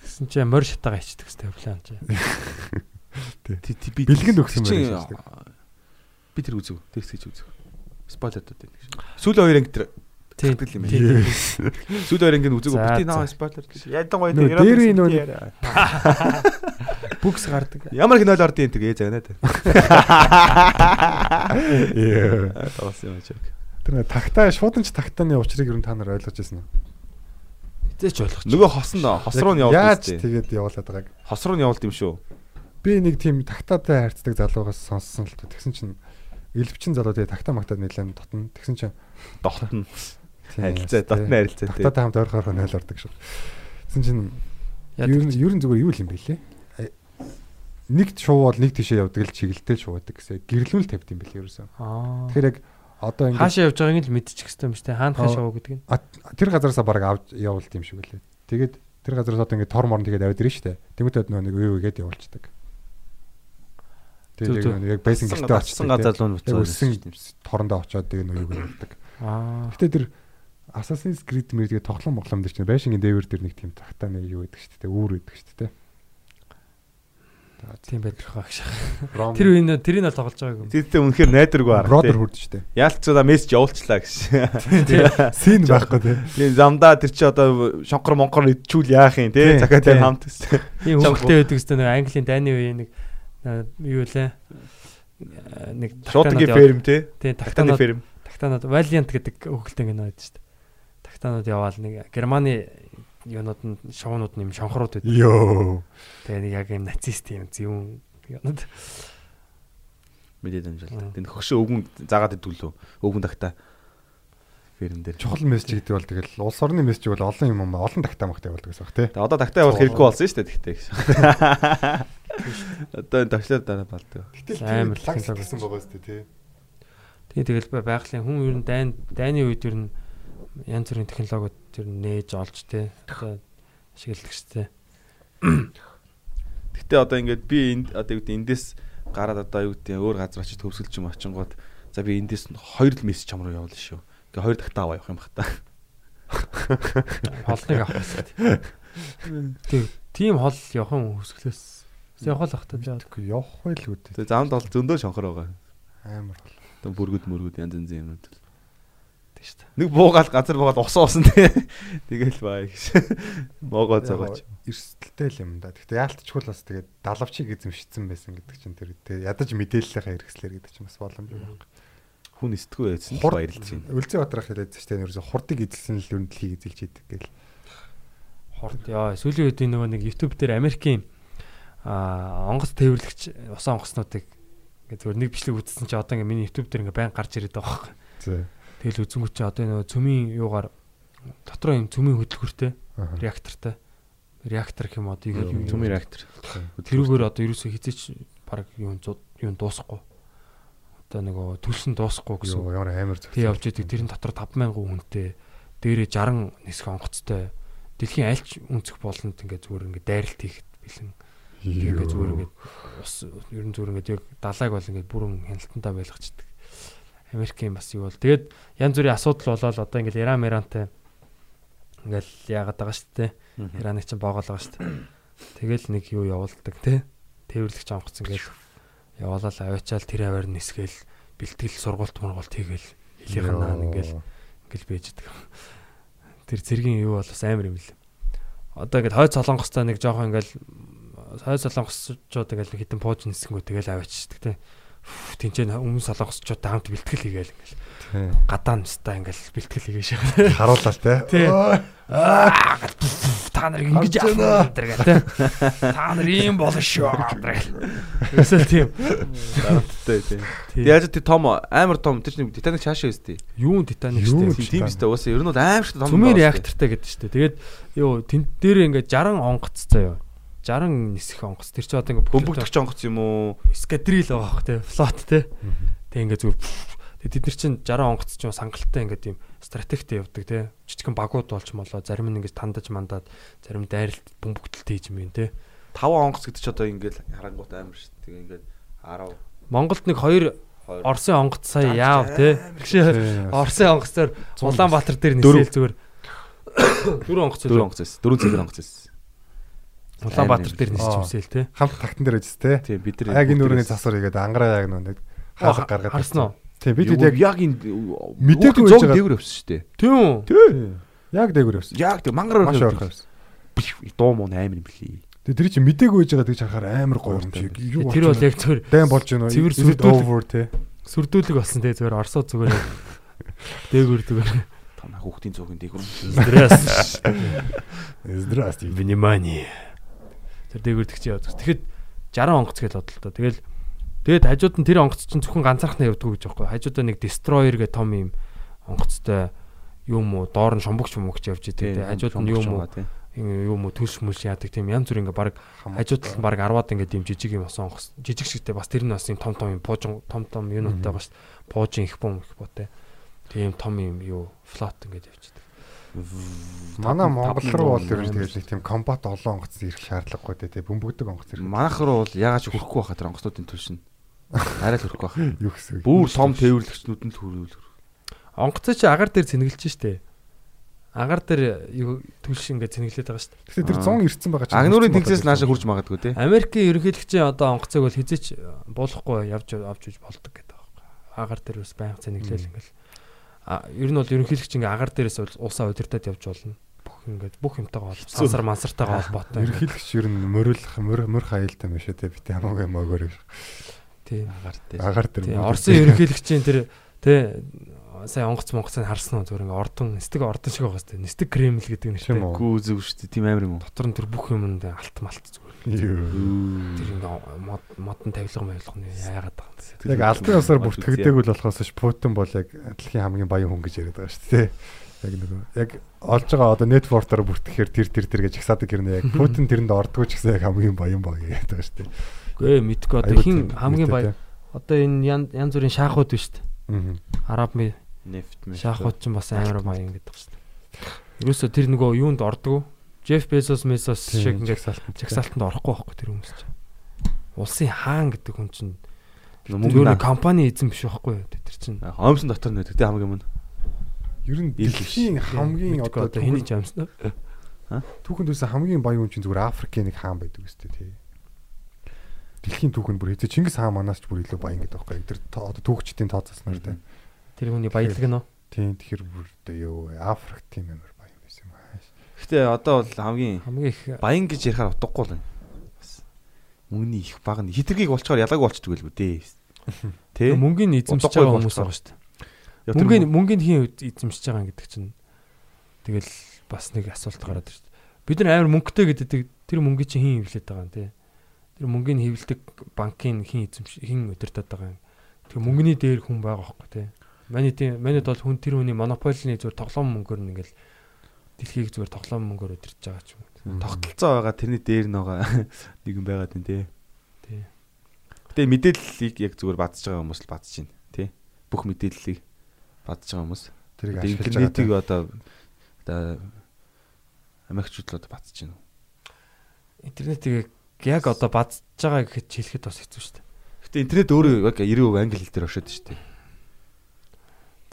Тэгсэн чинь морь шатаага ичдэг хэвээр план чи. Тий би Бэлгэнд өгсөн байх шүү Би тэр үзв. Тэр хэсгийг үзв. Спойлер дот байдаг шүү. Сүүлийн хоёр анги тэр Тий. Тэгдэл юм байна. Сүүлийн хоёр анги нь үзег. За, Бити за. наваа спойлер. Ядан гоё Нөө, тэр дээрийн нөө- Бүкс гардаг. Ямар кино л ордын тэгээ загнаа тэ. Яа. Тоосон юм чиг. Тэр тагтаа шууданч тагтааны учрыг ер нь та нар ойлгож байсан уу? Эцээч ойлгоч. Нөгөө хос нь хос руу нь явуулдаг Яаж үстэй. тэгээд явуулаад байгааг. Хос руу нь явуулд юм шүү. Би нэг тийм тагтаатай хайрцдаг залуугаас сонссон л та. Тэгсэн чинь элвчин залуу тэгээ тагтаа магтаад нэлээд дотно. Тэгсэн чинь Дотно. Харилцаа, тий. дотны харилцаа тий. Тагтаатай хамт ойрхоор нойлордог шүү. Тэгсэн чинь ер нь ер нь зүгээр юу л юм бэ лээ? Э, Нэг шуу бол нэг тишээ явдаг л чиглэлтэй шуудаг гэсэн гэрлүүл тавьд юм бэлээ ерөөсөө. Аа. Тэгэхээр яг одоо ингэ Хаашаа явж байгааг нь л мэдчих хэвээр юм шүү дээ. Хаана хаашаа яваа гэдэг нь. Тэр газараасаа баг авч явуулт юм шиг үлээ. Тэгээд тэр газараас одоо ингэ тор морн тэгээд аваад ирэн штэ. Тэмүүтээд нөө нэг үе үгээд явуулцдаг. Зүг, Тэгээд яг нэг гэлтэй Асан очсон газар руу Яг өссөн торондоо очоод тэгээд нөө юуг явуулдаг. Аа. Гэтэ тэр Assassin's Creed мэр тэгээд тоглоом моглоом дээр чинь байшингийн дээвэр дээр нэг тийм тагтааны юу гэдэг штэ. Үүр гэдэг штэ. Тийм хаа гэж. Rom Тэр үе нь тэрийг л тоглож байгааг юм. Тэдтэй үнэхээр найдваргүй арга. Brotherhood штэ. Яалтчаа мессеж явуулчлаа гэсэн. Син байхгүй те. Тийм замдаа тэр чи одоо шонкор монкор идчүүл яах юм те. Тийм, Захаа тэр тийм. хамт гэсэн. Тийм хөвгтэй байдаг гэсэн нэг Английн дайны үеийн нэг юу лээ. Э, Нэг тагтаанууд ферм яваад- Тийм тагтаанууд ферм. тагтаанууд Valiant гэдэг хөвгөлтэй кино байдаг шүү дээ. Тагтаанууд яваал нэг Германы юунууд нь шоунууд нэм шонхрууд байдаг. Йоо. Тэгээ нэг яг юм нацист юм зүүн юунууд. Мэдээд амжаал. Тэнд хөгшөө өвгөн заагаад идвүлөө. Өвгөн тагтаа. ферм дээр. чухал мессеж гэдэг бол тэгэл улс орны мессеж бол олон юм юм олон тагтаа махтай болдог гэсэн баг тий. Тэгээ одоо тагтаа явах хэрэггүй болсон шүү дээ тэгтээ. Одоо энэ тавчлаар дараа балдаг. Амар Амар технологи гэсэн байгаа шүү дээ тий. Тэгээ тэгэл ба- байгалийн хүн ер нь дайн дайны үед ер нь янз бүрийн технологиуд нь нээж олж тэ одоо ашигладаг шүү дээ. Гэтэ одоо ингээд би энд одоо юу гэдэг эндээс гараад одоо юу гэдэг өөр газар очиж төвсгөлж юм очингууд за би эндээс нь хоёр л мессеж чам руу явуулна шүү. Ингээ хоёр дахь таа явах юм бах та. Холныг авах хэрэгтэй. Тэг тийм хол явах хөсгөлөөс явах л ахтаа жаа. Тэгэхгүй явах байлгүй дээ. Тэгээ замд бол зөндөө шонхор байгаа. Амар бол. Одоо бүргүүд мөргүүд янз янзын юмнууд. Тэг шүү дээ. Нэг буугаал газар буугаад ус уусан тий. Тэгэл баа гэж. Могоо зогооч. Эрсдэлтэй л юм да. Гэхдээ яалтчгүй бас тэгээд далавчиг эзэмшсэн байсан гэдэг чинь тэр тэгээд ядаж мэдээллийнхаа хэрэгслэр гэдэг чинь бас боломжтой байна. Хүн эсдэггүй байсан л баярлж байна. Үлзий батрах хэлээд тэр ерөөсө хурдыг эзэлсэн л өрнөд хийг эзэлж идэг гэл. Хорд яа сүүлийн үед нөгөө нэг YouTube дээр Америкийн аа онгоц тээвэрлэгч усан онгоцнуудыг ингээ зөвөр нэг бичлэг үзсэн чи одоо ингээ миний YouTube дээр ингээ байн гарч ирээд байгаа байхгүй. Тэгэл үзэнгүүт чи одоо нөгөө цөмийн юугаар дотроо юм цөмийн хөдөлгөртэй Аа. реактортай реактор гэх юм одоо юу Цүмэн реактор. тэрүүгээр одоо ерөөсөө хизээч баг юм юм дуусахгүй. Одоо нөгөө төлсөн дуусахгүй гэсэн. Ямар амар зөв. Тэг явж идэг тэрэн дотор 5000 хүнтэй дээрээ 60 нисэх онгоцтой дэлхийн альч өнцөх болонд ингээ зүгээр ингээ дайралт хийхэд бэлэн ингээ зүгээр ингээ ус ер нь зүгээр ингээ яг далайг бол ингээ бүрэн хяналтандаа байлгачдаг. Америкийн бас юу бол тэгээд янз бүрийн асуудал болоод одоо ингээ Иран Ирантай ингээл яагаад байгаа шүү дээ. Ираныг чинь боогоол байгаа шүү дээ. Тэгэл нэг юу явуулдаг те. Тээвэрлэгч онгоц ингээл явуулаад аваачаал тэр аваар нисгээл бэлтгэл сургуульт мургуульт хийгээл хэлийнхэн наа ингээл ингээл бийждэг. Тэр зэргийн юу бол бас амар юм лээ. Одоо ингээд хойд солонгостой нэг жоохон ингээл хойд солонгосчууд ингээл хитэн пууж нисгэнгүү тэгэл аваачдаг те. Тинчээ өмнө солонгосчуудтай хамт бэлтгэл хийгээл ингээл Тий. гадаа нстаа ингээл бэлтгэл хийгээ шахаа. Харууллаа те. Тий. Аа та нар ингэж яах вэ гэдэг та нар ийм болно шүү гэдэг. Эсвэл тийм. Дарамттай тий. Тийм. Яаж тэр том амар том тэр чинь Титаник цаашаа өстэй. Юун титаник Юу штэ. ч Тийм өстэй уусаа ер нь бол амар шиг том. Цүмэн байгаа реактортай гэдэг штэ. Тэгээд юу тэн дээр ингээд 60 онгоц заяа. 60 нисэх онгоц. Тэр чинь одоо штэ. ингээд Бөмбөгдөгч онгоц юм уу? скадрил байгаа хөх те. Флот те. Тэг ингээд зүгээр тэд нар чинь 60 онгоц ч юм сангалтай ингээд юм стратегтэй явдаг те. Жижигхэн багууд болж молоо зарим нь ингээд тандаж мандаад зарим дайралт бөмбөгдөлтэй хийж юм те. 5 онгоц гэдэг чи одоо ингээл харангуут амар шүү. Тэгээ ингээд 10 Монголд нэг хоёр 2 Оросын онгоц сая яав те. Оросын онгоцоор Улаанбаатар дээр Дөрөв. нисэл зүгээр. Дөрөв онгоц 4 үлээ. онгоц эс. 4 цэгэр онгоц эс. Улаанбаатар дээр Аа. нисчихвсэл те. Хамт тагтан дээр ажис те. Тийм бид нар Яг энэ өрөөний засвар хийгээд ангараа яг нэг хаалга гаргаад. Харсан уу? Тийм бид яг яг энэ Мэдээгүй зог байжгаад- дээгүр явсан шүү дээ. Тийм үү? Тий. Яг дээгүр явсан. Яг тэг мангар Маш явсан. ойрхон явсан. Дуу муу амар юм блий. Тэгээ тэр чинь мдээгүй байж байгаа гэж харахаар амар гоё юм шиг. Юу Тэр бол яг зөвөр дан болж байна уу? Цэвэр сүрдүүлэг. те. сүрдүүлэг болсон те зөвөр орсоо зүгээр дээгүр зүгээр. Тана хүүхдийн цугийн дээгүр. Здравствуйте. Здравствуйте. Внимание. Тэр дээгүр тэгч яваад. Тэгэхэд 60 онгоц гэж бодлоо то. Тэгэл тэгээд хажууд нь тэр онгоц чинь зөвхөн ганцаархнаа явдггүй гэж байхгүй. Хажуудаа нэг destroyer гэх том юм онгоцтой юм уу доор нь шумбагч шумбагч явж идэг. Тэгээд хажууд нь юм уу юм уу төлс мүлс яадаг тийм янз бүр ингээ баг хажууд нь баг 10-аад ингээ юм жижиг юм осон онгоц. Жижиг шигтэй бас тэр нь бас юм том том юм пуужин том том юунуудтай дээ. Пуужин их бом их ботой. Тийм том юм юу флот ингээд явж. Манай Монгол руу бол ер нь тэгээд нэг тийм комбат олон онгоц ирэх шаардлагагүй те. Тэгээ бөмбөгдөг онгоц ирэх. Манайх руу бол ягаад ч хөрөхгүй байхад тэр онгоцнуудын төлшин. Арай л хөрөхгүй байх. Юу гэсэн. Бүр том тээвэрлэгчнүүд нь л хөрөөл. Онгоцоо чи агаар дээр цэнгэлж штэ. Агаар дээр юу төлш ингээд цэнгэлээд байгаа штэ. Тэгэхээр тэр 100 ирсэн байгаа чинь. Агнуурын тэнцээс нааша хурж магадгүй те. Америкийн ерөнхийлөгчийн одоо онгоцыг бол хизээч буулахгүй явж авч үж болдог гэдэг. Агаар дээр бас байнга цэнгэлээл ингээл. А ер нь бол ерөнхийлөгч ингээ агаар дээрээс уусаа удирдах явж болно. Бүх ингээд бүх юмтайгаа бол сансар мансартайгаа холбоотой. Ерөнхийлөгч ер нь мөрөлх мөр мөр хайлтаа юм шүү те. Бид хамаагүй мөгөр. Тийм. Агаар дээр. Агаар тэр. Тийм. Оросын ерөнхийлөгчийн тэр тэ сая онгоц монгоцыг харсан уу зүгээр ингээ ордон нэстэг ордон шиг байгаа сте нэстэг кремл гэдэг нэртэй Тийм үү? Гүү зүг шүү дээ. Тийм амир юм уу? дотор нь тэр бүх юм нь алт малт. Тэр ингээ мод модон тавилга мавилга нь яагаад байгаа юм бэ? Яг алтан усаар бүртгэгдээгүй л болохоос ш Путин бол яг дэлхийн хамгийн баян хүн гэж яриад байгаа шүү дээ. Яг нөгөө яг олж байгаа одоо нетворкоор бүртгэхээр тэр тэр тэр гэж ихсаадаг гэрнэ яг Путин тэрэнд ордгоо ч гэсэн яг хамгийн баян баг яриад байгаа шүү дээ. үгүй мэдгүй. Одоо хин хамгийн баяр одоо энэ янз бүрийн шаахууд биш үү Аа. араб Нефт мэ. шаахууд ч бас амар баян гэдэг шүү дээ ерөөсө тэр нөгөө юунд ордгоо Джеф Безос Месос шиг ингээд чагсаалтанд орохгүй байхгүй тэр хүмүүс чинь улсын хаан гэдэг хүн чинь мөнгө мөнгө компани эзэн биш байхгүй юу тэр чинь Хомсон дотор нь гэдэг хамгийн мөн. Ер нь дэлхийн хамгийн одоо хэний ч амснаа түүхэнд үсэн хамгийн баян хүн чинь зүгээр Африкийн нэг хаан байдаг үстэй тий. Дэлхийн түүхэнд бүр хэзээ Чингис хаан манаас ч бүр илүү баян гэдэг байхгүй. Тэр одоо түүхчдийн тооцоолсноор тий. тэр хүний баялаг нь уу Тийм тэгэхээр бүр одоо юу? Африк тийм амар баян байсан юм аа. Гэтэ одоо бол хамгийн хамгийн их баян гэж ярихаар утгагүй л. Бас мөнгөний их баг нь хитргийг болчоор ялгаагүй болчдөг байлгүй дээ. Тэ? мөнгөний эзэмшиж байгаа хүмүүс байгаа шүү дээ мөнгөний мөнгөний хин эзэмшиж байгаа гэдэг чинь тэгэл бас нэг асуулт гараад ирж байна. Бид нар амар мөнгөтэй гэдэг тэр мөнгөний чинь хин хөвлөд байгаа юм те. Тэр мөнгөний хөвлөдөг банкын хин эзэмш хин өдөртөд байгаа юм. Тэр мөнгөний дээр хүн байгаа хөөхгүй те. Маний тийм манайд бол хүн тэр хүний монополины зүгээр тоглоом мөнгөөр нь ингээл дэлхийг зүгээр тоглоом мөнгөөр өдөрж байгаа ч юм. тогтолцоо байгаа тэрний дээр нь байгаа нэг юм байгаад байна тий. Тий. Гэтэ мэдээллийг яг зүгээр бадж байгаа хүмүүс л бадж байна тий. Бүх мэдээллийг бадж байгаа хүмүүс. Тэрийг ашиглаж интернетийг байгаа. одоо одоо амигчуд л одоо бадж байна. Интернетийг яг одоо бадж байгаа гэхэд хэлэхэд бас хэцүү шүү дээ. Гэтэ интернет өөрөө яг 90% англи хэл дээр оршоод шүү дээ.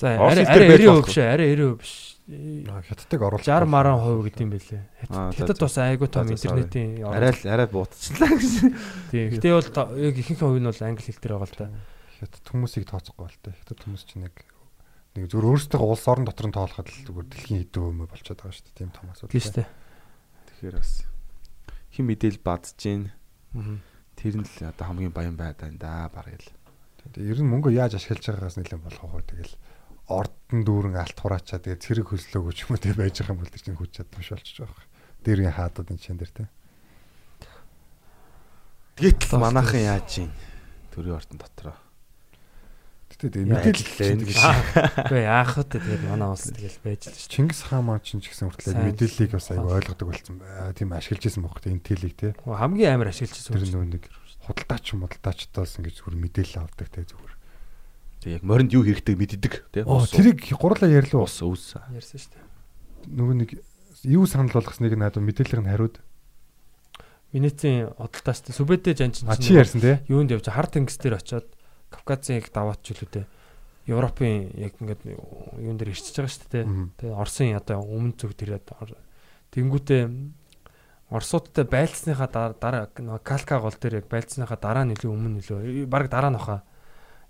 За арай арай байж 90% болохгүй. биш арай 90% биш. Аа, Хятадыг оруулах. 60 маран хувь гэдэг юм байлээ. Аа, за, Хятад бас айгүй том интернетийн Арай л арай буутчихлаа гэсэн. Тийм. Гэтэ бол та- яг ихэнх хувь нь бол англи хэл дээр байгаа л да. Хятад хүмүүсийг тооцохгүй бол тээ. Хятад хүмүүс чинь яг нэг зүгээр өөрсдөө улс орон дотор нь тоолоход л зүгээр дэлхийн хэдэн өмө болчиход байгаа шүү дээ. Тийм том асуудал. Тийм шүү дээ. Тэгэхээр бас хин мэдээл бадж гин Аа. тэр нь л одоо хамгийн баян байд байна да барыг л. Тэгээ ер нь мөнгө яаж ашиглаж байгаагаас нэлээд болох уу. Тэгэл ордон дүүрэн алт хураачаа тэгээ цэрэг хөслөөгөө ч юм уу тэг байж байгаа юм бол тэр чинь хүч чадварш болчихж байгаа юм. Дээрийн хаадууд энэ чинь дээр тээ. Тэгэт л манаахан яаж гин төрийн ордон дотроо. Гэтэ тэгээ Яаж мэдээлэл гэж. Үгүй яах вэ тэгээд манай улс тэгэл байж л шүү. Чингис хаан маань ч гэсэн хүртэл мэдээллийг бас аяг ойлгодог болсон бай. Тийм ашиглаж исэн бохоо энэ телийг те. Хамгийн амар ашиглаж Тэр байсан. нөө нэг худалдаач модалдаачтаас ингэж зүгээр мэдээлэл авдаг те зүгээр. Тэг яг моринд юу хэрэгтэй мэддэг тий. Оо тэрийг гурлаа ярьлаа. ус ус. Ярьсан шүү дээ. Нөгөө нэг юу санал болгосныг надад мэдээлэл нь хариуд. Венецийн одолтаастай Сүбэдэ жанчин А чи ярьсан те. юунд явж хар тэнгис дээр очиод Кавказын яг даваач ч үлээ Европын яг ингээд юун дээр ирчихэж байгаа шүү дээ. Тэгээ Оросын одоо өмнө зүг тэр тэнгүүтээ Оросуудтай байлцсныхаа дараа Калка гол дээр яг байлцсныхаа дараа илүү өмнө илүү баг дараа баха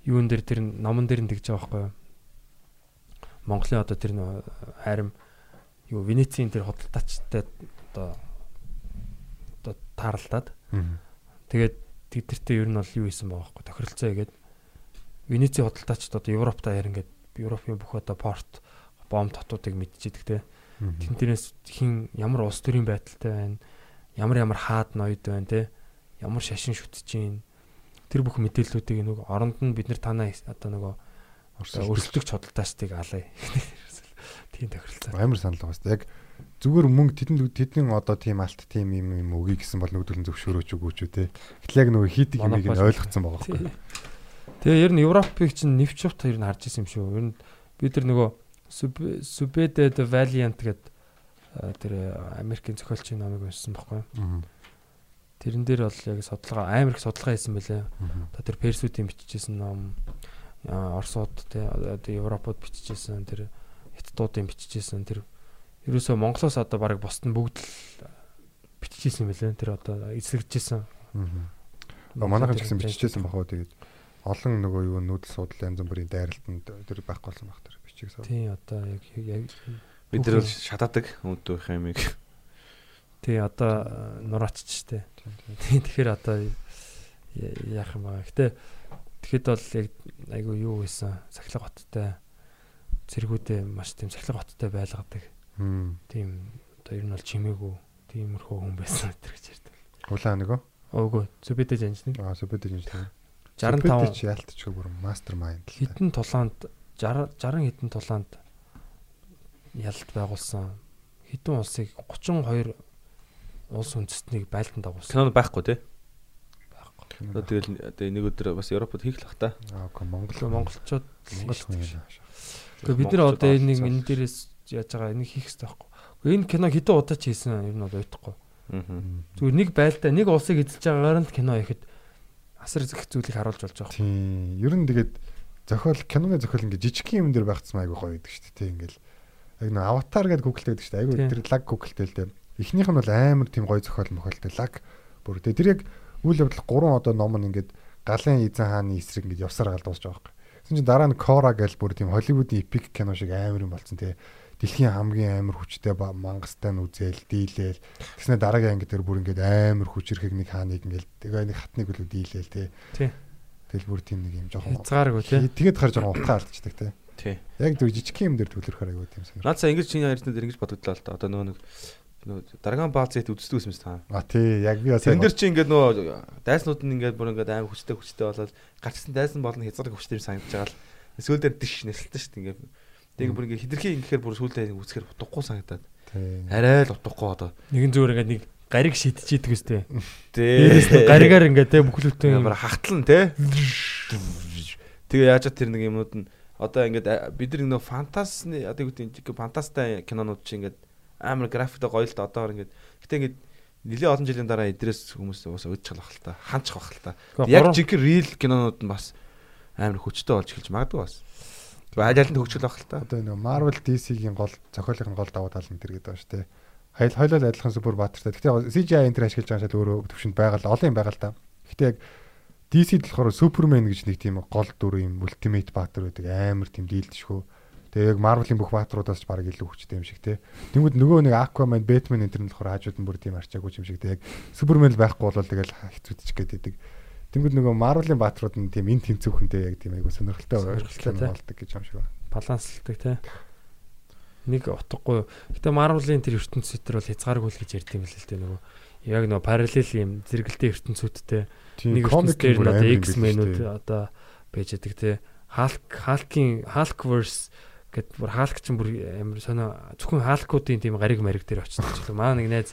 юун дээр тэр номон дээр нь тэгж байгаа байхгүй юу? Монголын одоо тэр нөгөө харим юу Венецийн тэр худалдаачтай одоо одоо таарлаад. Тэгээд тэдэртээ ер нь бол юу хийсэн байгаа байхгүй тохиролцоо игээд Венецийн худалдаачд одоо Европтаа яар ингээд Европын бүх одоо порт бомб татуудыг мэдчихэдэг те. Мгм. Тэнтэрээс хин ямар улс төрийн байдалтай байна ямар ямар хаад ноёд байна те. Ямар шашин шүтж чинь тэр бүх мэдээллүүдийг нэг оронд нь бид нар танаа одоо нөгөө өрсөлдөгч худалдаачдыг алаа тийм тохиролцоо амар санал байгаа шүү. Яг зүгээр мөнгө тэдэн тэдний одоо тийм алт тийм юм юм өгье гэсэн бол нөгөөдөл нь зөвшөөрөөч үгүйч үү те. Гэтэл яг нөгөө хийдэг юмыг нь ойлгоцсон байгаа байхгүй. Тэгээ ер нь Европыг чинь нэвчвт ер нь харж исэн юм шүү. Ер нь бид нар нөгөө Subede the Valiant гэдэг тэр а, Америкийн зохиолчийн номыг уншсан байхгүй юу? Тэрэн дээр бол яг судалгаа амар их судалгаа хийсэн байлээ. Одоо тэр Персүүдийн бичижсэн ном Оросууд те одоо Европод бичижсэн тэр Хятадуудын бичижсэн тэр ерөөсөө Монголоос одоо баг бусд нь бүгд л бичижсэн байлээ. Тэр одоо эсрэгжсэн. Мгм. А, Манайхан ч гэсэн биччихсэн бахаа тэгээд олон нөгөө юу нүүдэл суудлын янз бүрийн дайралтанд тэр байхгүй болсон баг тэр бичиг сав. Тий одоо яг яг Бид нар шатаадаг өөдөө хэмиг. тий одоо нураачч штэ. Тэгэхээр одоо яах юм баа. Гэтэ тэгэхэд бол яг айгу юу байсан сахилга хоттой зэргүүдээ маш тийм сахилга баттай байлгадаг. Тийм одоо ер нь бол чимээгүй тиймэрхүү хүн байсан гэдэг гэж ярьдаг. Улаан нөгөө. Өөгүй зүбэдэ жанжны Аа юм шиг. 65 чи яалтчгүй бүр мастер майнд л. хитэн тулаанд 60 60 хитэн тулаанд ялт байгуулсан хитэн улсыг 32 улс үндэстнийг байлдан дагуулсан. Кинонд байхгүй тий. Кино. Одоо тэгэл одоо нэг өдөр бас Европод хийх л бах та. Аа окей Монгол монголчууд Монгол хүн юм. Гэхдээ бид нар одоо энийг энэ дээрээс яаж байгаа энийг хийх хэрэгтэй байхгүй. Гэхдээ энэ кино хэдэн удаа ч хийсэн ер нь бол ойлгохгүй. Аа. Зүгээр нэг байлдаа нэг улсыг эзэлж байгаагаар нь кино ихэд асар их зүйлийг харуулж болж байгаа. Тийм. Ер нь тэгээд зохиол киноны зохиол ингээ жижигхэн юм дээр багцсан айгу гоё гэдэг шүү дээ. Тийм ингээл яг нэг аватар гэдэг гуглтэй гэдэг шүү дээ. Айгу Тийм. тэр лаг гуглтэй л дээ. Эхнийх нь бол амар тийм гоё зохиол мохолтой лаг бүр дээ. Тэр яг үйл явдал гурван одоо ном нь ингээд галын эзэн хааны эсрэг ингээд явсаар гал дуусч байгаа байхгүй. Тэгсэн чинь дараа нь Кора гэж бүр тийм Холливуудын эпик кино шиг амар юм болсон тий. Дэлхийн хамгийн амар хүчтэй мангастай нь үзэл, дийлэл. Тэгснэ дараагийн анги дээр бүр ингээд амар хүч ирэхийг нэг хааныг ингээд тэгээ нэг хатныг үлээ дийлэл тий. Тий. Тэгэл бүр тийм нэг юм жоохон Хязгааргүй тий. Тэгээд хар жоохон утгаа алдчихдаг тий. Тий. Яг зөв жижиг юм дээр төвлөрөхөр аягүй тийм сонир. Наад сая ингэж чиний ярьснаар ингэж бодогдлоо л да. Одоо нөгөө нэг Драгон Бал Z үздэг юм та. А тий, яг би бас Тэн дээр чи ингээд нөгөө дайснууд нь ингээд бүр ингээд аим хүчтэй хүчтэй болоод гарчсан дайсан болно хязгаарыг хүчтэй юм санагдаж байгаа л. Сүүл дээр дэш нэсэлтэн шүү дээ ингээд. Тэгээ бүр ингээд хитрхи ингэхээр бүр сүүл дээр үсгэр утгагүй санагдаад. Арай л утгагүй одоо. Нэгэн зүгээр ингээд нэг гариг шидчихийдэг үстэй. Тий. Гаригаар ингээд те бүхлөтөө Ямар хахтлан те. Тэгээ яаж тэр нэг юмнууд нь одоо ингээд бид нар нөө фантасны одоо юу гэдэг фантастай кинонууд чи ингээд амар графиктэй гоё л да одоогор ингээд гэтээ ингээд нэлээд олон жилийн дараа эдрээс хүмүүс уус өдчих болох л та ханчих бах л та яг жиг реal кинонууд нь бас амар хүчтэй болж эхэлж магадгүй бас хайлтанд хөгжил бах л та Одоо нэг Marvel DC-гийн гол зохиолын гол давуу тал нь тэр гэдэг байна шүү дээ. Хайл хойлол адилхан супер баатартай. Гэхдээ CGI энэ төр ашиглаж байгаа шал өөрөө төвшөнд байгаа л олон юм байгаа л та. Гэхдээ яг DC-д болохоор Superman гэж нэг тийм гол дүр юм ультимейт баатар байдаг амар тийм дийлдэшгүй. Тэгээ яг Marvel-ийн бүх баатаруудаас ч баг илүү хүчтэй юм шиг те. Тэнгүүд нөгөө нэг Aquaman, Batman энэ төр нь болохоор хажууд нь бүр тийм арчаагүй юм шиг те. Яг Superman л байхгүй болол тэгэл хэцүүдчих гээд байдаг. Тэнгүүд нөгөө Marvel-ийн баатарууд нь тийм эн тэнцүүхэнтэй яг тийм айгу сонирхолтой те. болдог гэж юм шиг байна. балансалдаг те. Нэг утгагүй. Гэтэ Marvel-ийн тэр ертөнцийн тэр бол хязгааргүй л гэж ярьд юм л л дээ нөгөө. Яг нөгөө параллел юм зэрэгэлдээ ертөнцүүдтэй нэг ертөнцийн дээр нь одоо X-Men-үүд одоо байж байгаа те. Hulk Hulk-ийн Hulkverse гэд бүр Hulk ч бүр амар сонио зөвхөн Hulk-уудын тийм гариг мариг дээр очсон ч юм. Маа нэг найз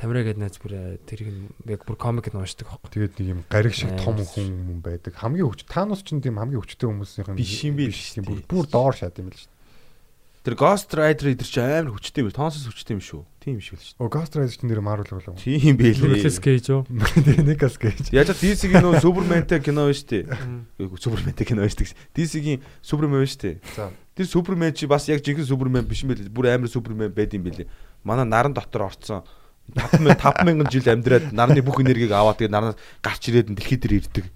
Тамира гэдэг найз бүр э, тэрийг нь яг бүр комик нь уншдаг аахгүй. Тэгээд нэг юм гариг шиг том хүн юм байдаг. Хамгийн хүч Танос ч тийм хамгийн хүчтэй хүмүүсийн Биш юм биш тийм бүр бүр доор шат юм л шүү. Тэр Ghost Rider идэр чи амар хүчтэй юм тонсос хүчтэй юм шүү тийм шиг л шүү Оо Ghost Rider ч нэр Marvel болов. тийм байлээ Nicolas Cage юу? Тэгээ Nicolas Cage. яаж ч DC-гийн нөө Superman-тэй кино шүү дээ Суперментэй кино дээ. DC-гийн Супермен байна шүү дээ. За. Тэр Супермен чи бас яг жинхэнэ Супермен биш юм байл. Бүр амар Супермен байд юм бэлээ. Манай наран дотор орцсон 5000 5000 жил амьдраад нарны бүх энергийг аваад тэгээ наранаас гарч ирээд дэлхий дээр ирдэг.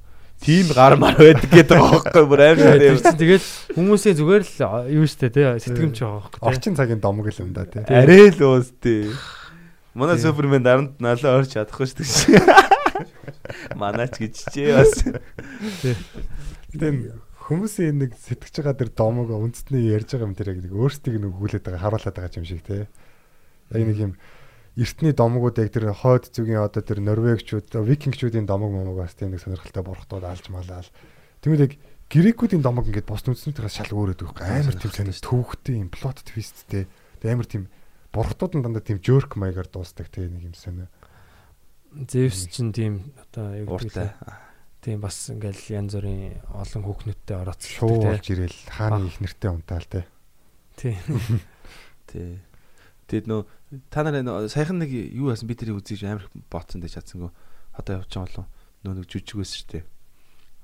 Тийм гар мар байдаг гэдэг байхгүй бүр дээ. чинь тэгээд хүмүүсээ зүгээр л юу штэ те сэтгэмж байгаа байхгүй. те. Орчин цагийн домог л юм да тий. Арай л уус тий. Манай Тийм. Супермен наранд налаа орч чадахгүй шүү дээ. Манаач гэж чээ бас. Тэгээ хүмүүсийн нэг сэтгэж байгаа тэр домог үндэсний ярьж байгаа юм тэр яг нэг өөрсдийг нэг өгүүлээд байгаа харуулад байгаа юм шиг тий. Яг нэг юм эртний домогууд яг тэр хойд зүгийн одоо тэр норвегчүүд викингчүүдийн домог момог бас тийм нэг сонирхолтой бурхдууд алж малаал. Тэгмээд яг грекүүдийн домог ингээд бос үндэснүүдээс шал өөр өдөг амар тийм сонир төвхтэй юм плот твисттэй. Тэгээ амар тийм бурхдууд нь дандаа тийм жөрк маягаар дуустдаг тий нэг юм сонио. Зевс чинь тийм одоо юу гэдэг. Тийм бас ингээл янз бүрийн олон хүүхнүүдтэй Шуу орооцолдог болж ирэл хааны Аа. их нэртэй унтаал тий. тий. Тий. Тэгэд нөө та нар нөө саяхан нэг юу яасан би тэрийг үзэж амар ботсон дэ чадсангүй. Одоо явж байгаа болов. Нөө нэг жүжиг байсан шүү дээ.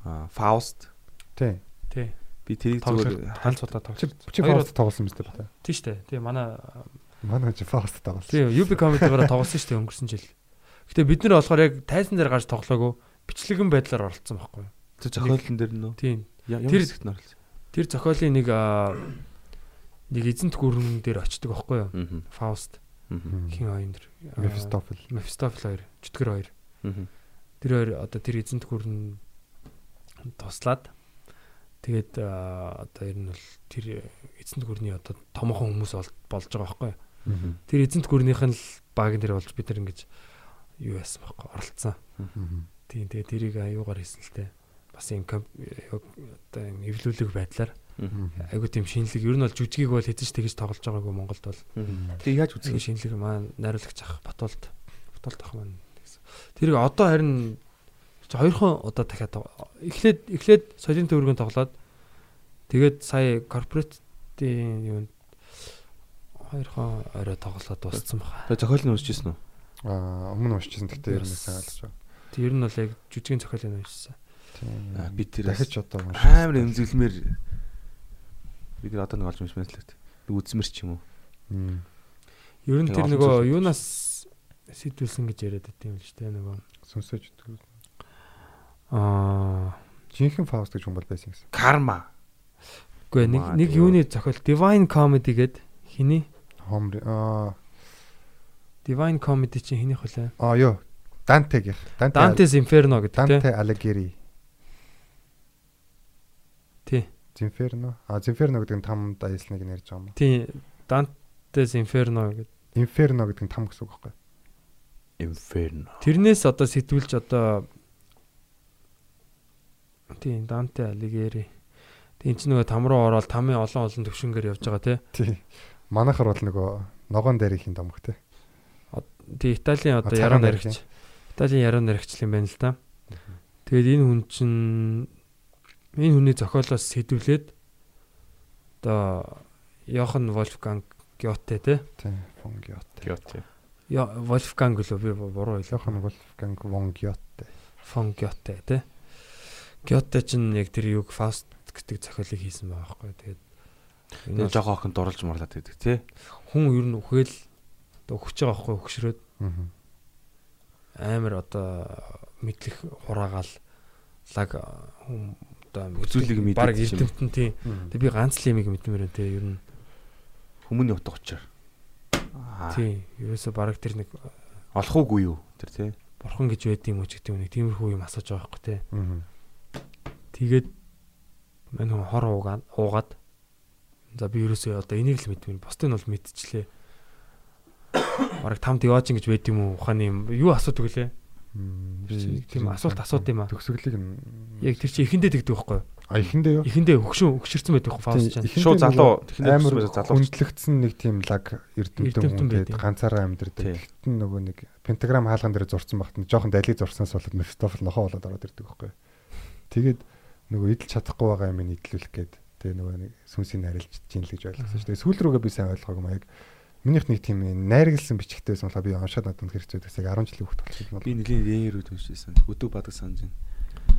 Аа Faust. Тий. Тий. Би тэрийг зүгээр тал цудаа Чи тоглож. чи фаст тоглосон зү та. Тий штэ. Тий манай Манай чи фаст тоглосон. тий UB comedy-гоор тоглосон штэ өнгөрсөн жил. Гэтэ бид нар болохоор яг тайзан дээр гарч тоглоогүй бичлэгэн байдлаар оролцсон байхгүй юу? тэр зохиолн дээр нөө. Тийм. Тэр- хэсэгт нь орлоо. Тэр зохиолын нэг аа, нэг эзэнт гүрэн дээр очдөг байхгүй юу? Аа. Аа. хин хоёр нэр. Аа, Мефистофел. Мефистофел хоёр, чөтгөр хоёр. Аа. Тэр хоёр одоо тэр эзэнт гүрэн туслаад Тэгээд аа, одоо ер нь бол тэр эзэнт гүрний одоо томоохон хүмүүс бол- болж байгаа байхгүй. Тэр эзэнт гүрнийх нь л багийн дээр болж бид нар ингэж юу яасан байхгүй оролцсон. Тийм тэгээд тэрийг аюугаар хийсэн л те. Бас юм юм эвлүүлэг байдлаар айгуу тийм шинэлэг ер нь бол жүжигийг бол хэзээ ч тэгж тоглож байгаагүй Монголд бол Тэг яаж үзэх шинэлэг маань найруулагч ах Батуулд Батуулд ах маань. Тэрийг одоо харин ч хоёрхон удаа дахиад эхлээд эхлээд солин төвөргөнд тоглоод тэгээд сая корпоратийн юунд хоёрхон орой тоглоод дууссан баха. Тэг зохиол нь уншижсэн үү? Аа өмнө уншижсэн гэхдээ ер нь ойлгож байгаа. Тэг ер нь бол яг жүжигийн зохиолыг уншсан. Тийм. Би тэр дахиж одоо уншиж. амар эмзэглэмээр бид нар одоо нэг олж үү. Нэг үзмэр ч юм уу. Ер нь тэр нөгөө юунаас сэтүүлсэн гэж яриад байт юм л шүү дээ нөгөө Сүнсэж өгдөг. аа Жинхэнэ Фауст гэж бол байсан гэсэн. Карма. үгүй нэг нэг юуны зохиол Divine Comedy гэд хиний Хомри аа Divine Comedy чинь хинийх вүлээ? аа ёо Дантегийн. Данте Dante's Inferno гэдэг Данте тийм. Алигери. Тий. Зинферно. А Зинферно гэдэг нь там дайсныг нэрж байгаа юм. Тий. Dante's Inferno гэдэг. Инферно гэдэг нь там гэсэн үг байхгүй. Inferno. Тэрнээс одоо сэтгүүлж одоо тий Данте Алигери. Эн чинь нөгөө там руу ороод тамын олон олон төвшингээр явж байгаа тий. Тий. Манайхаар бол нөгөө ногоон дээрхийн домог тий. Тий Италийн одоо яруу наригч. Италийн яруу наригч юм байна л да. Тэгээд энэ хүн чинь энэ хүний зохиолоос сэдвлээд одоо Йохан Вольфганг Гёте тий. Тий. Фон Гёте. Гёте. Йо- Вольфганг лөө би буруу хэлээ. Йохан Вольфганг Вон Гёте. фон Гёте тий. Гёте ч нь яг тэр юг фаст гэдэг зохиолыг хийсэн байгаа байхгүй. Тэгээд энэ Тэр бол жоо охин дурлж марлаад байдаг тий. хүн ер нь үхэл одоо өгч байгаа байхгүй өгшрөөд Аа. амар одоо мэдлэх хураагаал лаг хүн одоо Үзүүлэг мэдээд баг эрдэмтэн тий. Тэг би ганц л юмыг мэдмээр тий. Ер нь Хүмүүний утга учир. Аа. тий. Ерөөсө баг тэр нэг Олох уугүй юу? Тэр тий. бурхан гэж байд юм уу ч гэдэг юм нэг тиймэрхүү юм асууж байгаа байхгүй тий. Аа. Тэгээд мань хүн хор уугаад уугаад за би ерөөсөө одоо энийг л мэдмээр бусдыг нь бол мэдчихлээ. Бараг тамд яваач ингэж байд юм уу? Ухааны юм юу асуудаг лээ? Тийм асуулт асууд юм аа. Төгсгөлийг Яг тэр чи эхэндээ тэгдэг байхгүй юу? а ихэндээ юу? Эхэндээ өгшөн өгшөрсөн байдаг байхгүй фаус чинь. Шууд залуу амар залуу. хүндлэгдсэн нэг тийм лаг эрдэмтэн Эрдэмтэн хүн байдаг. тэгээд ганцаараа амьдэрдэг. Тэгтэн нөгөө нэг пентаграм хаалган дээр зурсан багт нь жоохон далийг зурснаас болоод Мефистофел нохоо болоод ороод ирдэг байхгүй. Тэгээд нөгөө идэл чадахгүй байгаа юм идэлүүлэх гээд тэгээ нөгөө нэг сүнсийг нарилж чинь л гэж ойлгосон шүү дээ. Сүүл рүүгээ би сайн ойлгоогүй маяг. Минийх нэг тийм найрагсан бичгтэй байсан болохоор би уншаад надад хэрэгцээ байсан. Яг 10 жилийн хүүхд болчихсон бол. Би нэлийн рээр үдвэжсэн. Өдөг бадаг санаж байна.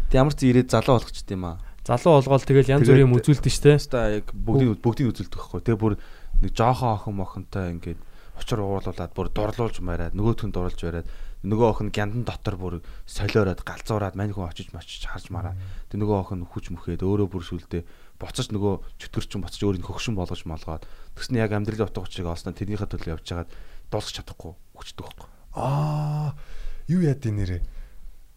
Тэг ямар ч ирээд залуу болгочт юм аа. Залуу олгоол тэгэл янз бүрийн юм үзүүлдэг штэ. Хаста яг бүгдийг бүгдийг үзүүлдэг байхгүй. Тэгээ бүр нэг жоохон охин мохонтой ингээд учир уурлуулад бүр дурлуулж мараад нөгөөтгөн дурлж бариад нөгөө охин гяндан дотор бүр солиороод галзуураад мань хүн очиж мочиж харж мараа. Тэг нөгөө охин хүч мөхэд өөрөө бүр сүлдээ буцаж нөгөө чөтгөрчин буцаж өөрийг хөгшин болгож молгоод тэгснэ яг амьдралын утга учирыг олсноо тэрнийхээ төлөө явж хагаад дуусах чадахгүй хүчдэг байхгүй. Аа юу яа дээ нэрээ.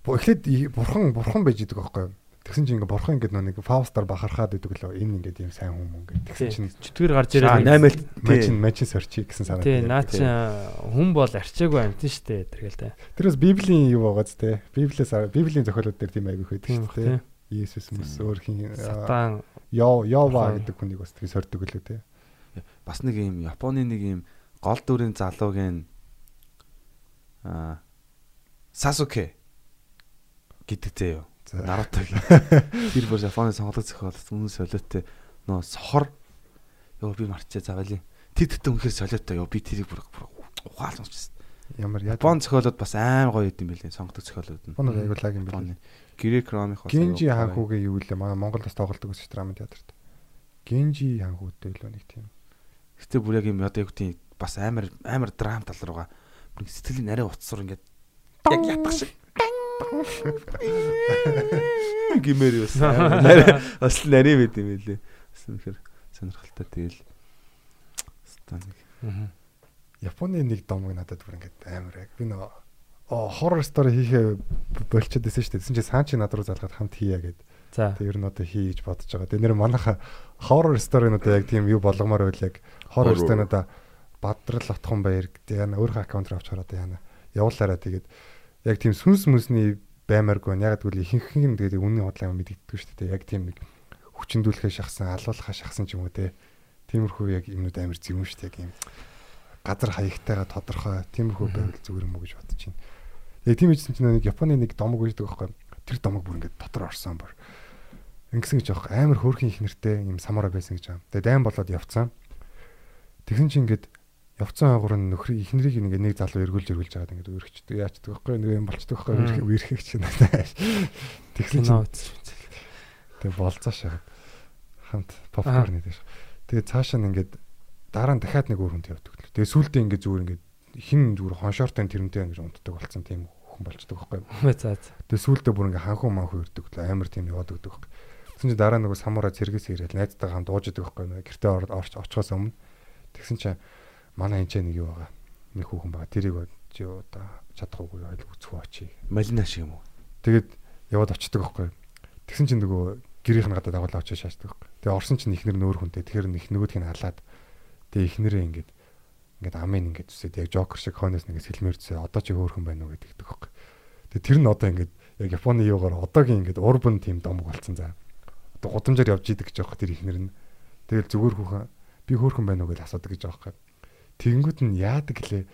Бо эхлээд бурхан бурхан байж идэг байхгүй юу? Тэгсэн чинь ингээ бурхан ингээ нэг фаустаар бахархаад идэг лөө энэ ингээ тийм сайн хүн ингээ. Тэгсэн чинь Чөтгөр гарч ирээд. 8-lt мачин мачин сорчи гэсэн санаа. Тий, байдаг. наа чи хүн бол арчаагүй амтэн штэ тэргээл та. Тэрээс библийн юу байгаа ч те. Библиэс библийн зохиолууд дээр тийм айгүйх байдаг Тийм шүү Иесус мөс өөр хин Сатан Йова Бурхан. гэдэг хүнийг бас тийм сордог лөө те. бас нэг юм Японы нэг юм гол дүрийн залуугийн аа Сасуке гэдэг зөө юу. За. Нарутогийн. Тэр бүр Японы сонголог зохиол үнэн солиотой нөө сохор ёо би марчаа завали. Тэр тэгтээ үнэхээр солиотой ёо би тэрийг бүр бүр ухаал сонсчихсон. Ямар яа. Япон зохиолууд бас амар гоё юм билээ сонголог зохиолууд нь. Япон айгуу лаг юм байна. Грек ромих бас гоё. ханхуугийн юу лээ манай Монгол бас тоглолдог чинь драмын театрт. Генжи ханхуутай илүү нэг тийм. Гэтэ бүр яг юм одоо яг тийм бас амар амар драм тал руугаа бүр сэтгэлийн нарийн утсуур ингээд яг ятгах шиг гимээр юу нарийн бас л нарийн байд юм байлээ. Бас үнэхээр сонирхолтой тэгэл. Станик. Японы нэг домог надад бүр ингээд амар яг би нөө хоррор стори хийхээ болчиход байсан шүү дээ. Тэсэн чи саан чи над руу залгаад хамт хийя гэд. За. Тэг ер нь одоо хий гэж бодож байгаа. Тэг нэр манайха horror story-нуудаа яг тийм юу болгомоор байл яг horror story-нуудаа бадрал отхон баяр гэдэг яна өөрөө аккаунт авч хараад яна явуулаараа тэгээд яг тийм сүнс мүсний баймааргүй яг гэвэл ихэнх нь тэгээд үнийн худлаа мэддэггүй шүү дээ. Яг тийм нэг хүчндүүлэхээ шахсан, алуулахаа шахсан ч юм уу те. Тиймэрхүү яг юмнууд амар зэвэн шүү дээ. Юм газар хаягтайгаа тодорхой тиймэрхүү байвал зүгээр юм уу гэж бодож байна. Яг тийм ийсэн чинь нэг Японы нэг домог үйдэг байхгүй. Тэр домог бүр ингээд дотор орсон бүр. Ингэсэн гэж аах амар хөөрхөн их нэртэй юм самара байсан гэж байгаа. Тэгээд дайм болоод явцсан. Тэгсэн чинь ингээд явцсан агуур нь нөхрийг ихнэрийг ингээд нэг залуу эргүүлж эргүүлж байгаад ингээд өөрчдөг яачдаг байхгүй нэг юм болчдөг байхгүй үерхэх чинь. Тэгсэн чинь Тэгээ болцоо шахаад хамт попкорн идэж. Тэгээ цаашаа нь ингээд дараа нь дахиад нэг өөр хүнтэй явдаг. Тэгээ сүултээ ингээд зүгээр ингээд хин зүгээр хоншоортой тэрнтэй ингэж унтдаг болсон тийм хүн болчдөг байхгүй. За за. Тэгээ сүултээ бүр ингээд ханхуу манхуу ирдэг л амар тийм яваад өгдөг байхгүй. Тэгсэн чинь дараа нөгөө самураа цэргээс ирээл найзтайгаа хамт ууж идэг байхгүй. Гэртээ орч очихоос өмнө. Тэгсэн чинь манай энэ ч нэг юу байгаа. Нэг хүүхэн байгаа. Тэрийг чи одоо чадахгүй ойл үзэх очие. Малина шиг юм уу? Тэгээд яваад очдөг байхгүй. Тэгсэн чинь нөгөө гэрийнх нь гадаа дагуулж очиж шаачдаг байхгүй. Тэгээ орсон чинь ихнэр нөөр хүнтэй. Тэгэхээр их нөгөөдх нь халаад тэгээ ихнэрээ ингээд ингээд амын ингээд үсээд яг жокер шиг хойноос нэгэ сэлмэрцээ одоо чи хөөхөн байна уу гэдэг байхгүй. Тэгээ тэр нь одоо ингээд яг Японы юугаар одоогийн ингээд урбан тим домог болсон за. Одоо гудамжаар явж идэг гэж байгаа тэр ихнэр нь. Тэгэл зүгээр хүүхэн би хөөхөн байна уу гэж асуудаг гэж байхгүй. Тэгэнгүүт нь яадаг гэлээ.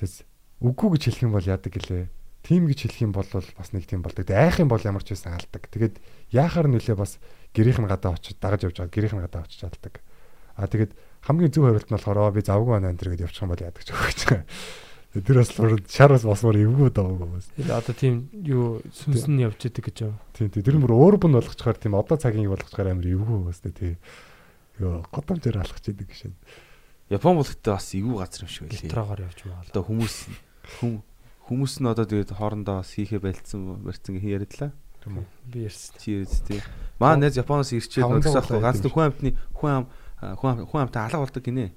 Тэс үгүй гэж хэлэх юм бол яадаг гэлээ. Тим гэж хэлэх юм бол бас нэг тийм болдог. Тэ айх юм бол ямар ч байсан алдаг. Тэгээд яахаар нүлээ бас гэрийнх нь гадаа очиж дагаж явж байгаа. Гэрийнх нь гадаа очиж алдаг. Аа тэгээд хамгийн зөв хариулт нь болохоор би завгүй байна энэ гэж явчих юм бол яадаг ч өгч байгаа. Тэр бас шар бас басмаар эвгүй даваагүй бас. Тэгээд одоо тийм юу сүнс нь явж идэг гэж байна. Тийм тийм тэр мөр өөр бун болгочхоор тийм одоо цагийн болгочхоор амар эвгүй бас тий. Йоо годамжаар алхаж идэг гэж. Япон бол гэдэг бас эвгүй газар юм шиг байлээ. Метрогоор явж байгаа. Одоо хүмүүс хүмүүс нь одоо тэгээд хоорондоо бас хийхэ байлцсан барьцсан яриадлаа. Тийм үү. Би ярьсан. Чи яриад тий. Маа найз Японоос ирчээд нөхсөхгүй ганц хүн амтны хүн ам хүн хүн амтай алга болдог гинэ.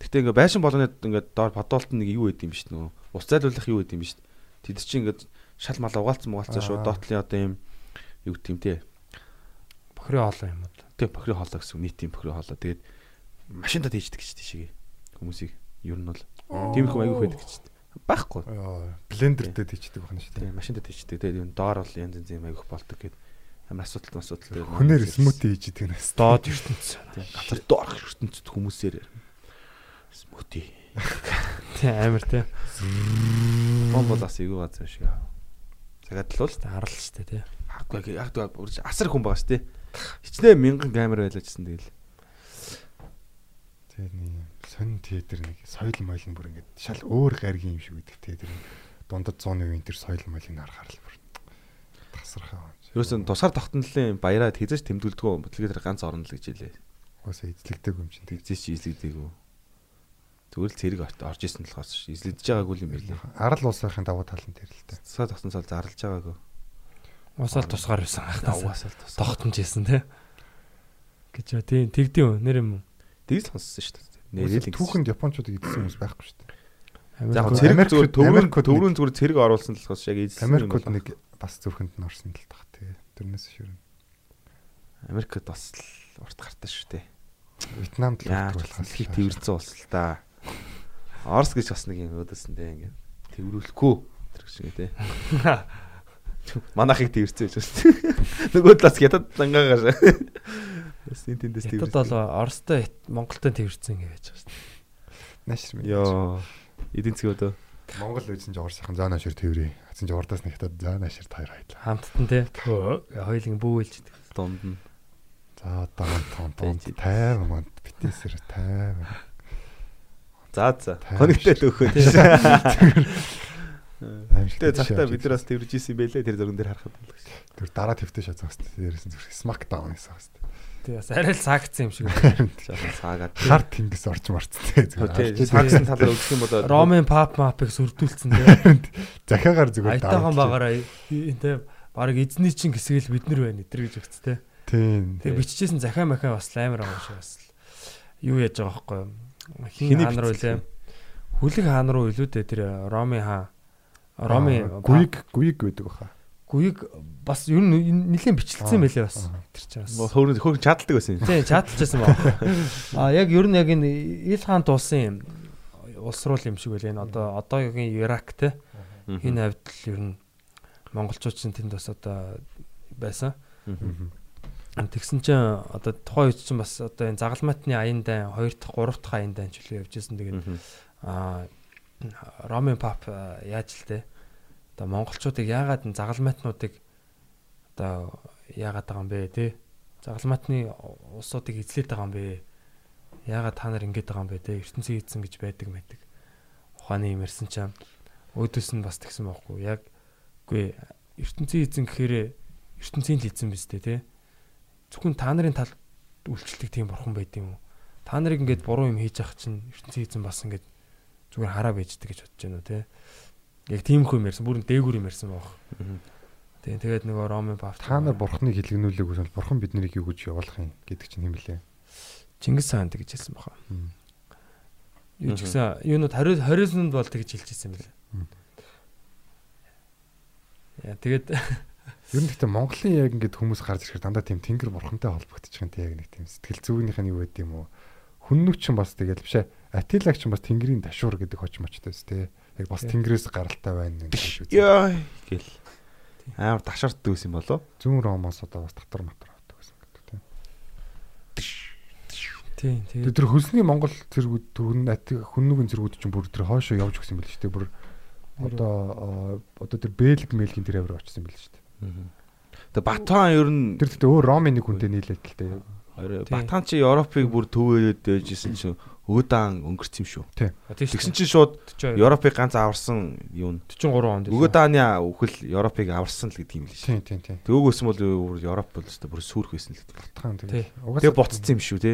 Гэхдээ ингээ байшин болгоны ингээ доор подолт нэг юу байд юм биш нөө. Ус зайлуулах юу байд юм биш. Тэд чинь ингээ шал мал угаалцсан угаалцсан шүү. Доотлын одоо юм юу гэм те. Бохрын хоолой юм уу? Тэг бохрын хоолой гэсэн нийтийн бохрын хоолой. Тэгээд машинтад хийждэг гэж тийшээ. Хүмүүсийг ер нь бол тиймэрхүү аягүй байдаг гэж байхгүй. Блендертэй тийчдэг байна шүү дээ. Тийм машинтад хийждэг. Тэгээд доор бол янз янз юм аягүй болдог гэдэг амар асуудал асуудал хүнээр смути хийж идэг нэс доод ертөнц. Газар доорх ертөнцид хүмүүсээр смути тий амар тий. Бом бол бас эйгүү газар шиг. Цагаад л бол арал л штэ тий. Хаггүй яг асар хүн байгаа штэ. Хичнээн мянган камер байлаажсэн тэгэл. Тий нэг сонин тий тэр нэг соёл мойлн бүр ингээд шал өөр гаргийн юм шиг үүдэг тий тэр дундад 100-ны үеийн тэр соёл мойлыг харахаар л бүр тасархаа Ерөөсөн тусгаар тогтнолын баяраад хязгаарч тэмдэглэдэггүй бодлого тэр ганц орно л гэж хэлээ. Угаасаа эзлэгдэг юм чинь тэгзээ чи эзлэгдэггүй. Зүгээр л цэрэг орж исэн болохоос эзлэгдэж байгаагүй юм билээ. Арал улсынхын давуу тал нь тэр л дээ. Тусгаар тогтнол зарлж байгаагүй. Уусаал тусгаар байсан байх. Угаасаа тус. Тогтнож исэн те. гэж тийм тэгдэв нэр юм? Тэгж сонссон шүү дээ. Нэрэл түүхэнд японочдод эдсэн хүмүүс байхгүй шүү дээ. Яг цэрэг зүгээр төврөн төврөн зүгээр цэрэг оруулсан болохоос яг эзсэн. Америкт нэг бас зүрхэнд нь орсон л тах тэгээ. Тэрнээс ширнэ. Америкт бас урт гартаа шүү дээ. Вьетнамд л урт болохоос их тэрвэрцэн улс л та. Орс гэж бас нэг юм өөдөөсөн дээ ингээд тэрврүүлэхгүй тэр шиг тий. Манайхыг тэрвэрцэн гэж байна. Нөгөө талаас ятад дангаагаар. Бас энэ тэндээс тэрвэрцэн. Ятад бол Оростой Монголтой тэрвэрцэн гэж байна шүү дээ. Наашир минь. Йоо. Эдийн засгийн өдөө. Монгол үйсэн ч Оросынхан заа наашир тэрвэрээ. Хацсан ч урдаас нь хятад заа наашир таяр хайдлаа. Хамттан тий. Хоёулын бүүэлж. Дунд нь. За одоо тон тон тайван манд битээсэр тайван. За за. Хоногтой өөхөө. Амжилттай цагтаа бид нар бас тэрж исэн байлээ тэр зурган дээр харахад. Тэр дараа твтэй шатсан хэвчээ дээрээс нь зүрх смакдаун гэсэн хэвчээ. Тий бас арай л саагцсан юм шиг байна. Саагаад. Хар тэнгис орч марцтэй зүгээр. Саагсан талаар өгөх юм бол Ромын пап мапыг сүрдүүлсэн тий. Захиагаар зүгээр даа. Айтайхан багаараа тий баг эзний чин хэсгэл бид нар байна эдэр гэж өгч тий. Тийм. Тэр биччихсэн захиа махаа бас амар байгаа шиг бас юу яаж байгаа байхгүй? Хин хаан руу лээ. Хүлэг хаан руу илүү дээ тэр Роми хаан. Роми гуйг гуйг гэдэг баха. Гүйг бас ер нь нэлээд бичлэгдсэн байлээ бас тэр чинь бас. Хөөрн хөөрн чаддаг байсан юм. Тийм чадчихсан баг. А яг ер нь яг энэ ил хаан тулсан улс руу юм шиг байлээ. Энэ одоо одоогийн Ирак те энэ хавьд ер нь монголчууд чинь тэнд бас одоо байсан. Тэгсэн чинь одоо тухайн үед чинь бас одоо энэ загалмаатны аян дай 2 дахь 3 дахь аян дай чөлөө явж исэн. Тэгээд аа Ромын пап яаж л те одоо монголчуудыг яагаад загалмаатнуудыг одоо яагаад байгаа юм бэ те? Загалмаатны улсуудыг эзлээд байгаа юм бэ? Яагаад та нар ингэж байгаа юм бэ те? Ертөнцийн эзэн гэж байдаг мэдэг ухааны юм ярьсан чам өөдөөс нь бас тэгсэн байхгүй. Яг үгүй ертөнцийн эзэн гэхээр ертөнцийн л эзэн биз дээ те? Зөвхөн та нарын талд үйлчлдэг тийм бурхан байд юм уу? Та нарыг ингэж буруу юм хийж ах чинь ертөнцийн эзэн бас ингэж зүгээр хараа байждаг гэж бодож байна уу те Яг тийм хөө юм ярьсан. Бүр дээгүүр юм ярьсан баг. Тийм тэгээд нөгөө Ромын Баф та нар бурхныг хилгэнүүлэх үгүй бурхан биднийг юу гэж явуулах юм гэдэг чинь юм блэ. Чингис хаан тэгж хэлсэн баха. Юу ч гэсэн юунууд 20 20-нд бол тэгж хэлчихсэн юм лээ. Яа тэгээд Ер нь гэхдээ Монголын яг ингээд хүмүүс гарч ирэхээр дандаа тийм тэнгэр бурхантай холбогдчих юм те яг нэг тийм сэтгэл зүгнийх нь юу байд юм уу? Хүннүч ч бас тэгэл бишээ. Атилагч ч бас тэнгэрийн дашуур гэдэг хочмочтой тест те яг бас тэнгэрээс гаралтай байна гэж үзээ. Яа гэл. Амар ташарт дүүс юм болоо. Зүүн ромоос одоо бас татвар матар авдаг гэсэн гэдэг тийм. Тийм тийм. Тэр хөлсний Монгол зэргүүд түргэн хүннүгэн зэргүүд чинь бүр тэр хоошоо явж өгсөн байл шүү дээ. Бүр одоо одоо тэр бэлг мэлгийн тэр авир очсон байл шүү дээ. Тэгээ Батхан ер нь тэр тэгтээ өөр Ромын нэг хүнтэй нийлээд л дээ. Батхан чи Европыг бүр төвөөд байжсэн чинь өөдаан өнгөрч юм шүү. Тэгсэн чинь шууд Европыг ганц аварсан юу 43 онд. Өөдааны үхэл Европыг аварсан л гэдэг юм л Тийм тийм тийм. Төгөөс бол Европ бол өстой бүр сүрх байсан л гэдэг. Батхан тийм. Тэгээ буцсан юм шүү те.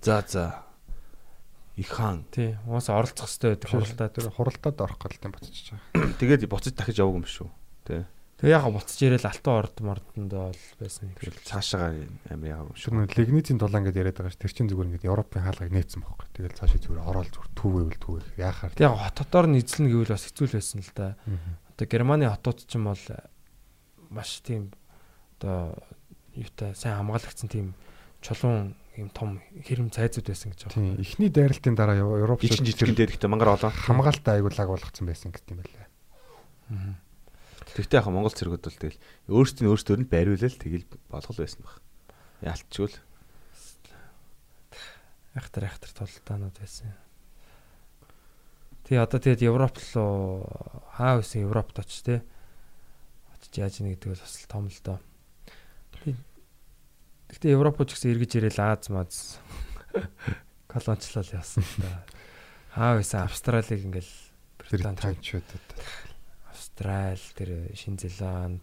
За за. Их хаан. Тий. Уус оролцох хэрэгтэй байдаг хуралдаа тэр хуралдаад орох гэдэг буцчих байгаа. Тэгээд буцаж дахиж яваг юм шүү. Тий. Тэгээ яг буцаж ирээл алтан орд мордонд бол байсан юм шиг. Цаашаа амир яав. Шүр лигнитийн дулаан гэдээ яриад байгаа ш. Тэр чинь зүгээр ингээд Европын хаалгыг нээсэн байхгүй. Тэгэл цаашаа зүгээр ороод зүгээр түүгээвэл түүгэх яахаар. Тэгээ хот хотоор нь эзлэн гэвэл бас хэцүү л байсан л да. Одоо Германы хотууд ч юм бол маш тийм одоо юутай сайн хамгаалагдсан тийм чулуун юм том хэрэм цайзууд байсан гэж байна. Тийм. Эхний дайралтын дараа Европ чинь жижигэн дээр ихтэй мангар олон хамгаалалтаа аяглаг болгоцсон байсан гэдэг юм байлаа. Аа. Тэгтээ яг Монгол цэргүүд бол тэгэл өөрсдийн өөрсдөр нь байруулал тэгэл болгол байсан баг. Яалтчгүй л. Ахтар ахтар толтаанууд байсан. Тэгээ одоо тэгээд Европ руу хаа байсан Европт очиж те. Очиж яаж нэг гэдэг бол бас том л доо. Гэхдээ Европч гэсэн эргэж ирээл Аз маз колончлол явсан л да. Хаа байсан Австралиг ингээл британчуудад Австрал, тэр Шинэ Зеланд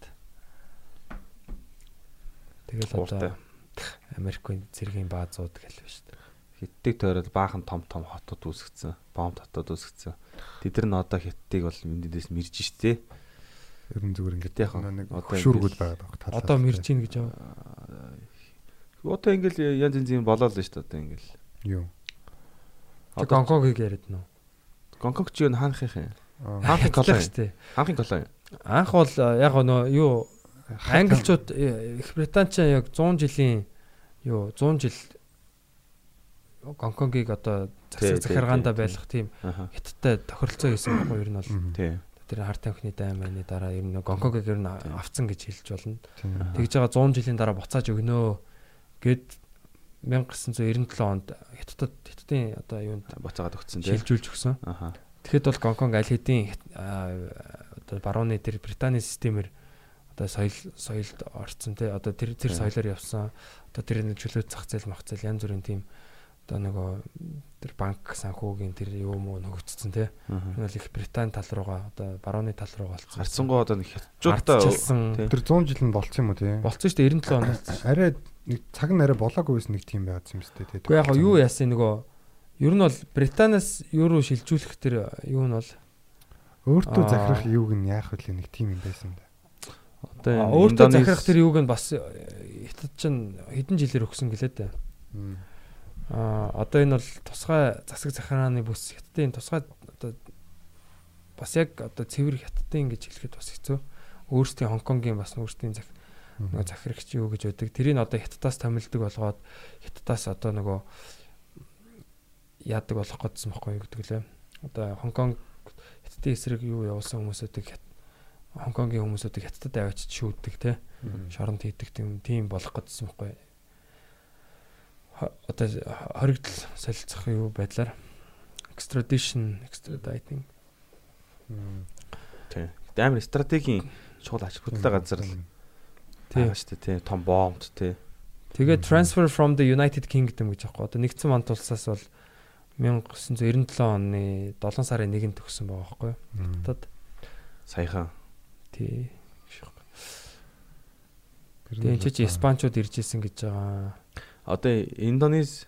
тэгэл одоо Америкийн цэргийн баазууд гэлвэ шүү дээ. Хиттийг тойрол баахан том том хотод үүсгэсэн, бомб хотод үүсгэсэн. Тэд нар одоо хиттийг бол мэдээс мэрж штэ. Ер нь зүгээр ингээд яг нэг хөшүүргүүд байгаа баг. Одоо мэрж ийн гэж аа. Одоо ингээл янз янзын болоо л шүү дээ одоо ингээл. Юу. Одоо Гонконгийг яриад нөө. Гонконг чи юу хаанхих юм? Хаанхын колон шүү дээ. Хаанхын колон. Анх бол яг нөө юу англичууд Их Британч яг 100 жилийн юу 100 жил Гонконгийг одоо засаг захиргаанда байлгах тийм хятадтай тохиролцоо хийсэн байхгүй ер нь бол. Тэр хар тамхины дайманы дараа ер нь Гонконгийг ер нь авцсан гэж хэлж болно. Тэгж байгаа 100 жилийн дараа буцааж өгнөө гэд 1997 онд хятадд хятадын одоо юунд буцаагаад өгсөн тийм шилжүүлж өгсөн. Аха. Тэгэхэд бол Гонконг аль хэдийн одоо барууны тэр Британий системээр одоо соёл соёлд орцсон те одоо тэр тэр соёлоор явсан одоо тэр нэг чөлөөт зах зээл мах зээл янз бүрийн тийм одоо нөгөө тэр банк санхүүгийн тэр юу муу нөгөгдсөн те энэ бол их Британи тал руугаа одоо барууны тал руугаа болцсон. Харцсангоо одоо нэг хятадчуудтай тэр 100 жил нь болцсон юм уу те? Болцсон шүү дээ 97 оноос. Арай нэг цаг арай болоогүй байсан нэг тийм байгаад юм шүү дээ те. Гэхдээ яг юу яасан нөгөө Ер нь бол Британаас руу шилжүүлэх тэр юу нь бол өөртөө захирах юуг нь яах вэ нэг тим юм байсан да. Одоо өөртөө захирах тэр юуг нь бас хятад чинь хэдэн жилээр өгсөн гэлээ дээ. Аа одоо энэ бол тусгай засаг захирааны бүс хятадын тусгай одоо бас яг одоо цэвэр хятадын гэж хэлэхэд бас хэцүү. өөрсдийн Хонконгийн бас өөрсдийн зах нөгөө захирагч юу гэж байдаг. Тэрийг одоо хятадаас томилдог болгоод хятадаас одоо нөгөө яадаг болох гэдсэн байхгүй юу гэдэг лээ. Одоо Хонконг хятадын эсрэг юу явуулсан хүмүүсүүдийг Хонконгийн хүмүүсүүдийг хятадд авчиж шүүддэг те. Шоронд хийдэг тийм тийм болох гэдсэн байхгүй юу. Одоо хоригдл солилцох юу байдлаар extradition extraditing Тий. Амар стратегийн чухал ач холбогдолтой газар л тий. шүү дээ тий. Том бомбд тий. Тэгээд transfer from the United Kingdom гэж аахгүй. Одоо нэгдсэн манд улсаас бол 1997 оны 7 сарын 1-нд төгссөн байгаа байхгүй юу? Хятад Саяхан. тий. Тэгээд энэ ч Испанчууд ирж исэн гэж байгаа. Одоо Индонез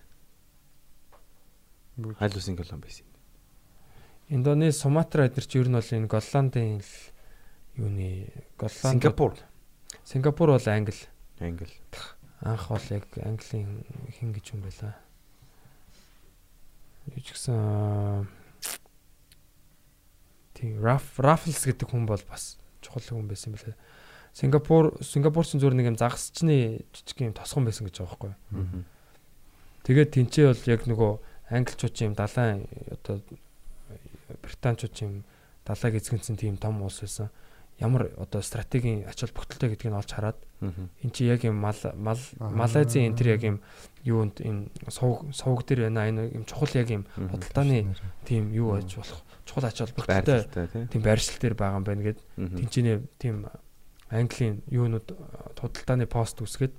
аль улсын колон байсан. Индонез, Суматра эдгээр чи ер нь бол энэ Голландын л юуны Голланд Сингапур. Сингапур бол англи. Англи. Анх бол яг английн хин гэж юм байла. Юу ч гэсэн тий Раф Рафлс гэдэг хүн бол бас чухал хүн байсан юм байна. Сингапур Сингапурчин зүгээр нэг юм загасчны жижиг юм тосгон байсан гэж байгаа байхгүй? Тэгээд тэнцээ бол яг нөгөө англичууд юм далайн одоо британчууд юм далайг эзэгэнсэн тийм том улс байсан. Ямар одоо стратегийн ач холбогдолтой гэдгийг нь олж хараад эн чи яг юм мал мал Малайзийн энэ тэр яг юм юунд энэ сувг сувг дээр байна энэ юм чухал яг юм худалдааны тийм юу аж болох чухал ач холбогдолтой тийм байршил дээр байгаа юм байна гэд тэнцэнэ тийм Английн юунууд худалдааны пост үсгээд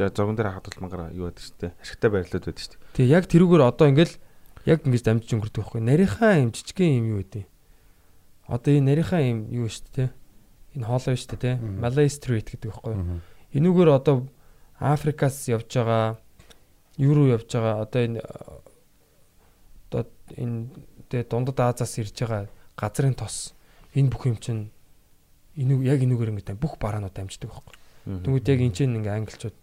Тэгээ зогон дээр хахад бол мангара юу байдаг шүү дээ. Ашигтай байрлууд байдаг шүү дээ. Тэгээ яг тэрүүгээр одоо ингээл яг ингэж дамжиж өнгөрдөг байхгүй. Нарийнхаа юм жижигхэн юм юу гэдэг. Одоо энэ нарийнхаа юм юу шүү дээ. Энэ хоолой шүү дээ. Malay Street гэдэг байхгүй. Энүүгээр одоо Африкаас явж байгаа юу руу явж байгаа одоо энэ одоо энэ тэгээ дундад Азаас ирж байгаа газрын тос энэ бүх юм чинь энүү яг энүүгээр ингэ бүх бараанууд дамждаг байхгүй. Тэгвэл яг энэ чинь ингээ англичууд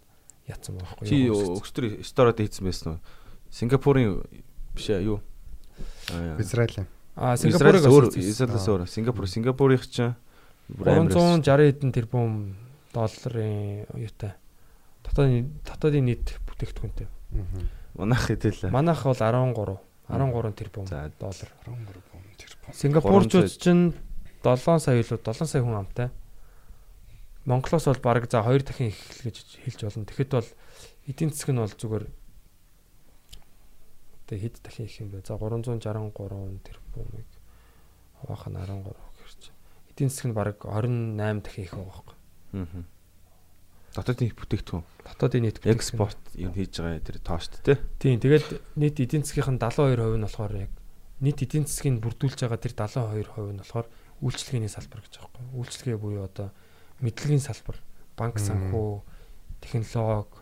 яатсан байхгүй. Чи өчтөр сторид хийсэн байсан уу? Сингапурын биш ээ юу? Израиль. Аа Сингапурыг Израилээс өөр. Сингапур Сингапурынх чинь 360 хэдэн тэрбум долларын юутай. Дотоодын дотоодын нийт бүтээгдэхүүнтэй. Манайх хэдэл. Манайх бол 13 13 тэрбум доллар. 13 тэрбум. Сингапурчууд чинь 7 сая илүү 7 сая хүн амтай. Монголоос бол бараг за 2 дахин их л гэж хэлж болно. Тэгэхэд бол эдийн засаг нь бол зүгээр тэг хэд дахин их юм бэ? За 363 тэрбумыг хаваах нь 13 гэрч. Эдийн засаг нь бараг 28 дахин их байгаа байхгүй. Аа. Дотоодын бүтээгдэхүүн. Дотоодын нийт экспорт юм хийж байгаа тэр тоошт те. Тийм. Тэгээд нийт эдийн засгийн 72% нь болохоор яг нийт эдийн засгийг бүрдүүлж байгаа тэр 72% нь болохоор үйлчлэгээний салбар гэж байгаа байхгүй. Үйлчлэгээ буюу одоо мэдлэгийн салбар, банк санхүү, технологи,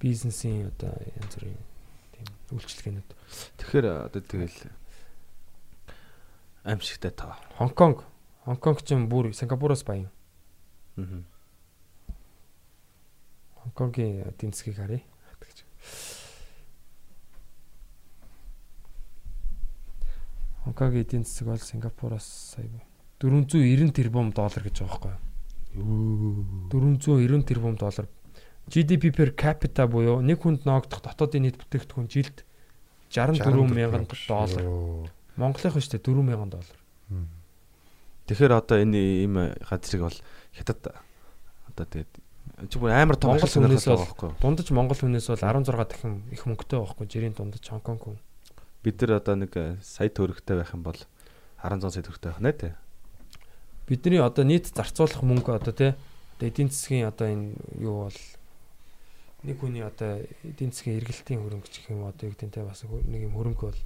бизнесийн одоо янз бүрийн тийм үйлчлэгээнүүд. Тэгэхээр одоо тэгэл аимшигтай таа. Хонконг, Хонконг ч юм бүр Сингапуроос баян. Аа. Хонконгийн эдийн засгийг харъя. Хонконгийн эдийн засаг бол Сингапуроос сая 490 тэрбум доллар гэж байгаа байхгүй юу? 490 тэрбум доллар. GDP per capita буюу нэг хүнд ноогдох дотоодын нийт бүтээгдэхүүн жилд 64 мянган доллар. Монголынх нь шүү дээ 4 мянган доллар. Тэгэхээр одоо энэ ийм газрыг бол хятад одоо тэгээд чи бүр амар том Монгол хүнээс юу? Дундаж Монгол хүнээс бол 16 дахин их мөнгөтэй байхгүй жирийн дундаж Хонконг хүн. Бид нар одоо нэг сая төгрөгтэй байх юм бол 16 сая төгрөгтэй байх нэ тэ. Бидний одоо нийт зарцуулах мөнгө одоо тий одоо эдийн засгийн одоо энэ юу бол нэг хүний одоо эдийн засгийн эргэлтийн хөрөнгө гэх юм одоо юу гэдэг нь те бас нэг юм хөрөнгө бол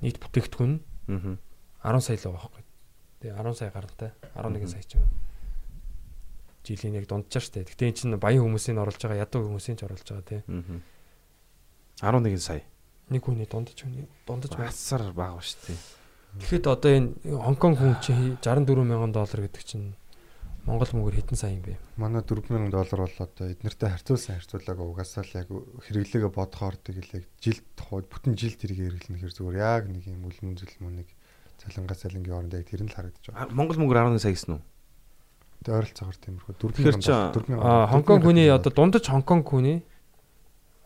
нийт бүтээгдэхүүн Аа. 10 сая л байгаа байхгүй. Тэгээ 10 сая гарантай 11 сая ч юм. Жилийн яг дунджаар штэ. Гэтэ эн чинь баян хүмүүсийн оруулж байгаа ядуу хүмүүсийн ч оруулж байгаа. Аа. 11 сая. Нэг хүний дундаж хүний дундаж байх. Басар бага дээ. Тэгэхэд одоо энэ Хонконг хүн чинь 64 мянган доллар гэдэг чинь Монгол мөнгөөр хэдэн сая юм бэ? Манай 4000 доллар бол одоо эднэртэй харьцуулсан харьцуулаагаа угаасаа л яг хэрэглээгээ бодохоор тэгэл яг жилд хууд бүтэн жилд тэрийг хэрэглэнэ хэр зүгээр яг нэг юм үлэн зүлмөнийг цалингаа цалингийн оронд яг тэр нь л харагдаж байгаа. Монгол мөнгөөр 11 сая гэсэн үү? Тэгээ ойролцоогоор тиймэрхүү Тэгэхээр чи, 4000 Аа Хонконг хүний одоо дундаж Хонконг хүний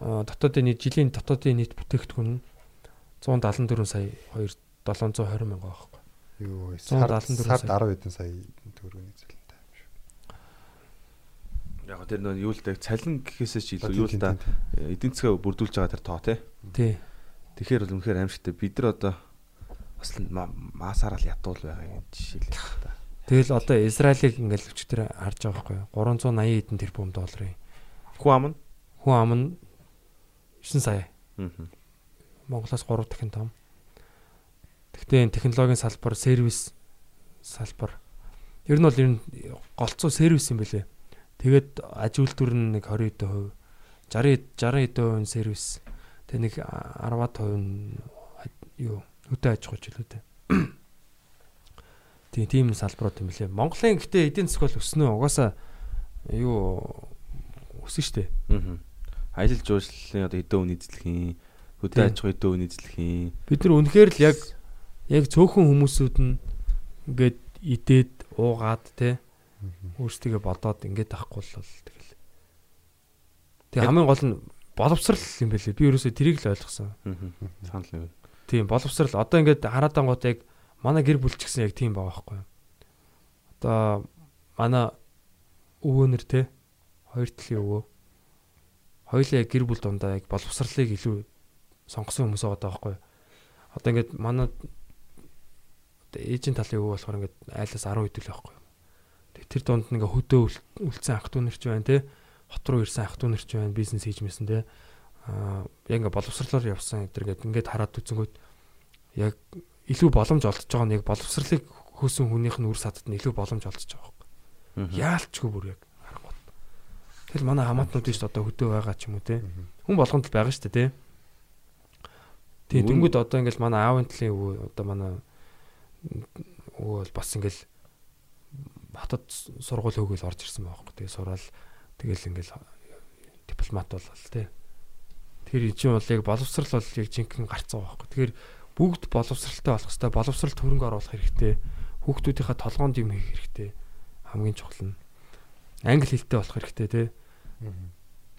дотоодын нийт жилийн дотоодын нийт бүтээгдэхүүн нь 174 сая 2 720 мянга байхгүй. юу 174 сард сая. 10 хэдэн сая төгрөгийн шүү. Яг тэр нөө юу л дээ цалин гэхээсээ ч илүү юу л да эдийн засгаа бүрдүүлж байгаа тэр тоо тий. Тий. Тэгэхээр бол үнэхээр аимшигтай. Бид нар одоо бас л ма- масаараа л ядуул байгаа юм жишээлээ та. Тэгэл одоо Израилийг ингээл өчтөр харж байгаа байхгүй юу? 380 хэдэн тэрбум долларын Хүн ам нь хүн ам нь 9 сая. Аа. Монголоос 3 дахин том. Гэхдээ энэ технологийн салбар, сервис салбар ер нь бол ер нь голцоо сервис юм бэлээ. Тэгээд аж үйлдвэр нь нэг 20% 60 60% нь сервис. Тэгээ нэг 10% нь юу хөдөө аж ахуйч л үү. Тийм тийм салбарууд юм бэлээ. Монголын гэхдээ эдийн засаг бол өснө угаасаа юу өсөн штэ. Аа. Аялал жуулчлалын одоо эдөө үн эзлэхийн хөдөө аж ахуй эдөө үн эзлэхийн Бид нар үнэхээр л яг яг цөөхөн хүмүүсүүд нь ингээд идээд уугаад те өөрсдөө бодоод ингээд авахгүй л бол тэгэл. Тэг хамгийн гол нь боловсрал юм байлээ. Би ерөөсөө тэрийг л ойлгосон. Санал нэг. Тийм боловсрал одоо ингээд хараад ангууд яг манай гэр бүл ч гэсэн яг тийм байгаа байхгүй юу. Одоо манай өвөөнөр те хоёр талын өвөө хоёулаа гэр бүл дундаа яг боловсралыг илүү сонгосон хүмүүс байгаа байхгүй юу. Одоо ингээд манай одоо ээжийн талын өвөө болохоор ингээд айлаас 10 хэдэл байхгүй тэр донд нэг хөдөө үлдсэн анх дүүнэрч байна те. Хот руу ирсэн анх дүүнэрч байна бизнес хийж мэсэн те. Аа яг ингээ боловсрлоор явсан гэдэг ингээд ингээд хараад үзэнгүүт яг илүү боломж олдож байгаа нь яг боловсрлыг хөөсөн хүнийх нь үр садд нь илүү боломж олдож байгаа байхгүй яалчгүй бүр яг харангуут тэгэл манай хамаатнууд биш одоо хөдөө байгаа ч юм уу те. Хүн болгонд л байгаа шүү дээ те. Тэгээ дүнгууд одоо ингээл манай аавын талын өвөө одоо манай өвөө бол бас ингээл хатад сургууль хөөгөл орж ирсэн байхгүй. Тэгээ сураал тэгэл ингээл дипломат болол те. Тэгэхээр энэ чинь бол яг боловсрал бол яг жинхэнэ гарцсан байхгүй. Тэгэхээр бүгд боловсралтай болох хэрэгтэй. Боловсрал төрөнгө оруулах хэрэгтэй. Хүүхдүүдийнхээ толгоонд юм хийх хэрэгтэй. Хамгийн чухал нь англи хэлтэй болох хэрэгтэй те.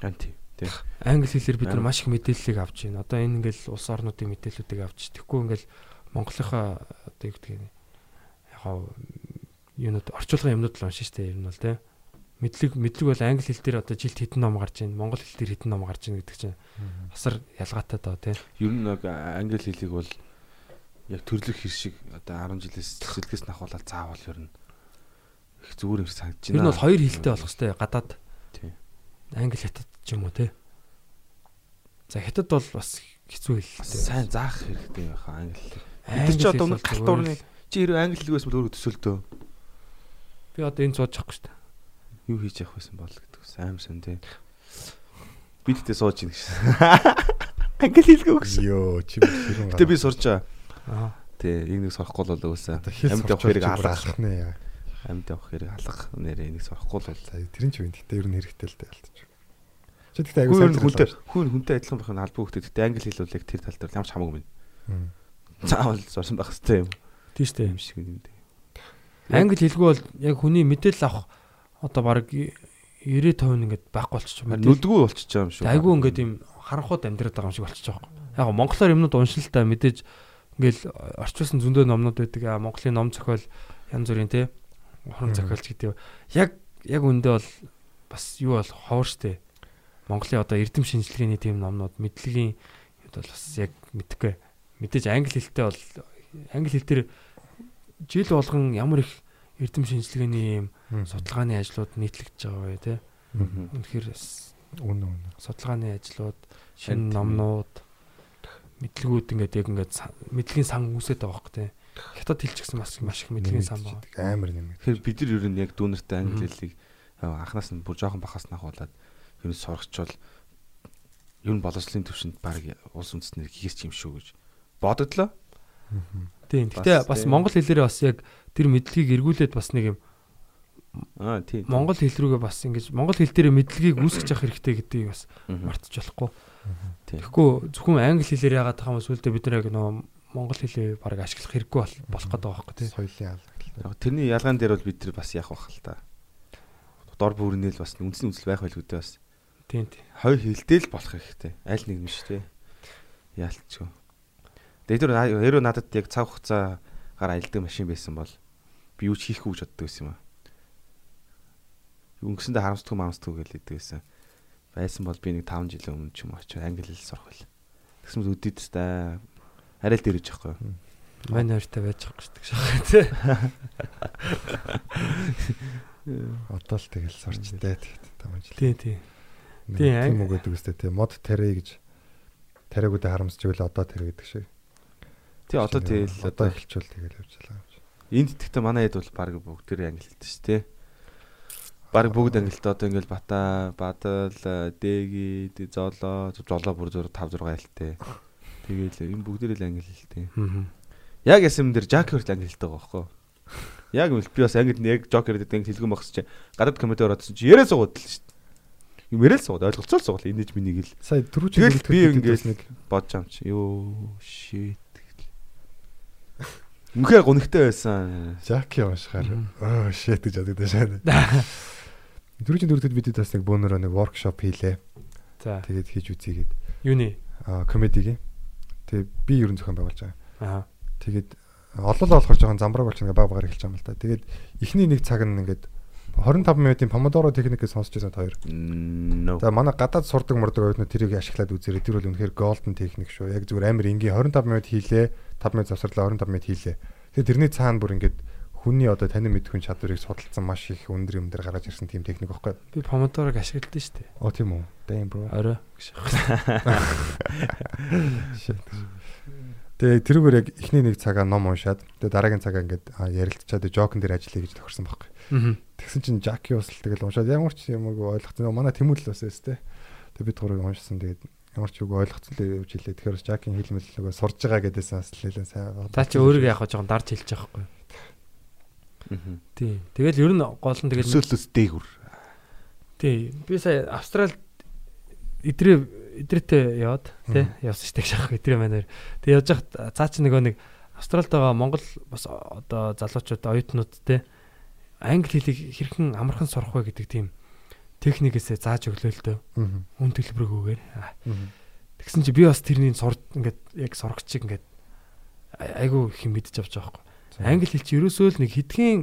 Анти. Тийм. Англи хэлээр бид нар маш их мэдээллийг авч байна. Одоо энэ ингээл улс орнуудын мэдээллүүдийг авч. Тэгэхгүй ингээл Монголынхаа одоо юу гэдэг нь яг юунууд орчуулгын юмнууд л уншин штэ ер нь бол те. Мэдлэг мэдлэг бол англи хэл дээр одоо жилд хэдэн ном гарч байна. Монгол хэл дээр хэдэн ном гарч байна гэдэг чинь асар ялгаатай доо те. Ер нь нэг англи хэлийг бол яг төрлөх хэр шиг одоо 10 жилээс сэлгээс нахуулаад заавал ер нь их зүгээр юм санагдаж Ер байна. нь бол хоёр хэлтэй болох хэвээр гадаад Тийм. англи хятад ч юм уу те. За хятад бол бас хэцүү хэлтэй. сайн заах хэрэгтэй байхаа англи хэл. Бид чи одоо хэл бол галт зүгээр урны чи хэрвээ англи хэлгээс бол өөрөө төсөөлдөө. Би одоо энэ сууж чадахгүй шүү дээ. Юу хийж явах байсан бол гэдэг ус аим сан тий. Би тэгтээ сууж ийн гэсэн. Англи хэлгээ өгсөн. Йоо чи хэрэг. Гэтэ би сурч. Аа. Тий, энийг сурахгүй л хэл Амьд явах хэрэг алах. нэ. Амьд явах хэрэг алах нэрээ энийг сурахгүй л бол. Тэрэн ч юм. Гэтэ ер нь хэрэгтэй л дээ алдчих. Чи тэгтээ аягүй Хүн сайн хүнтэй хүн хүнтэй адилхан байх нь албан хөлтэй. Гэтэ англи хэл бол яг тэр тал дээр ямар ч хамаагүй байна. Заавал сурсан байх хэрэгтэй юм. Тийм шүү дээ. юм шиг юм дээ. Англи хэлгүй бол яг хүний мэдээлэл авах одоо баг 90% ингээд байхгүй болчих юм болчихж байгаа юм шүү. Айгүй ингээд юм харанхууд амьдраад байгаа юм шиг байгаа юм. Яг монголоор юмнууд уншил та мэдээж ингээл орчуулсан зөндөө номнууд байдаг. Монголын ном зохиол янз бүрийн те хорон зохиолч гэдэг. Яг яг үндэ бол бас юу бол ховор штэ. Монголын одоо эрдэм шинжилгээний тийм номнууд мэдлэгийн юм бол бас яг мэдхгүй. Мэдээж англи хэлтэй бол англи хэл дээр жил болгон ямар их эрдэм шинжилгээний юм судалгааны ажлууд нийтлэгдэж байгаа бай те. Үнэхээр бас Үнэ үнэ. судалгааны ажлууд, шинэ номнууд, мэдлэгүүд ингээд яг ингээд мэдлэгийн сан үүсээд байгаа хөөх те. Хятад хэлч гэсэн маш маш их мэдлэгийн сан байна. Амар нэм. Тэгэхээр бид нар ер нь яг дүүнертэй англи хэлийг аа, анханаас нь бүр жоохон бахаас нахуулаад ер нь сурахчвал ер нь боловсролын төвшөнд баг улс үндэстнэр хийгээс ч юм шүү гэж бодогдлоо. Тийм. Гэтэ бас тийм. монгол хэлээрээ бас яг тэр мэдлэгийг эргүүлээд бас нэг юм Аа тийм. монгол хэл рүүгээ бас ингэж монгол хэл дээр мэдлэгийг үүсгэж явах хэрэгтэй гэдгийг бас мартаж болохгүй. Тийм. Тэгэхгүй зөвхөн англи хэлээр яагаад байгаа юм сүулдэ бид нар яг нөгөө монгол хэлээ баг ашиглах хэрэггүй бол болох гэдэг байгаа байхгүй тий. Соёлын алга. Яг тэрний ялгаан дээр бол бид нар бас яах бах л та. дор бүрнэл бас үндсэн үзэл байх байлгүй дээ бас. Тийм тийм. Хоёр хилдэл болох хэрэгтэй. Аль нэг нь шүү дээ. Яалтчгүй. Дээдэр эрөө надад яг цав хугацаагаар аялдаг машин байсан бол би юу ч хийхгүй гэж боддог байсан юм аа. Өнгөсөндөө харамсдаггүй марамсдаггүй гэж хэлдэг байсан. Байсан бол би нэг 5 жилийн өмнө ч юм уу очиж англи хэл сурах байл. Тэгсэн мэт үдээд та арай л дэрэж байхгүй. Мань хоёртой байж байгаа дээ шахах тий. Одоо л тэгэл сурчтай тэгэхэд 5 жил. Тий тий. Тийм Тийм, үг гэдэг үстэй тийм мод тарэ гэж тариагуудаа харамсч ивэл одоо тарэ гэдэг шиг. Тий одоо тэгэл одоо одоо эхэлчихвэл тэгэл явж байгаа юм шиг. энд тэгтээ манай хэд бол баг бүгд тэр англи хэлдэг шүү дээ. Баг бүгд ангилтай одоо ингээл бата, бадал, дэги, золоо, золоо бүр зур 5 6 айлтай. Тэгээл энэ бүгдээр л англи хэлтэй. Яг ясэм дээр Жакер л англи хэлдэг байгаа байхгүй. Яг үл би бас англи яг Жокер гэдэг хэлгүй махс чи гадаад комментээр орсон чи яриа суугаад л шүү дээ. Юм яриа суугаад ойлголцоо л суугаад инээж минийг л Сая түрүү чи би ингээд нэг бодож ам чи. Йоо shit. Мөхөө гонхтой байсан. Жаки уншихаар оо shit гэж боддог шээ. Түрүүчийн дөрөвдөд бид бас нэг бөөнөрөө нэг воркшоп хийлээ. За. Тэгээд хийж үзьегээд Юуны? аа комедигийн. Тэгээд би ерөн зохион байгуулж байгаа. Аа. Тэгээд олол болохоор жоохон замбраг болчихно ингээ баг багаар эхэлж байгаа юм л та. Тэгээд эхний нэг цаг нь ингээд 25 минутын помодоро техникийг сонсч байсан хоёр. За манай гадаад сурдаг мурдаг оюутнууд тэрийг ашиглаад үзээрэй. Тэр бол үнэхээр голден техник шүү. Яг зүгээр амар энгийн 25 минут хийлээ. 5 минут завсарлаа 25 минут хийлээ. Тэгээд тэрний цаана бүр ингээд хүний одоо танин мэдхүйн чадварыг судалсан маш их өндөр юм дээр гараад ирсэн тийм техник байхгүй. Би помодорог ашигладаг шүү дээ. Оо тийм үү. Damn bro. Орой. Тэгээ тэрүүгээр яг эхний нэг цагаа ном уншаад тэгээ дараагийн цагаа ингээд ярилцчаад жокн дээр ажиллая гэж тохирсон байхгүй. Тэгсэн чинь Жаки бас л тэгэл уншаад ямар ч юм уу ойлгоцсон. Манай Тэмүүл л бас өстэй. Тэгээ бид гурыг уншсан. Тэгээд ямар ч үг ойлгоцсон л явж илээ. Тэгэхээр Жакийн хэлмэл нөгөө сурж байгаа гэдээсээ бас нэлээд сайн. За чи өөрийгөө яг жоохон дарж хэлж байгаа хгүй. Мгм. Тий. Тэгэл ер нь гол нь тэгэл Төсөөлөс дээгүр. тий. Би сая Австрал идрээ идрээтэй яваад тий явсан дээ шахах идрээ манаар. Тэг явж хат цаа чи нөгөө нэг Австралид байгаа Монгол бас одоо залуучууд оюутнууд тий англи хэлийг хэрхэн амархан сурах вэ гэдэг тийм техникээсээ зааж өглөө л дөө. Үн төлбөргүйгээр. Тэгсэн чи би бас тэрний сурд ингээд яг сурагч чиг ингээд ай- айгүй их юм мэдчих авч байгаа байхгүй. Англи хэл чи ерөөсөө л нэг хэдхэн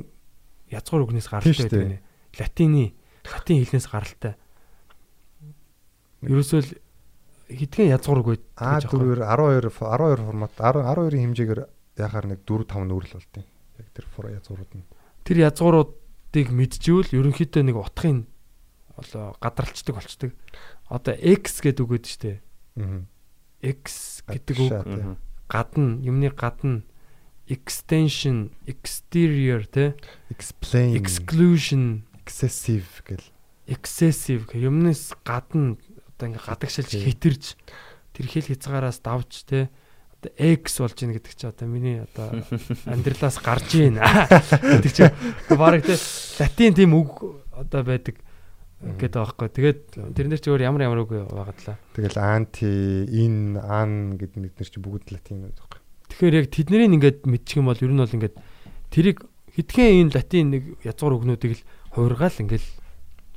язгуур үгнээс гаралтай байдаг нэ. Латины латин хэлнээс гаралтай. Ерөөсөө л хэдхэн язгуур үг байдаг. А4-ээр 12 12 формат 10 12-ийн хэмжээгээр яхаар нэг 4 5 нүүрэл болтیں۔ Яг тэр язгуурууд нь. Тэр язгууруудыг мэдчихвэл ерөнхийдөө нэг утгын болоо гадралцдаг болчдөг. Одоо X гэдэг үг гэдэг штэ. Аа. X гэдэг үг. гадна юмны гадна. Extension exterior те. Explain, exclusion. Excessive гэл. excessive гэх. Юмнаас гадна одоо ингээ гадагшилж Тий. хитэрж тэр хэл хязгаараас давж те. Одоо X болж ийн гэдэг чи одоо миний одоо амьдралаас гарч ийн гэдэг чи баг те. Латин тийм үг одоо байдаг гэдэг байхгүй тэгээд тэрнэр чи өөр ямар ямар үг байгаад лаа Тэгэл anti, in, an гэдэг нэг нэр чи бүгд латин байдаг. байхгүй. тэгэхээр яг тэднийг ингээд мэдчих юм бол ер нь бол ингээд тэрийг хитгэн энэ латин нэг язгуур үгнүүдийг л хуургаал ингээл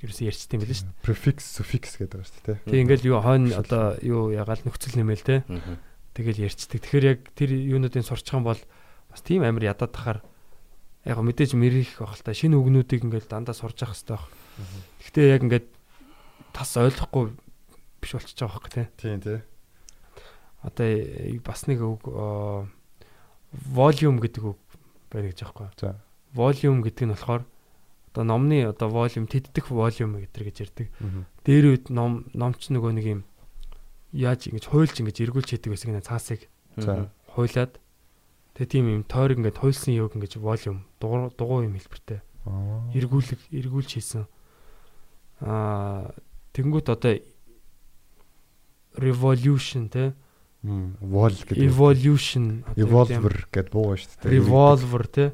ерөөсөө ярьчт юм билээ шүү дээ Prefix, suffix гэдэг байгаа шүү дээ. Тэг ингээл юу хойно одоо юу ягаал нөхцөл нэмэл те. Тэгэл ярьцдаг. Тэгэхээр яг тэр юунуудын сурчих юм бол бас тийм амар ядаад тахаар яг мэдээж мэрих байх л та шинэ үгнүүдийг ингээл дандаа сурж явах хэрэгтэй байх. Гэхдээ яг ингээд тас ойлгохгүй биш болчихж байгаа байхгүй те. Тийм тий. Одоо бас нэг үг volume гэдэг үг байна гэж аахгүй. За. Volume гэдэг нь болохоор одоо номны одоо volume тэддэх volume гэдэг гэж ярьдаг. Дээр үед ном номч нөгөө нэг юм яаж ингэж хуйлж ингэж эргүүлж хийдэг байсан гэнэ цаасыг За. хуйлаад тэгээ тийм юм тойрог ингэж хуйлсан юг ингэж волюм дугуй дугуй юм хэлбэртэй Аа. эргүүлэг эргүүлж хийсэн аа тэнгуут одоо revolution те wall гэдэг. evolution Evolver гэдэг буу шүү дээ. revolver те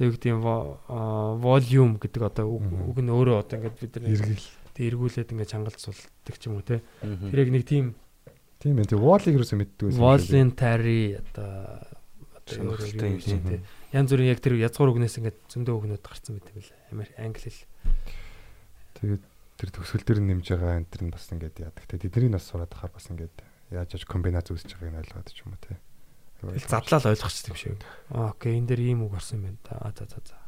тэг тийм volume гэдэг одоо үг нь өөрөө одоо ингэж бид нар Эргэл. тэг эргүүлээд ингэж хангалтсуулдаг ч юм уу те тэр яг нэг тийм Тийм ээ. Wall-ыг юусоо мэддэг байсан. voluntary одоо одоо юм шиг. тий. Янз бүрийн яг тэр язгуур үгнээс ингээд зөндөө үгнүүд гарсан байт юм байна. Амар англи хэл. Тэгээд тэр төгсгөл дээр нэмж байгаа энэ тэр нь бас ингээд яадаг те. Тэдний нас сураад ахаар бас ингээд яаж яаж комбинац үүсэж байгааг нь ойлгоод ч юм уу те. Тэгэл задлал ойлгочихсон юм шиг. Окей энэ дээр ийм үг орсон юм байна за за за.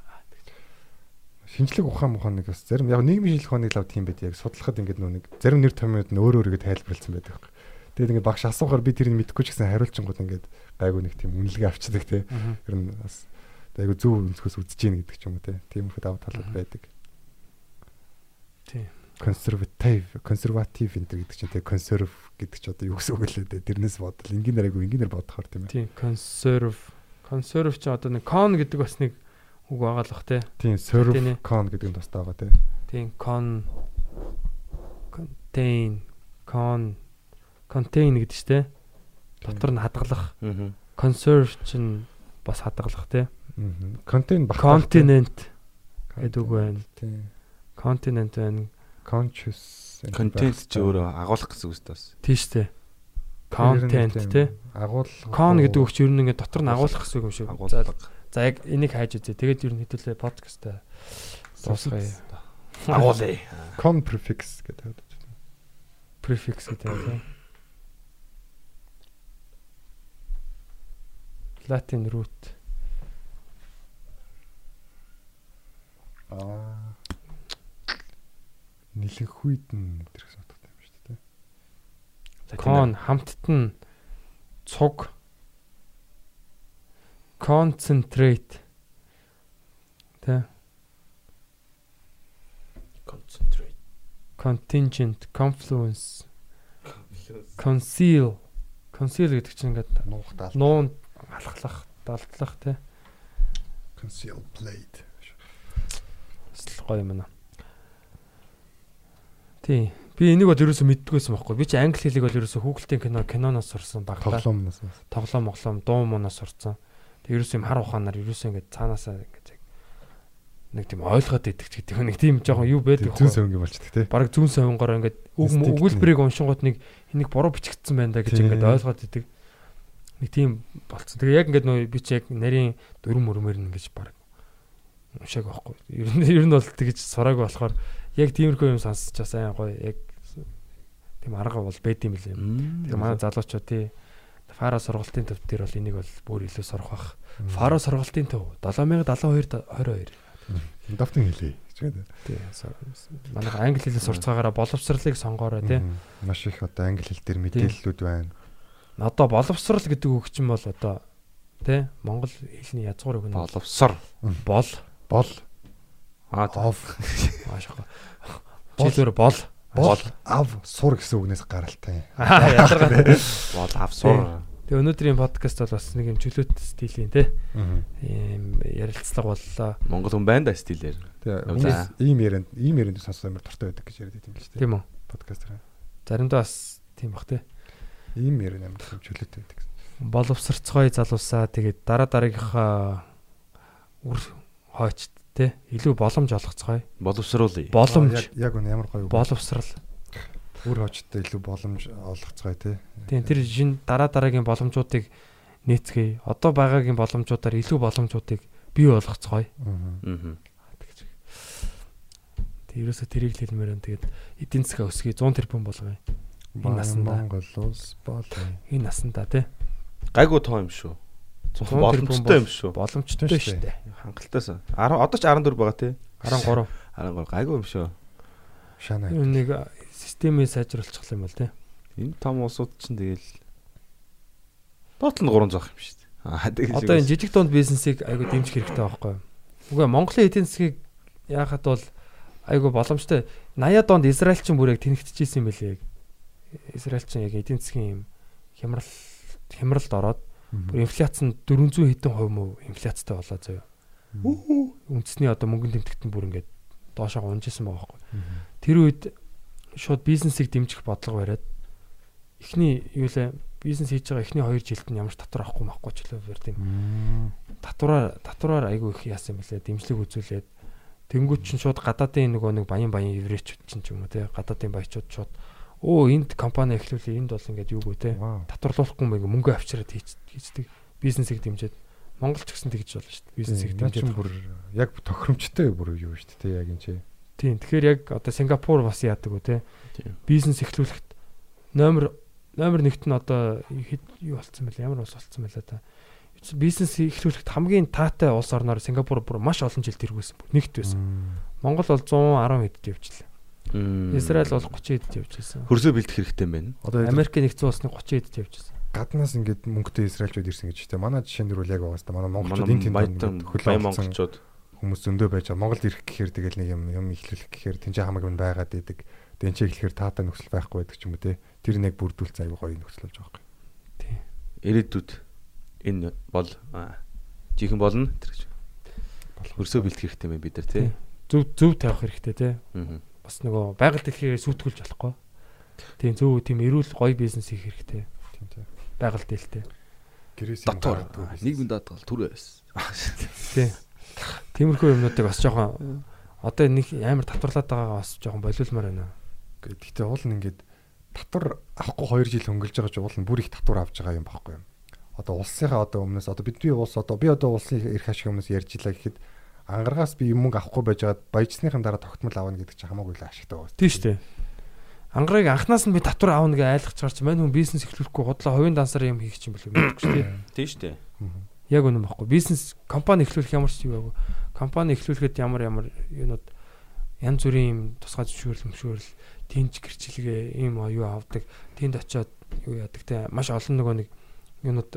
шинжлэх ухаан мухаан нэг бас зарим яг нийгмийн шинжлэх ухааны лав тийм байд яг судлахад ингээд нөө нэг зарим нэр томьёод нь өөр өөр ихэд тайлбарлсан байдаг байхгүй. Тэгээд ингээд багш асуухаар би тэрийг мэдэхгүй ч гэсэн хариулчингууд ингээд гайгүй нэг тийм үнэлгээ авчдаг те. Ер нь бас айгу зөв өнцгөөс үзэж гин гэдэг ч юм уу те. Тиймэрхүү даваа талууд байдаг. Тийм. Консерватив консерватив энэ гэдэг чинь те консерв гэдэг чи одоо юу гэсэн үг лээ те. Тэрнээс бодвол энгийнээр айгу энгийнээр бодохоор тийм ээ. Тийм conserve conserve ч одоо нэг con гэдэг бас нэг үг байгаа л бах те. Тийм serve con гэдэг нь тустай байгаа те. Тийм con contain con contain гэдэг чинь те. Дотор нь хадгалах. Аа. Conserve чинь бас хадгалах. Content баг. Continent гэдэг үг байна. Тийм. Continent байна. Conscious Контент ч өөрөө агуулах гэсэн үг шүү дээ. Тийш те. Тэр нь Content тийм те. Агуул. Con гэдэг үг чинь ер нь ингээд дотор нь агуулах гэсэн үг юм шиг. За Агуулга. за яг энийг хайж үзье. Тэгээд ер нь хэдүүлээ подкастаа дуусгая. Агуулъя. con prefix гэдэг. Prefix гэдэг тийм. Latin root. Аа. Нилэнх үед нь тэр гэсэн утгатай юм шүү дээ. Con хамтд нь цуг concentrate тэ Concentrate. contingent confluence conceal conceal гэдэг чинь ингээд Нуух даал. нуун алхлах далдлах тэ Conceal л гоё юм байна. Тий. Би энийг бол ерөөсөө мэддгүйсэн байхгүй. Би чи англи хэлийг бол ерөөсөө Google-ийн кино киноноос сурсан багтаа. Тоглоомноос. тоглоом моглоом дуу муунаас сурцсан. Тэг ерөөсөө юм хар ухаанаар ерөөсөө ингээд цаанаасаа ингээд нэг тийм ойлгоод идэх ч гэдэг нэг тийм жоохон юу байдаг Зүүн сөвнгийн болчдөг те. Бараг зүүн совингоор ингээд өгүүлбэрийг уншингууд нэг энийг буруу бичигдсэн байна да гэж Тийм. ингээд ойлгоод идэг. Нэг тийм болцсон. Тэгээ яг ингээд нөө би чи яг нарийн дөрөв мөрмөр нь ингэж бараг уншааг байхгүй. Ер нь ер нь бол тэгж сурааг болохоор яг тиймэрхүү юм сонсч бас аяа гоё яг тийм арга бол байд юм лээ. Тэгээ манай залуучууд тий Фаро сургалтын төв дээр бол энийг бол бүр илүү сурах бах. Фаро сургалтын төв 7072 22. Давтан хэлээ. Тий. Манай англи хэлээр сурцгаагаараа боловсролыг сонгоорой тий. Маш их одоо англи хэл дээр мэдээллүүд байна. Одоо боловсрал гэдэг үг чинь бол одоо тий Монгол хэлний язгуур үг нь Боловсор. бол Бол Аа ов аашгаа. Жилээр бол бол ав сур гэсэн үгнээс гаралтай. Бол авсур. Тэгээ өнөөдрийн подкаст бол бас нэг юм чөлөөт стилийн тий ийм ярилцлага боллоо. Монгол хүн байна да стилээр. Тэгээ ийм ярианд ийм ярианд сонсох амар дуртай байдаг гэж яриад байдаг л шүү дээ. Тийм үү? Подкаст дээр. Заримдаа бас тийм бах тий. Ийм ярианд амар их чөлөөтэй байдаг. боловсрцгой залуусаа тэгээд дараа дараагийнхаа үр хойчт те илүү боломж олгоцгой Боловсруулъя. боломж Яг- үнэ ямар гоё. боловсрал Өөр хожтой илүү боломж олгоцгой тий. тийм тэр шин дараа дараагийн боломжуудыг нээцгээе одоо байгаагийн боломжуудаар илүү боломжуудыг бий болгоцгой Аа. Аа. тэг ерөөсө тэрийг л хэлмээр байна тэгээд эдийн засгаа өсгөе 100 тэрбум болгоё Энэ насандаа. Монгол улс бол энэ насандаа те Гайгүй тоо юм шүү. Боломжтой юм шүү. боломжтой Шүү дээ Хангалтайсан. 10 одоо ч 14 байгаа тий. 13 13 гайгүй юм шүү. шана. энэ нэг системээ сайжруулчих юм бол те Энэ том улсууд чинь тэгэл доотлол нь 3 зах юм шүү дээ. Аа тэгээд Одоо энэ жижиг дунд бизнесийг айгу дэмжих хэрэгтэй байхгүй юу? Үгүй Монголын эдийн засгийг яахад бол айгу боломжтой 80-аад онд Израильчин бүр яг тэнэгтчихсэн юм билээ. Израильчин яг эдийн засгийн юм хямрал хямралд ороод бүр инфляц нь 400 хэдэн хувь мөв инфляцтай болоо заяа. Үндэсний одоо мөнгөний тэмдэгт нь бүр ингээд доошоо унжсэн байгаа байхгүй. Тэр үед шууд бизнесийг дэмжих бодлого бариад эхний юу лээ бизнес хийж байгаа эхний 2 жилд нь ямар татвар авахгүй махгүй ч лөө бэр тийм татвараар татвараар айгүй их яасан юм бэлээ дэмжлэг үзүүлээд тэнгуүч чинь шууд гадаадын нөгөө нэг баян баян еврейчүүд чинь ч юм уу те гадаадын баячууд шууд оо энд компани эхлүүлээ энд бол ингээд юугүй те Вау. татварлуулахгүй мөнгө мөнгө авчираад хийц- хийцдэг бизнесийг дэмжиж Монголч гэсэн тэгж болно шүү дээ бизнесийг дэмжиж бүр яг тохиромжтой бүр юу шүү дээ яг энэ чи. Тийм. Тэгэхээр яг одоо Сингапур бас яадаг уу те. Бизнес эхлүүлэхэд номер номер нэгт нь одоо хэд юу болцсон бэл ямар ус болцсон байла та. Бизнес эхлүүлэхэд хамгийн таатай улс орноор Сингапур бүр маш олон жил тэргүүлсэн. Нэгт байсан. Монгол бол 110 хэдд явжлаа. Израиль бол 30 хэдд явжсэн. хөрсөө бэлдэх хэрэгтэй юм байна. Одоо Америк нэгдсэн улсны 30 хэдд явжсэн. гаднаас ингээд мөнгөтэй Израильчууд ирсэн гэж тэ. Манай жишээн дөрвөл яг байгаа хэвээр манай монголчууд энэ тэнд хөлөө монголчууд хүмүүс зөндөө байж байгаа. Монголд ирэх гэхээр тэгэл нэг юм юм ихлүүлэх гэхээр тэнцээ хамаг юм байгаад идэг. Тэнцээ эхлэхээр таатай нөхцөл байхгүй байдаг ч юм уу те. Тэр нэг бүрдүүлсэн аягүй гоё нөхцөл болж байгаа юм. ирээдүйд энэ бол жихэн болно тэр гэж. Хөрсөө бэлдэх хэрэгтэй юм бид нар тий. Зөв зөв тавих хэрэгтэй те. Аа. Бас нөгөө байгаль дэлхийгээ сүйтгэүүлж болохгүй. Тийм зөв тийм эрүүл гоё бизнес хийх хэрэгтэй. Тийм тийм. Байгаль дэлтэй. Гэрээс Дотор нийгмийн даатгал түрээс. Тийм. Тиймэрхүү юмнуудыг бас жоохон одоо нэг амар татварлаад байгаагаа бас жоохон болиулмаар байна. Гэхдээ уул нь ингээд татвар авахгүй 2 жил хөнгөлж байгаа ч уул нь бүр их татвар авч байгаа юм баггүй юм. Одоо улсынхаа одоо өмнөөс одоо бидний улс одоо би одоо улсын эрх ашиг өмнөөс ярьж илаа гэхэд ангаргаас би юм мөнгө авахгүй байжгаад баяжсныхан дараа тогтмол аавна гэдэг чинь хамаагүй л ашигтай байна. Тийм шүү дээ. Ангарыг анханаас нь би татвар аавна гэж айлгаж чарч мань хүн бизнес эхлүүлэхгүй худлаа хувийн дансаар юм хийх чинь болов мэдгүй шүү дээ. Тийм шүү дээ. Яг үнэн баггүй. Бизнес компани эхлүүлэх ямар ч юу байгаагүй. Компани эхлүүлэхэд ямар ямар юунууд янз бүрийн юм тусгай зөвшөөрөл мөшөөрөл тэнч гэрчлэгээ ийм юу авдаг. Тэнд очиод юу яадаг те маш олон нөгөө нэг юунууд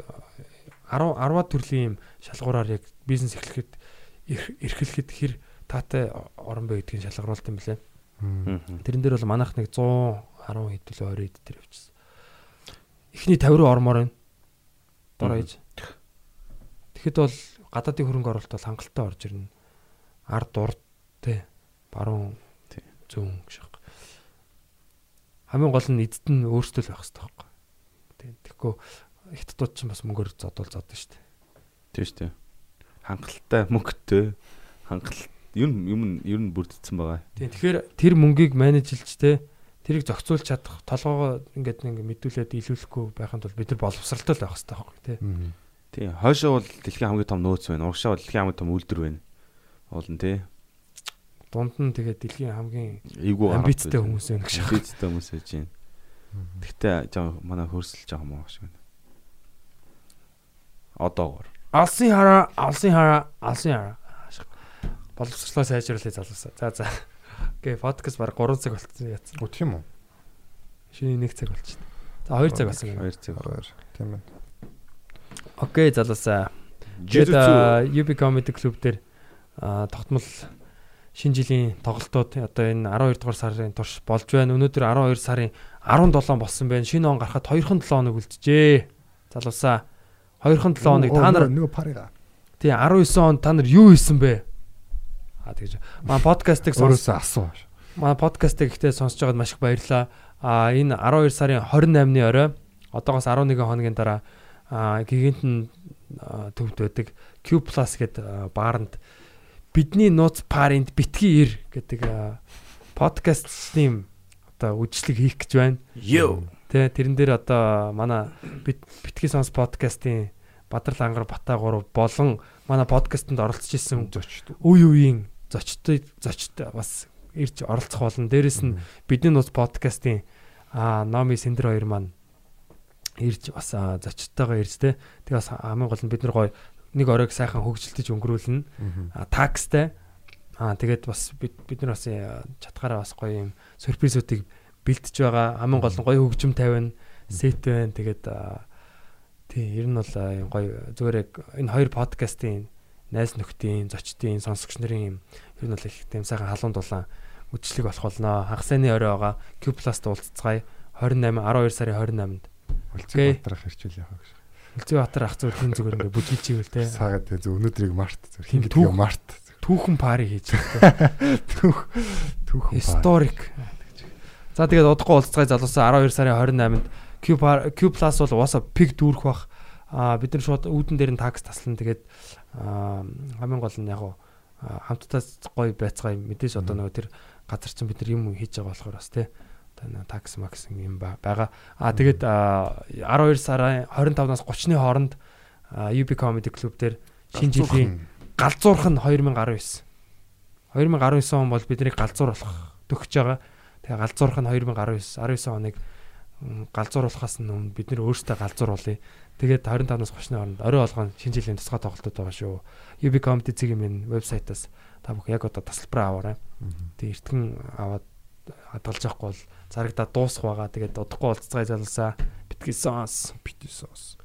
10 10-аад төрлийн юм шалгуураар яг бизнес эхлэхэд эрхлэхэд хэр таатай орон бай гэдгийг шалгаруулт юм блэ. Тэрэн дээр бол манайх нэг 110 хэд төлөө 20 хэд тэр явчихсан. Эхний 50 руу ормоор байна. Дор ээж. Тэгэхэд бол гадаадын хөрөнгө оруулалт бол хангалттай орж ирнэ. Ард урд те баруун зүүн гэж байна. Хамгийн гол нь эцэд нь өөрсдөө л байх хэрэгтэй байхгүй. Тэгэхгүй хятадууд ч бас мөнгөөр зодвол зодно шүү дээ. Тийм шүү дээ. Хангалттай мөнгөтэй хангалт ер нь юм ер нь бүрдсэн байгаа. Тийм. Тэгэхээр тэр мөнгийг менежлж те тэрийг зохицуулж чадах толгоогоо ингээд нэг мэдүүлээд илүүлэхгүй байханд бол бид нар боловсралтай л байх хэрэгтэй байхгүй те. Тийм. Хойшоо бол дэлхийн хамгийн том нөөц байна. Урагшаа бол дэлхийн хамгийн том үйлдвэр байна. Уулын тий. Дунд нь тэгээд дэлхийн хамгийн амбицтай хүмүүс байна гэж байна. Амбицтай хүмүүс байж байна. Гэхдээ жоо манай хөрсөлж байгаа мó шиг байна. Одоогор. Алсын хараа, алсын хараа, алсын хараа. Боловсрлоо сайжруулах залуусаа. За за. Окей, подкаст баг 3 цаг болчихсон яцсан. Үтх юм уу? Шиний 1 цаг болчихсон. За 2 цаг болсон. 2 цаг. Хоёр. Тийм байна. Окей, залуусаа. А, UB Comedy Club дээр тогтмол шинэ жилийн тоглолтууд одоо энэ 12 дугаар сарын турш болж байна. Өнөөдөр 12 сарын 17 болсон байна. Шинэ он гарахад 2хан 7 хоног үлджээ. Залуусаа 2хан 7 хоног та нар нөгөө парига. тий 19 он та нар юу хийсэн бэ? А тэгж. Маа подкастыг сонс Өөрөөсөө асуу. маа подкастыг ихтэй сонсож байгаад маш их баярлаа. А энэ 12 сарын 28-ны орой одоогоос 11 хоногийн дараа а гигантэн а, төвд байдаг Q+ гэдэг бааранд бидний нууц паринд битгий ир гэдэг подкастны одоо үжлэг хийх гэж байна. Йоо. Тэ тэрэн дээр одоо манай бит- битгий сонс подкастын Бадрал ангар Батаа 3 болон манай подкастэнд оролцож исэн Зочд. үе үеийн зочдтой зочд бас ирж оролцох болно. Дээрэс нь бидний нууц подкастын аа Номи Сэндэр хоёр маань ирж бас зочдтойгоо ирж тэ. Тэгээ бас хамгийн гол нь бид нар гоё нэг оройг сайхан хөгжилтөж өнгөрүүлнэ. Такстай. Аа тэгээд бас бид бид нар бас э, чатгаараа бас гоё юм сюрпризүүдийг бэлтэж байгаа. Хамгийн гол нь гоё хөгжим тавина. Сет байна. Тэгээд тий ер нь бол гоё зүгээр яг энэ хоёр подкастын найз нөхдийн, зочдын, сонсогч нарын юм ер нь бол их тийм сайхан халуун дулаан үдшилэг болох болно. Хагас сайны орой байгаа Q+ уулзцгаая 28 12 сарын 28-нд. Окей. Үлцэн батрах ирчүүл яах гэж. Үлзий Батар ах зүгээр хин зүгээр ингээ бүжиглж ивэл те. Саагаад зөв өнөөдрийг март зөв Хин гэдэг март. Түүхэн пари хийж байгаа. Түүх түүх. Историк. За тэгээд удахгүй уулзцгаая залуусаа 12 сарын 28-нд Q Q+ бол угаасаа пиг дүүрэх бах. Аа бид нар шууд үүдэн дээр нь такс таслан тэгээд хамгийн гол нь яг хамтдаа гоё байцгаая мэдээж одоо нөгөө тэр газар чинь бид нар юм хийж байгаа болохоор бас те одоо такс макс юм ба- байгаа. Аа тэгээд аа, 12 сарын 25-наас 30-ны хооронд UB Comedy Club дээр шинэ жилийн галзуурх нь 2019. 2019 он бол бидний галзуур болох төгсөж байгаа. Тэгээ галзуурх нь 2019 19 оныг галзууруулахаас өмнө бид нэр өөрсдөө галзууруулъя. Тэгээд 25-наас 30-ны хооронд орой болгон шинэ жилийн тусгай тоглолтууд байгаа шүү. UB Comedy цэгийн минь вебсайтаас та бүхэн яг одоо тасалбараа аваарай. Тэгээд эртгэн аваад хадгалж явахгүй бол зарагдаад дуусах байгаа. Тэгээд удахгүй уулзцай сонс. Битгий сонс.